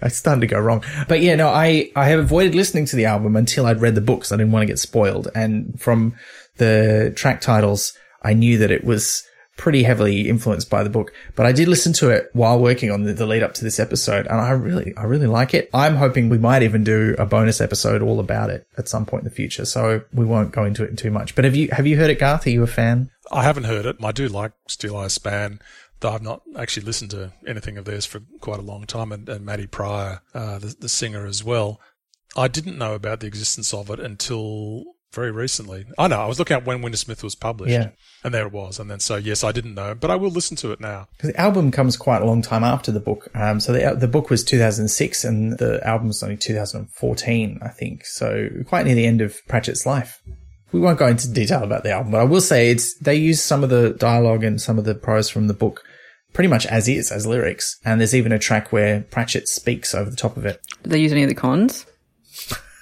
it's starting to go wrong. But yeah, no, I, I have avoided listening to the album until I'd read the books. I didn't want to get spoiled. And from the track titles, I knew that it was pretty heavily influenced by the book, but I did listen to it while working on the, the lead up to this episode and I really, I really like it. I'm hoping we might even do a bonus episode all about it at some point in the future. So we won't go into it too much, but have you, have you heard it, Garth? Are you a fan? I haven't heard it. I do like Steeleye Span, though I've not actually listened to anything of theirs for quite a long time, and, and Maddy Prior, uh, the, the singer as well. I didn't know about the existence of it until very recently. I know I was looking at when Wintersmith was published, Yeah. and there it was. And then so yes, I didn't know, but I will listen to it now. Because the album comes quite a long time after the book. Um, so the, the book was 2006 and the album was only 2014, I think. So quite near the end of Pratchett's life. We won't go into detail about the album, but I will say it's, they use some of the dialogue and some of the prose from the book pretty much as is, as lyrics. And there's even a track where Pratchett speaks over the top of it. Did they use any of the cons?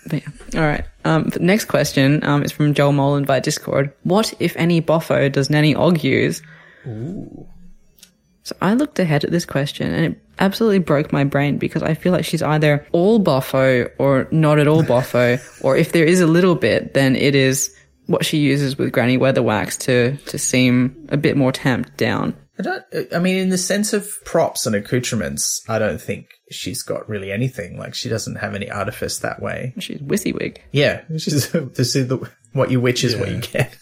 But yeah. All right. Um, the next question um, is from Joel Molan via Discord. What, if any, boffo does Nanny Ogg use? Ooh. So I looked ahead at this question and it absolutely broke my brain because I feel like she's either all boffo or not at all boffo, or if there is a little bit, then it is what she uses with Granny Weatherwax to to seem a bit more tamped down. I don't, I mean, in the sense of props and accoutrements, I don't think she's got really anything. Like she doesn't have any artifice that way. She's WYSIWYG. Yeah. She's, this is the, what you witch is what you get.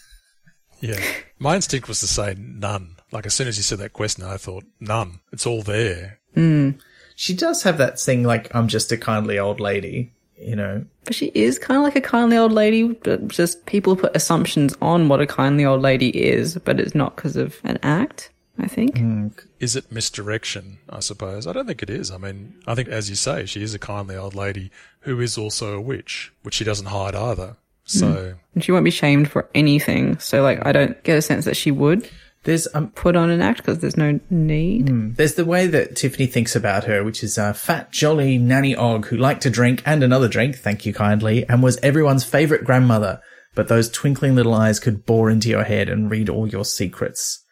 Yeah, my instinct was to say none. Like as soon as you said that question, I thought none. It's all there. Hmm. She does have that thing like, I'm just a kindly old lady, you know. But she is kind of like a kindly old lady, but just people put assumptions on what a kindly old lady is, but it's not because of an act, I think. Hmm. Is it misdirection? I suppose. I don't think it is. I mean, I think as you say, she is a kindly old lady who is also a witch, which she doesn't hide either. Hmm. So And she won't be shamed for anything. So, like, I don't get a sense that she would There's, um, put on an act because there's no need. Hmm. there's the way that Tiffany thinks about her, which is a fat, jolly Nanny Ogg who liked to drink and another drink, thank you kindly, and was everyone's favorite grandmother. But those twinkling little eyes could bore into your head and read all your secrets.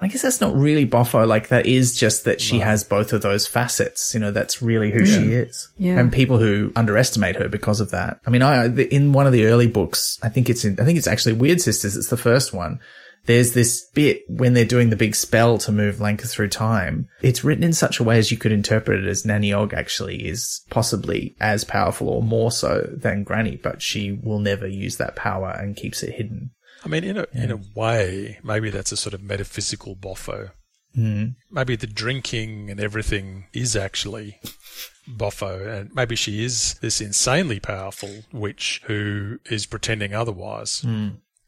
I guess that's not really boffo. Like that is just that she has both of those facets. You know, that's really who she is. Yeah. And people who underestimate her because of that. I mean, I, in one of the early books, I think it's in, I think it's actually Wyrd Sisters. It's the first one. There's this bit when they're doing the big spell to move Lancre through time. It's written in such a way as you could interpret it as Nanny Ogg actually is possibly as powerful or more so than Granny, but she will never use that power and keeps it hidden. I mean, in a in a way, maybe that's a sort of metaphysical boffo. Mm. Maybe the drinking and everything is actually boffo, and maybe she is this insanely powerful witch who is pretending otherwise.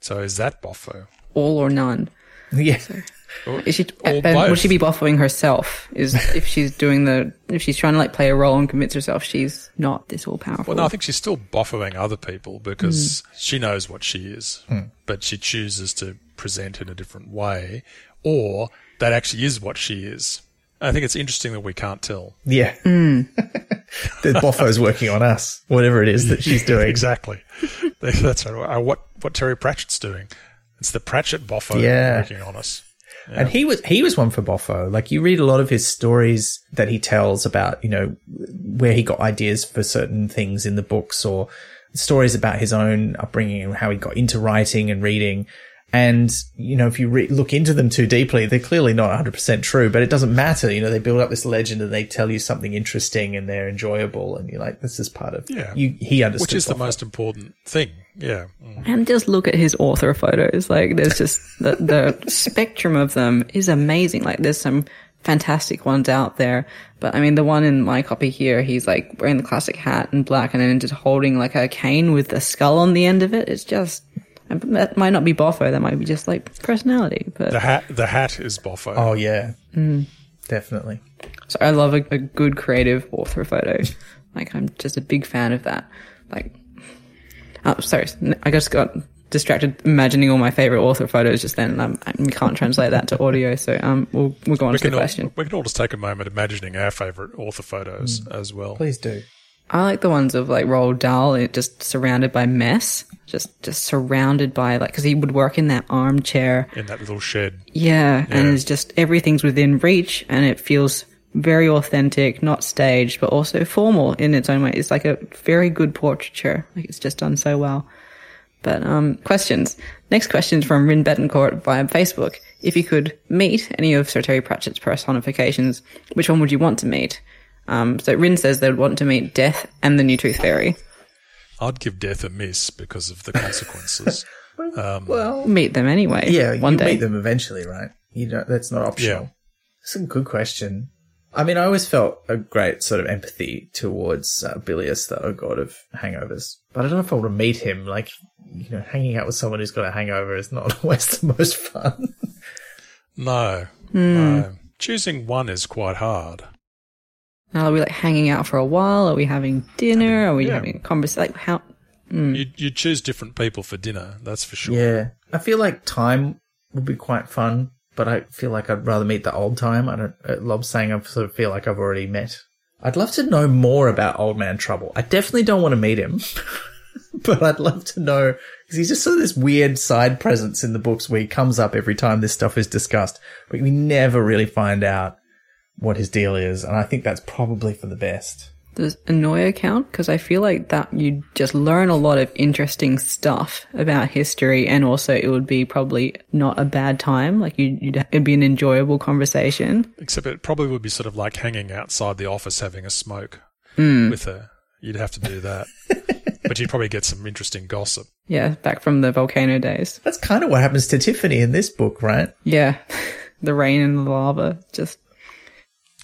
So is that boffo? All or none. Yeah. Is she, Or and uh, um, both. would she be boffoing herself? Is if she's doing the, if she's trying to like play a role and convince herself she's not this all powerful. Well, no, I think she's still boffoing other people because hmm. she knows what she is, hmm. but she chooses to present in a different way, or that actually is what she is. I think it's interesting that we can't tell. Yeah. Hmm. the Boffo's working on us, whatever it is that she's doing. Exactly. That's right. Uh, What what Terry Pratchett's doing. It's the Pratchett boffo Yeah. working on us. And he was he was one for Boffo. Like you read a lot of his stories that he tells about, you know, where he got ideas for certain things in the books or stories about his own upbringing and how he got into writing and reading. And, you know, if you re- look into them too deeply, they're clearly not 100% true, but it doesn't matter. You know, they build up this legend and they tell you something interesting and they're enjoyable. And you're like, this is part of, Yeah. you, he understood. Which is the most important thing. Yeah. Mm. And just look at his author photos. Like, there's just the, the spectrum of them is amazing. Like, there's some fantastic ones out there. But I mean, the one in my copy here, he's like wearing the classic hat and black and then just holding like a cane with a skull on the end of it. It's just, that might not be Boffo. That might be just like personality. But The hat the hat is boffo. Oh, yeah. Definitely. So I love a, a good creative author photo. Like I'm just a big fan of that. Like, oh, sorry, I just got distracted imagining all my favorite author photos just then. and I can't translate that to audio, so um, we'll we'll go on we to the all, question. we can all just take a moment imagining our favourite author photos Hmm. as well. Please do. I like the ones of like Roald Dahl, just surrounded by mess, just just surrounded by like because he would work in that armchair In that little shed. Yeah, and it's just everything's within reach, and it feels very authentic, not staged, but also formal in its own way. It's like a very good portraiture. Like it's just done so well. But um, questions. Next question is from Rin Betancourt via Facebook. If you could meet any of Sir Terry Pratchett's personifications, which one would you want to meet? Um, so Rin says they'd want to meet Death and the New Tooth Fairy. I'd give death a miss because of the consequences. Well, Meet them anyway. yeah, one you day. meet them eventually, right? You know, that's not optional. Yeah. It's a good question. I mean, I always felt a great sort of empathy towards uh, Bilius, the god of hangovers. But I don't know if I want to meet him. Like, you know, hanging out with someone who's got a hangover is not always the most fun. no, Hmm. no. Choosing one is quite hard. Now, are we like hanging out for a while? Are we having dinner? Are we yeah. having a conversation? Like how? You you choose different people for dinner. That's for sure. yeah. I feel like time would be quite fun, but I feel like I'd rather meet the old time. I don't, uh, Lobsang I sort of feel like I've already met. I'd love to know more about Old Man Trouble. I definitely don't want to meet him, but I'd love to know because he's just sort of this weird side presence in the books where he comes up every time this stuff is discussed, but we never really find out what his deal is. And I think that's probably for the best. Does Anoia count? Because I feel like that you'd just learn a lot of interesting stuff about history, and also it would be probably not a bad time. Like you, you'd it'd be an enjoyable conversation. Except it probably would be sort of like hanging outside the office having a smoke hmm. with her. You'd have to do that. but you'd probably get some interesting gossip. Yeah, back from the volcano days. That's kind of what happens to Tiffany in this book, right? Yeah, the rain and the lava. Just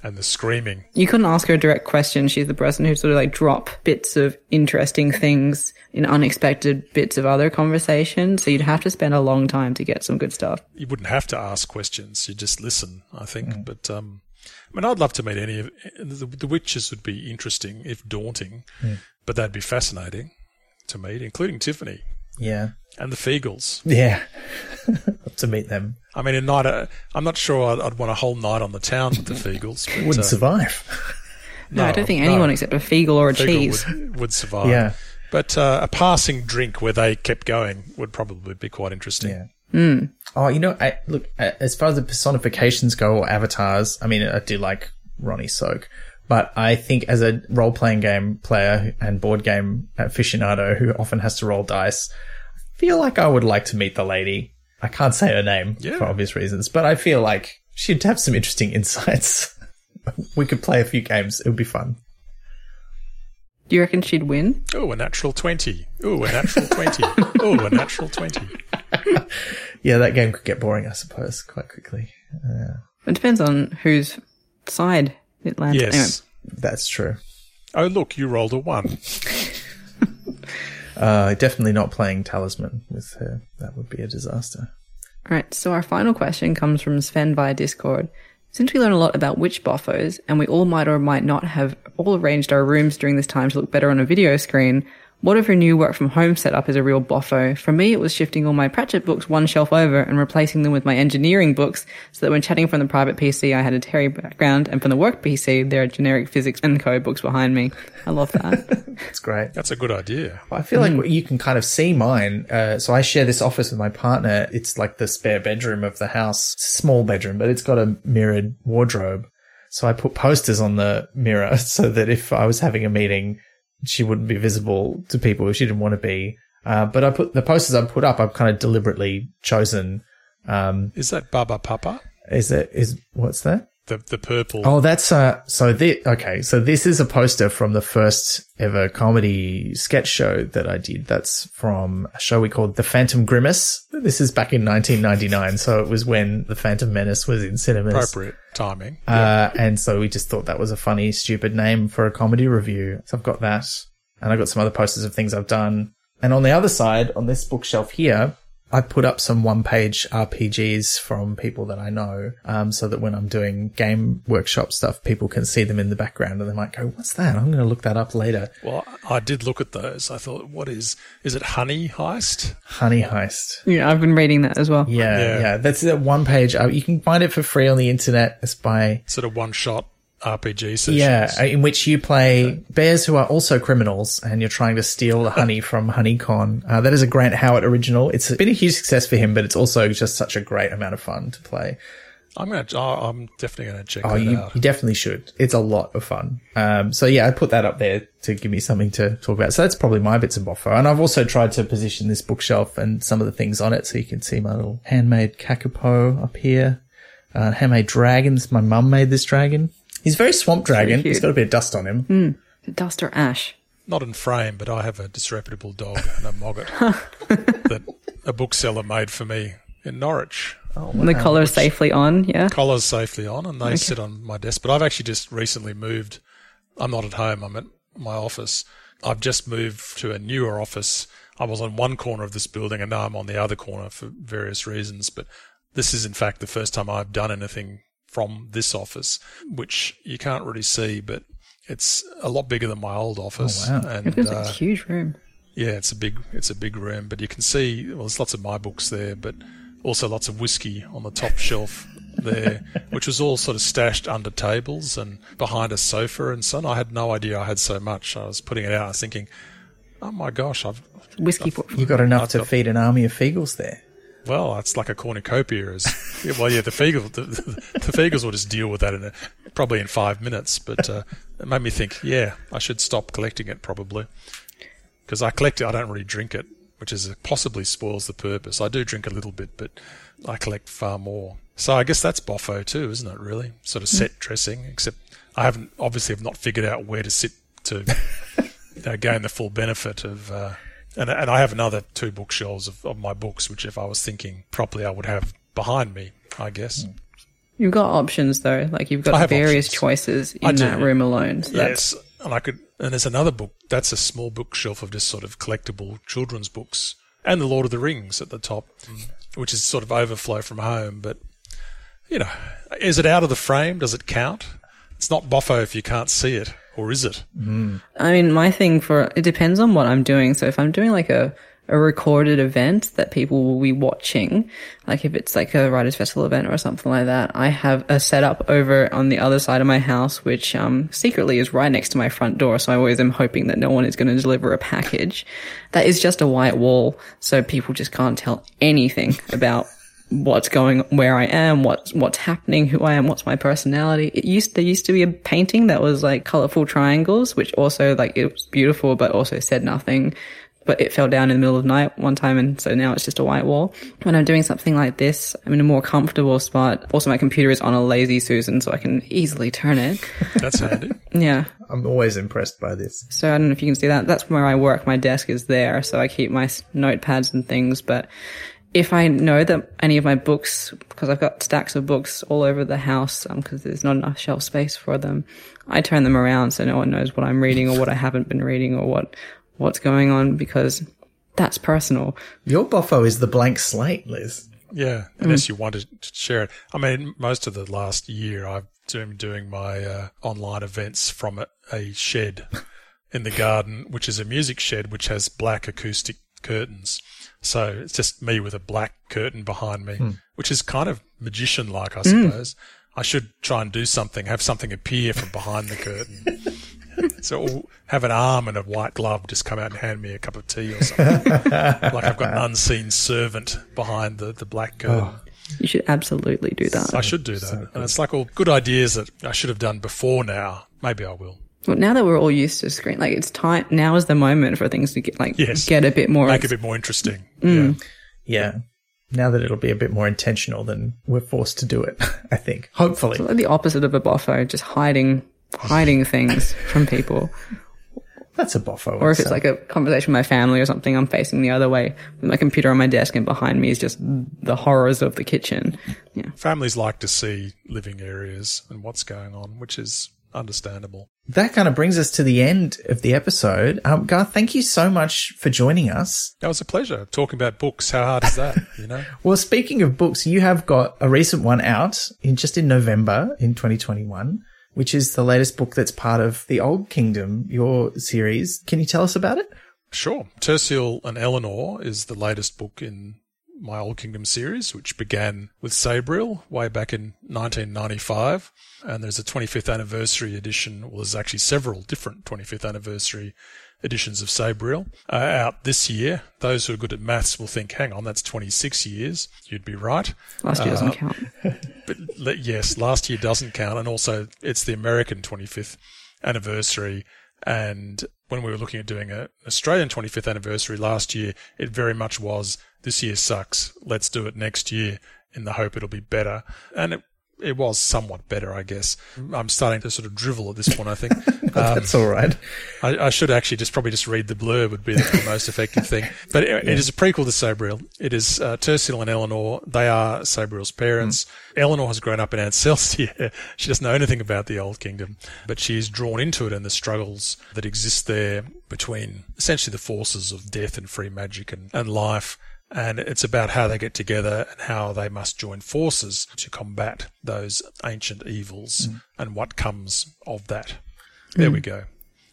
And the screaming. you couldn't ask her a direct question. She's the person who sort of like drop bits of interesting things in unexpected bits of other conversation. So you'd have to spend a long time to get some good stuff. You wouldn't have to ask questions. You just listen, I think. But, um, I mean, I'd love to meet any of the, the witches would be interesting, if daunting, but that'd be fascinating to meet, including Tiffany Yeah. And the Feegles. Yeah. To meet them. I mean, a night, uh, I'm not sure I'd, I'd want a whole night on the town with the Feegles. But, Wouldn't uh, survive. No, I don't think no. anyone except a Feegle or a Feegle cheese. would, would survive. Yeah. But uh, a passing drink where they kept going would probably be quite interesting. Yeah. Oh, you know, I, look, as far as the personifications go or avatars, I mean, I do like Ronnie Soak, but I think as a role playing game player and board game aficionado who often has to roll dice, I feel like I would like to meet the lady. I can't say her name Yeah. for obvious reasons, but I feel like she'd have some interesting insights. we could play a few games. It would be fun. Do you reckon she'd win? Oh, a natural 20. Oh, a natural 20. Oh, a natural 20. Yeah, that game could get boring, I suppose, quite quickly. Uh, it depends on whose side it lands. Yes. That's true. Oh, look, you rolled a 1. Uh, definitely not playing Talisman with her. That would be a disaster. All right, so our final question comes from Sven via Discord. Since we learn a lot about witch boffos, and we all might or might not have all arranged our rooms during this time to look better on a video screen, what if her new work from home setup is a real boffo? For me, it was shifting all my Pratchett books one shelf over and replacing them with my engineering books so that when chatting from the private PC, I had a Terry background, and from the work PC, there are generic physics and code books behind me. I love that. That's great. That's a good idea. I feel like you can kind of see mine. Uh, so I share this office with my partner. It's like the spare bedroom of the house. Small bedroom, but it's got a mirrored wardrobe. So I put posters on the mirror so that if I was having a meeting, she wouldn't be visible to people if she didn't want to be. Uh, but I put the posters I put up, I've kind of deliberately chosen. Um, Is that Baba Papa? is it, is, what's that? The, the purple. Oh, that's uh. So this okay. So this is a poster from the first ever comedy sketch show that I did. That's from a show we called The Phantom Grimace. This is back in 1999. So it was when The Phantom Menace was in cinemas. appropriate timing. Uh, and so we just thought that was a funny, stupid name for a comedy review. So I've got that, and I've got some other posters of things I've done. And on the other side, on this bookshelf here, I put up some one-page RPGs from people that I know, um, so that when I'm doing game workshop stuff, people can see them in the background, and they might go, "What's that?" I'm going to look that up later. Well, I did look at those. I thought, what is, is it Honey Heist? Honey Heist. yeah, I've been reading that as well. Yeah, Yeah. yeah, that's a one page. Uh, you can find it for free on the internet. It's by Sort of one shot RPG sessions. Yeah, in which you play bears who are also criminals, and you're trying to steal the honey from Honeycon. Uh, that is a Grant Howitt original. It's been a huge success for him, but it's also just such a great amount of fun to play. I'm gonna. Oh, I'm definitely gonna check Oh, that you, out. you definitely should. It's a lot of fun. Um, so yeah, I put that up there to give me something to talk about. So that's probably my bits of boffo. And I've also tried to position this bookshelf and some of the things on it so you can see my little handmade kakapo up here. Uh, handmade dragons. My mum made this dragon. He's very swamp dragon. cute. He's got a bit of dust on him. Hmm. Dust or ash? Not in frame, but I have a disreputable dog and a mogget that a bookseller made for me in Norwich. Oh, the collar safely on, yeah. Collars safely on, and they sit on my desk. But I've actually just recently moved. I'm not at home. I'm at my office. I've just moved to a newer office. I was on one corner of this building, and now I'm on the other corner for various reasons. But this is, in fact, the first time I've done anything from this office, which you can't really see, but it's a lot bigger than my old office. wow. And It was uh, a huge room. yeah, it's a big it's a big room, but you can see well, there's lots of my books there, but also lots of whiskey on the top shelf there, which was all sort of stashed under tables and behind a sofa and so on. I had no idea I had so much. I was putting it out, I was thinking, oh my gosh, I've Whiskey for You got enough to got- feed an army of Feegles there. Well, it's like a cornucopia. Is well, yeah, the Feegles, the, the Feegles will just deal with that in a, probably in five minutes. But uh, it made me think, yeah, I should stop collecting it probably because I collect it. I don't really drink it, which is possibly spoils the purpose. I do drink a little bit, but I collect far more. So I guess that's boffo too, isn't it? Really, sort of set dressing. Except I haven't obviously have not figured out where to sit to uh, gain the full benefit of. Uh, and, and I have another two bookshelves of, of my books, which if I was thinking properly, I would have behind me, I guess. Mm. You've got options though, like you've got various options. choices in that room alone. So that's Yes. And I could, and there's another book, that's a small bookshelf of just sort of collectible children's books and The Lord of the Rings at the top, mm. which is sort of overflow from home. But, you know, is it out of the frame? Does it count? It's not boffo if you can't see it, or is it? I mean, my thing for it depends on what I'm doing. So if I'm doing like a a recorded event that people will be watching, like if it's like a writers festival event or something like that, I have a setup over on the other side of my house, which um secretly is right next to my front door. So I always am hoping that no one is going to deliver a package. That is just a white wall, so people just can't tell anything about what's going where I am, what's what's happening, who I am, what's my personality. It used there used to be a painting that was like colorful triangles, which also like it was beautiful but also said nothing. But it fell down in the middle of the night one time and so now it's just a white wall. When I'm doing something like this, I'm in a more comfortable spot. Also my computer is on a lazy Susan so I can easily turn it. That's handy. Yeah. I'm always impressed by this. So I don't know if you can see that. That's where I work. My desk is there, so I keep my notepads and things. But if I know that any of my books, because I've got stacks of books all over the house, because there's not enough shelf space for them, I turn them around so no one knows what I'm reading or what I haven't been reading or what what's going on because that's personal. Your boffo is the blank slate, Liz. Yeah, unless you want to share it. I mean, most of the last year I've been doing my uh, online events from a, a shed in the garden, which is a music shed which has black acoustic curtains. So it's just me with a black curtain behind me, hmm. which is kind of magician like, I hmm. suppose. I should try and do something, have something appear from behind the curtain. So or have an arm and a white glove just come out and hand me a cup of tea or something. like I've got an unseen servant behind the, the black oh. curtain. You should absolutely do that. I should do that. and it's like all good ideas that I should have done before now. Maybe I will. But now that we're all used to screen, like it's time. Now is the moment for things to get like Yes. get a bit more. Make it a bit more interesting. Mm. Yeah. Yeah. Now that it'll be a bit more intentional than we're forced to do it, I think. Hopefully. like the opposite of a boffo, just hiding hiding things from people. That's a boffo. Or if it's like a conversation with my family or something, I'm facing the other way with my computer on my desk and behind me is just the horrors of the kitchen. Yeah. Families like to see living areas and what's going on, which is understandable. that kind of brings us to the end of the episode. Um, Garth, thank you so much for joining us. That was a pleasure. Talking about books, how hard is that? You know? Well, speaking of books, you have got a recent one out in just in November in 2021, which is the latest book that's part of the Old Kingdom, your series. Can you tell us about it? Sure. Terciel and Elinor is the latest book in my Old Kingdom series, which began with Sabriel way back in 1995. And there's a 25th anniversary edition. Well, there's actually several different 25th anniversary editions of Sabriel uh, out this year. Those who are good at maths will think, hang on, that's 26 years. You'd be right. Last year doesn't Uh, count. But yes, last year doesn't count. And also, it's the American 25th anniversary. And when we were looking at doing an Australian 25th anniversary last year, it very much was this year sucks. Let's do it next year in the hope it'll be better. And it, it was somewhat better, I guess. I'm starting to sort of drivel at this point, I think. Um, That's all right. I, I should actually just probably just read the blurb would be the, most effective thing. But it, it is a prequel to Sabriel. It is uh, Terciel and Elinor. They are Sabriel's parents. Elinor has grown up in Ancelstierre. she doesn't know anything about the Old Kingdom, but she is drawn into it and the struggles that exist there between essentially the forces of death and free magic and, and life. And it's about how they get together and how they must join forces to combat those ancient evils mm. and what comes of that. Mm. There we go.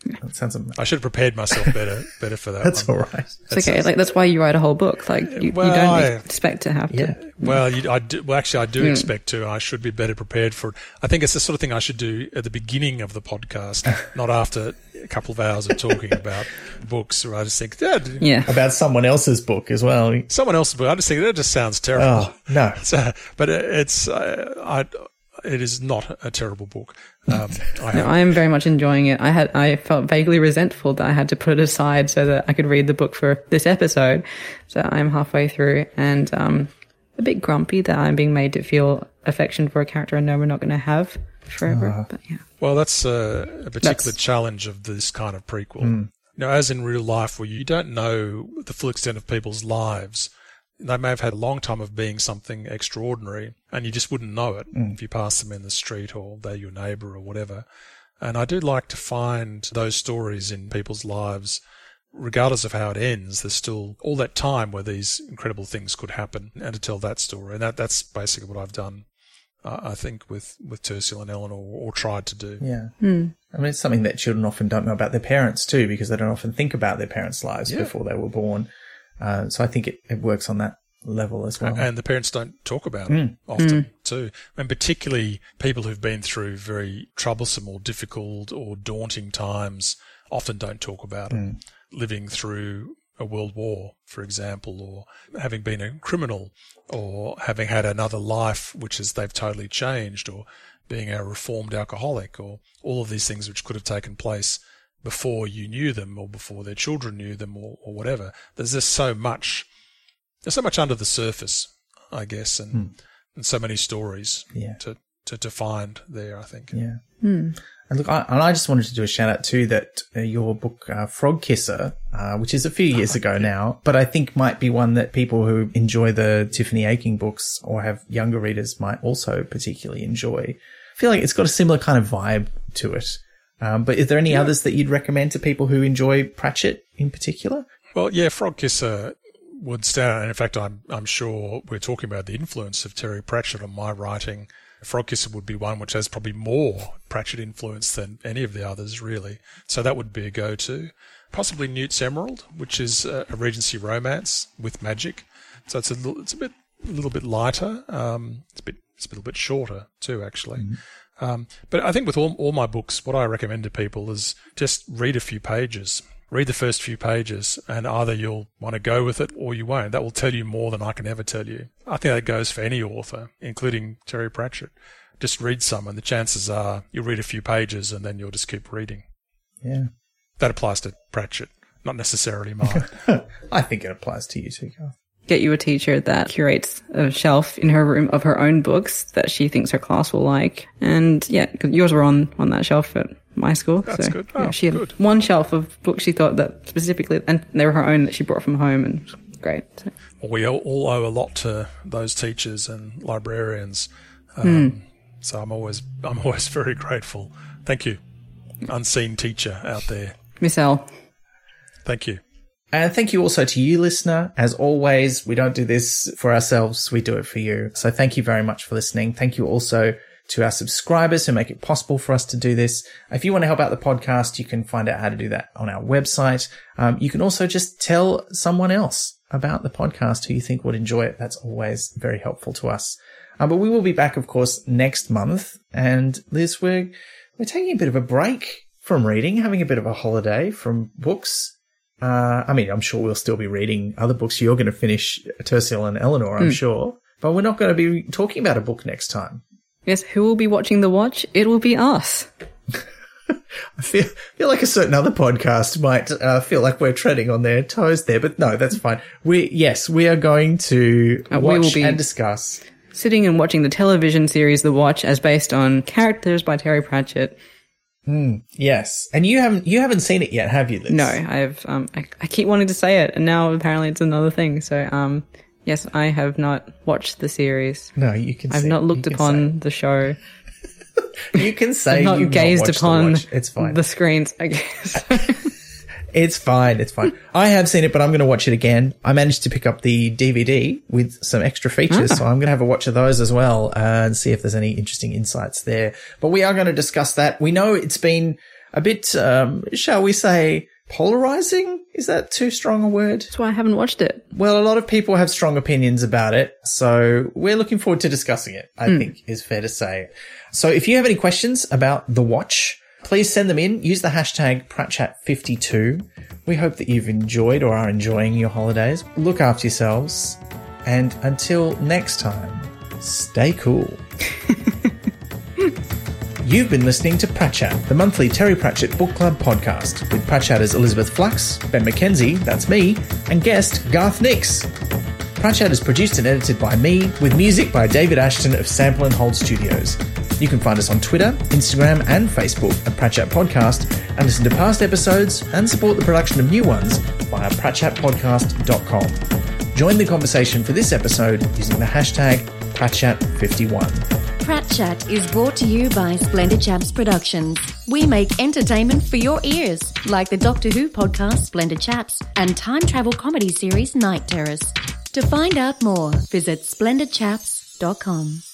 That sounds amazing. I should have prepared myself better, better for that. That's one. all right. It's okay. Like that's why you write a whole book. Like you, Well, you don't I- expect to have to. Yeah. Well, you, I do, well, actually, I do expect to. I should be better prepared for it. I think it's the sort of thing I should do at the beginning of the podcast, not after a couple of hours of talking about books. Or I just think, yeah, Yeah. About someone else's book as well. someone else's book. I just think that just sounds terrible. Oh, no. So, but it's, uh, I, it is not a terrible book. Um, I No, I am very much enjoying it. I had I felt vaguely resentful that I had to put it aside so that I could read the book for this episode. So I'm halfway through and um a bit grumpy that I'm being made to feel affection for a character I know we're not going to have forever. But yeah. Well, that's a, a particular That's- challenge of this kind of prequel. Now, as in real life, where you don't know the full extent of people's lives, they may have had a long time of being something extraordinary, and you just wouldn't know it if you passed them in the street or they're your neighbour or whatever. And I do like to find those stories in people's lives, regardless of how it ends. There's still all that time where these incredible things could happen, and to tell that story. And that that's basically what I've done. Uh, I think with with Terciel and Elinor, or tried to do. Yeah. I mean, it's something that children often don't know about their parents too, because they don't often think about their parents' lives Yeah. before they were born. Uh, so I think it, it works on that level as well. and the parents don't talk about it mm. often mm. too, and particularly people who've been through very troublesome or difficult or daunting times often don't talk about it. Mm. Living through a world war, for example, or having been a criminal, or having had another life which is they've totally changed, or being a reformed alcoholic, or all of these things which could have taken place before you knew them, or before their children knew them, or, or whatever. There's just so much there's so much under the surface, I guess, and and so many stories Yeah. to, to to find there. I think. Yeah. And look, I, and I just wanted to do a shout out too that uh, your book, uh, Frog Kisser, uh, which is a few years ago now, but I think might be one that people who enjoy the Tiffany Aching books or have younger readers might also particularly enjoy. I feel like it's got a similar kind of vibe to it. Um, but is there any others that you'd recommend to people who enjoy Pratchett in particular? Well, yeah, Frog Kisser would stand out. And in fact, I'm I'm sure we're talking about the influence of Terry Pratchett on my writing. Frog Kisser would be one which has probably more Pratchett influence than any of the others, really. So that would be a go-to. Possibly Newt's Emerald, which is a, Regency romance with magic. So it's a little, it's a bit a little bit lighter. Um, it's a bit it's a little bit shorter too, actually. Um, but I think with all, all my books, what I recommend to people is just read a few pages. Read the first few pages, and either you'll want to go with it or you won't. That will tell you more than I can ever tell you. I think that goes for any author, including Terry Pratchett. Just read some, and the chances are you'll read a few pages and then you'll just keep reading. Yeah. That applies to Pratchett, not necessarily mine. I think it applies to you too, Garth. Get you a teacher that curates a shelf in her room of her own books that she thinks her class will like. And yeah, 'cause yours were on, on that shelf at my school. That's so good. yeah, Oh, she had good. one shelf of books she thought that specifically, and they were her own that she brought from home and great. So, Well, we all, owe a lot to those teachers and librarians. Um, So I'm always I'm always very grateful. Thank you, unseen teacher out there. Miss L. Thank you. And thank you also to you, listener. As always, we don't do this for ourselves. We do it for you. So thank you very much for listening. Thank you also to our subscribers who make it possible for us to do this. If you want to help out the podcast, you can find out how to do that on our website. Um, you can also just tell someone else about the podcast who you think would enjoy it. That's always very helpful to us. Uh, but we will be back, of course, next month. And Liz, we're, we're taking a bit of a break from reading, having a bit of a holiday from books. Uh, I mean, I'm sure we'll still be reading other books. You're going to finish Terciel and Elinor, I'm sure, but we're not going to be talking about a book next time. Yes, who will be watching the watch? It will be us. I feel feel like a certain other podcast might uh, feel like we're treading on their toes there, but no, that's fine. We yes, we are going to Uh, we watch will be- and discuss. Sitting and watching the television series The Watch as based on characters by Terry Pratchett. Yes, and you haven't you haven't seen it yet, have you? Liz? No, I've um I, I keep wanting to say it and now apparently it's another thing. So um yes, I have not watched the series. no, you can. I've not looked upon the show. You can say not you've gazed not upon The watch. It's fine. the screens, I guess. It's fine. It's fine. I have seen it, but I'm going to watch it again. I managed to pick up the DVD with some extra features, so I'm going to have a watch of those as well uh, and see if there's any interesting insights there. But we are going to discuss that. We know it's been a bit, um, shall we say, polarizing. Is that too strong a word? That's why I haven't watched it. Well, a lot of people have strong opinions about it, so we're looking forward to discussing it, I think is fair to say. So if you have any questions about The Watch, please send them in. Use the hashtag PratChat52. We hope that you've enjoyed or are enjoying your holidays. Look after yourselves. And until next time, stay cool. You've been listening to Pratchat, the monthly Terry Pratchett Book Club podcast, with Pratchatters Elizabeth Flux, Ben McKenzie, that's me, and guest Garth Nix. Pratchat is produced and edited by me, with music by David Ashton of Sample and Hold Studios. You can find us on Twitter, Instagram, and Facebook at Pratchat Podcast, and listen to past episodes and support the production of new ones via pratchatpodcast.com. Join the conversation for this episode using the hashtag Pratchat51. Prat Chat is brought to you by Splendid Chaps Productions. We make entertainment for your ears, like the Doctor Who podcast Splendid Chaps and time travel comedy series Night Terrace. To find out more, visit splendidchaps.com.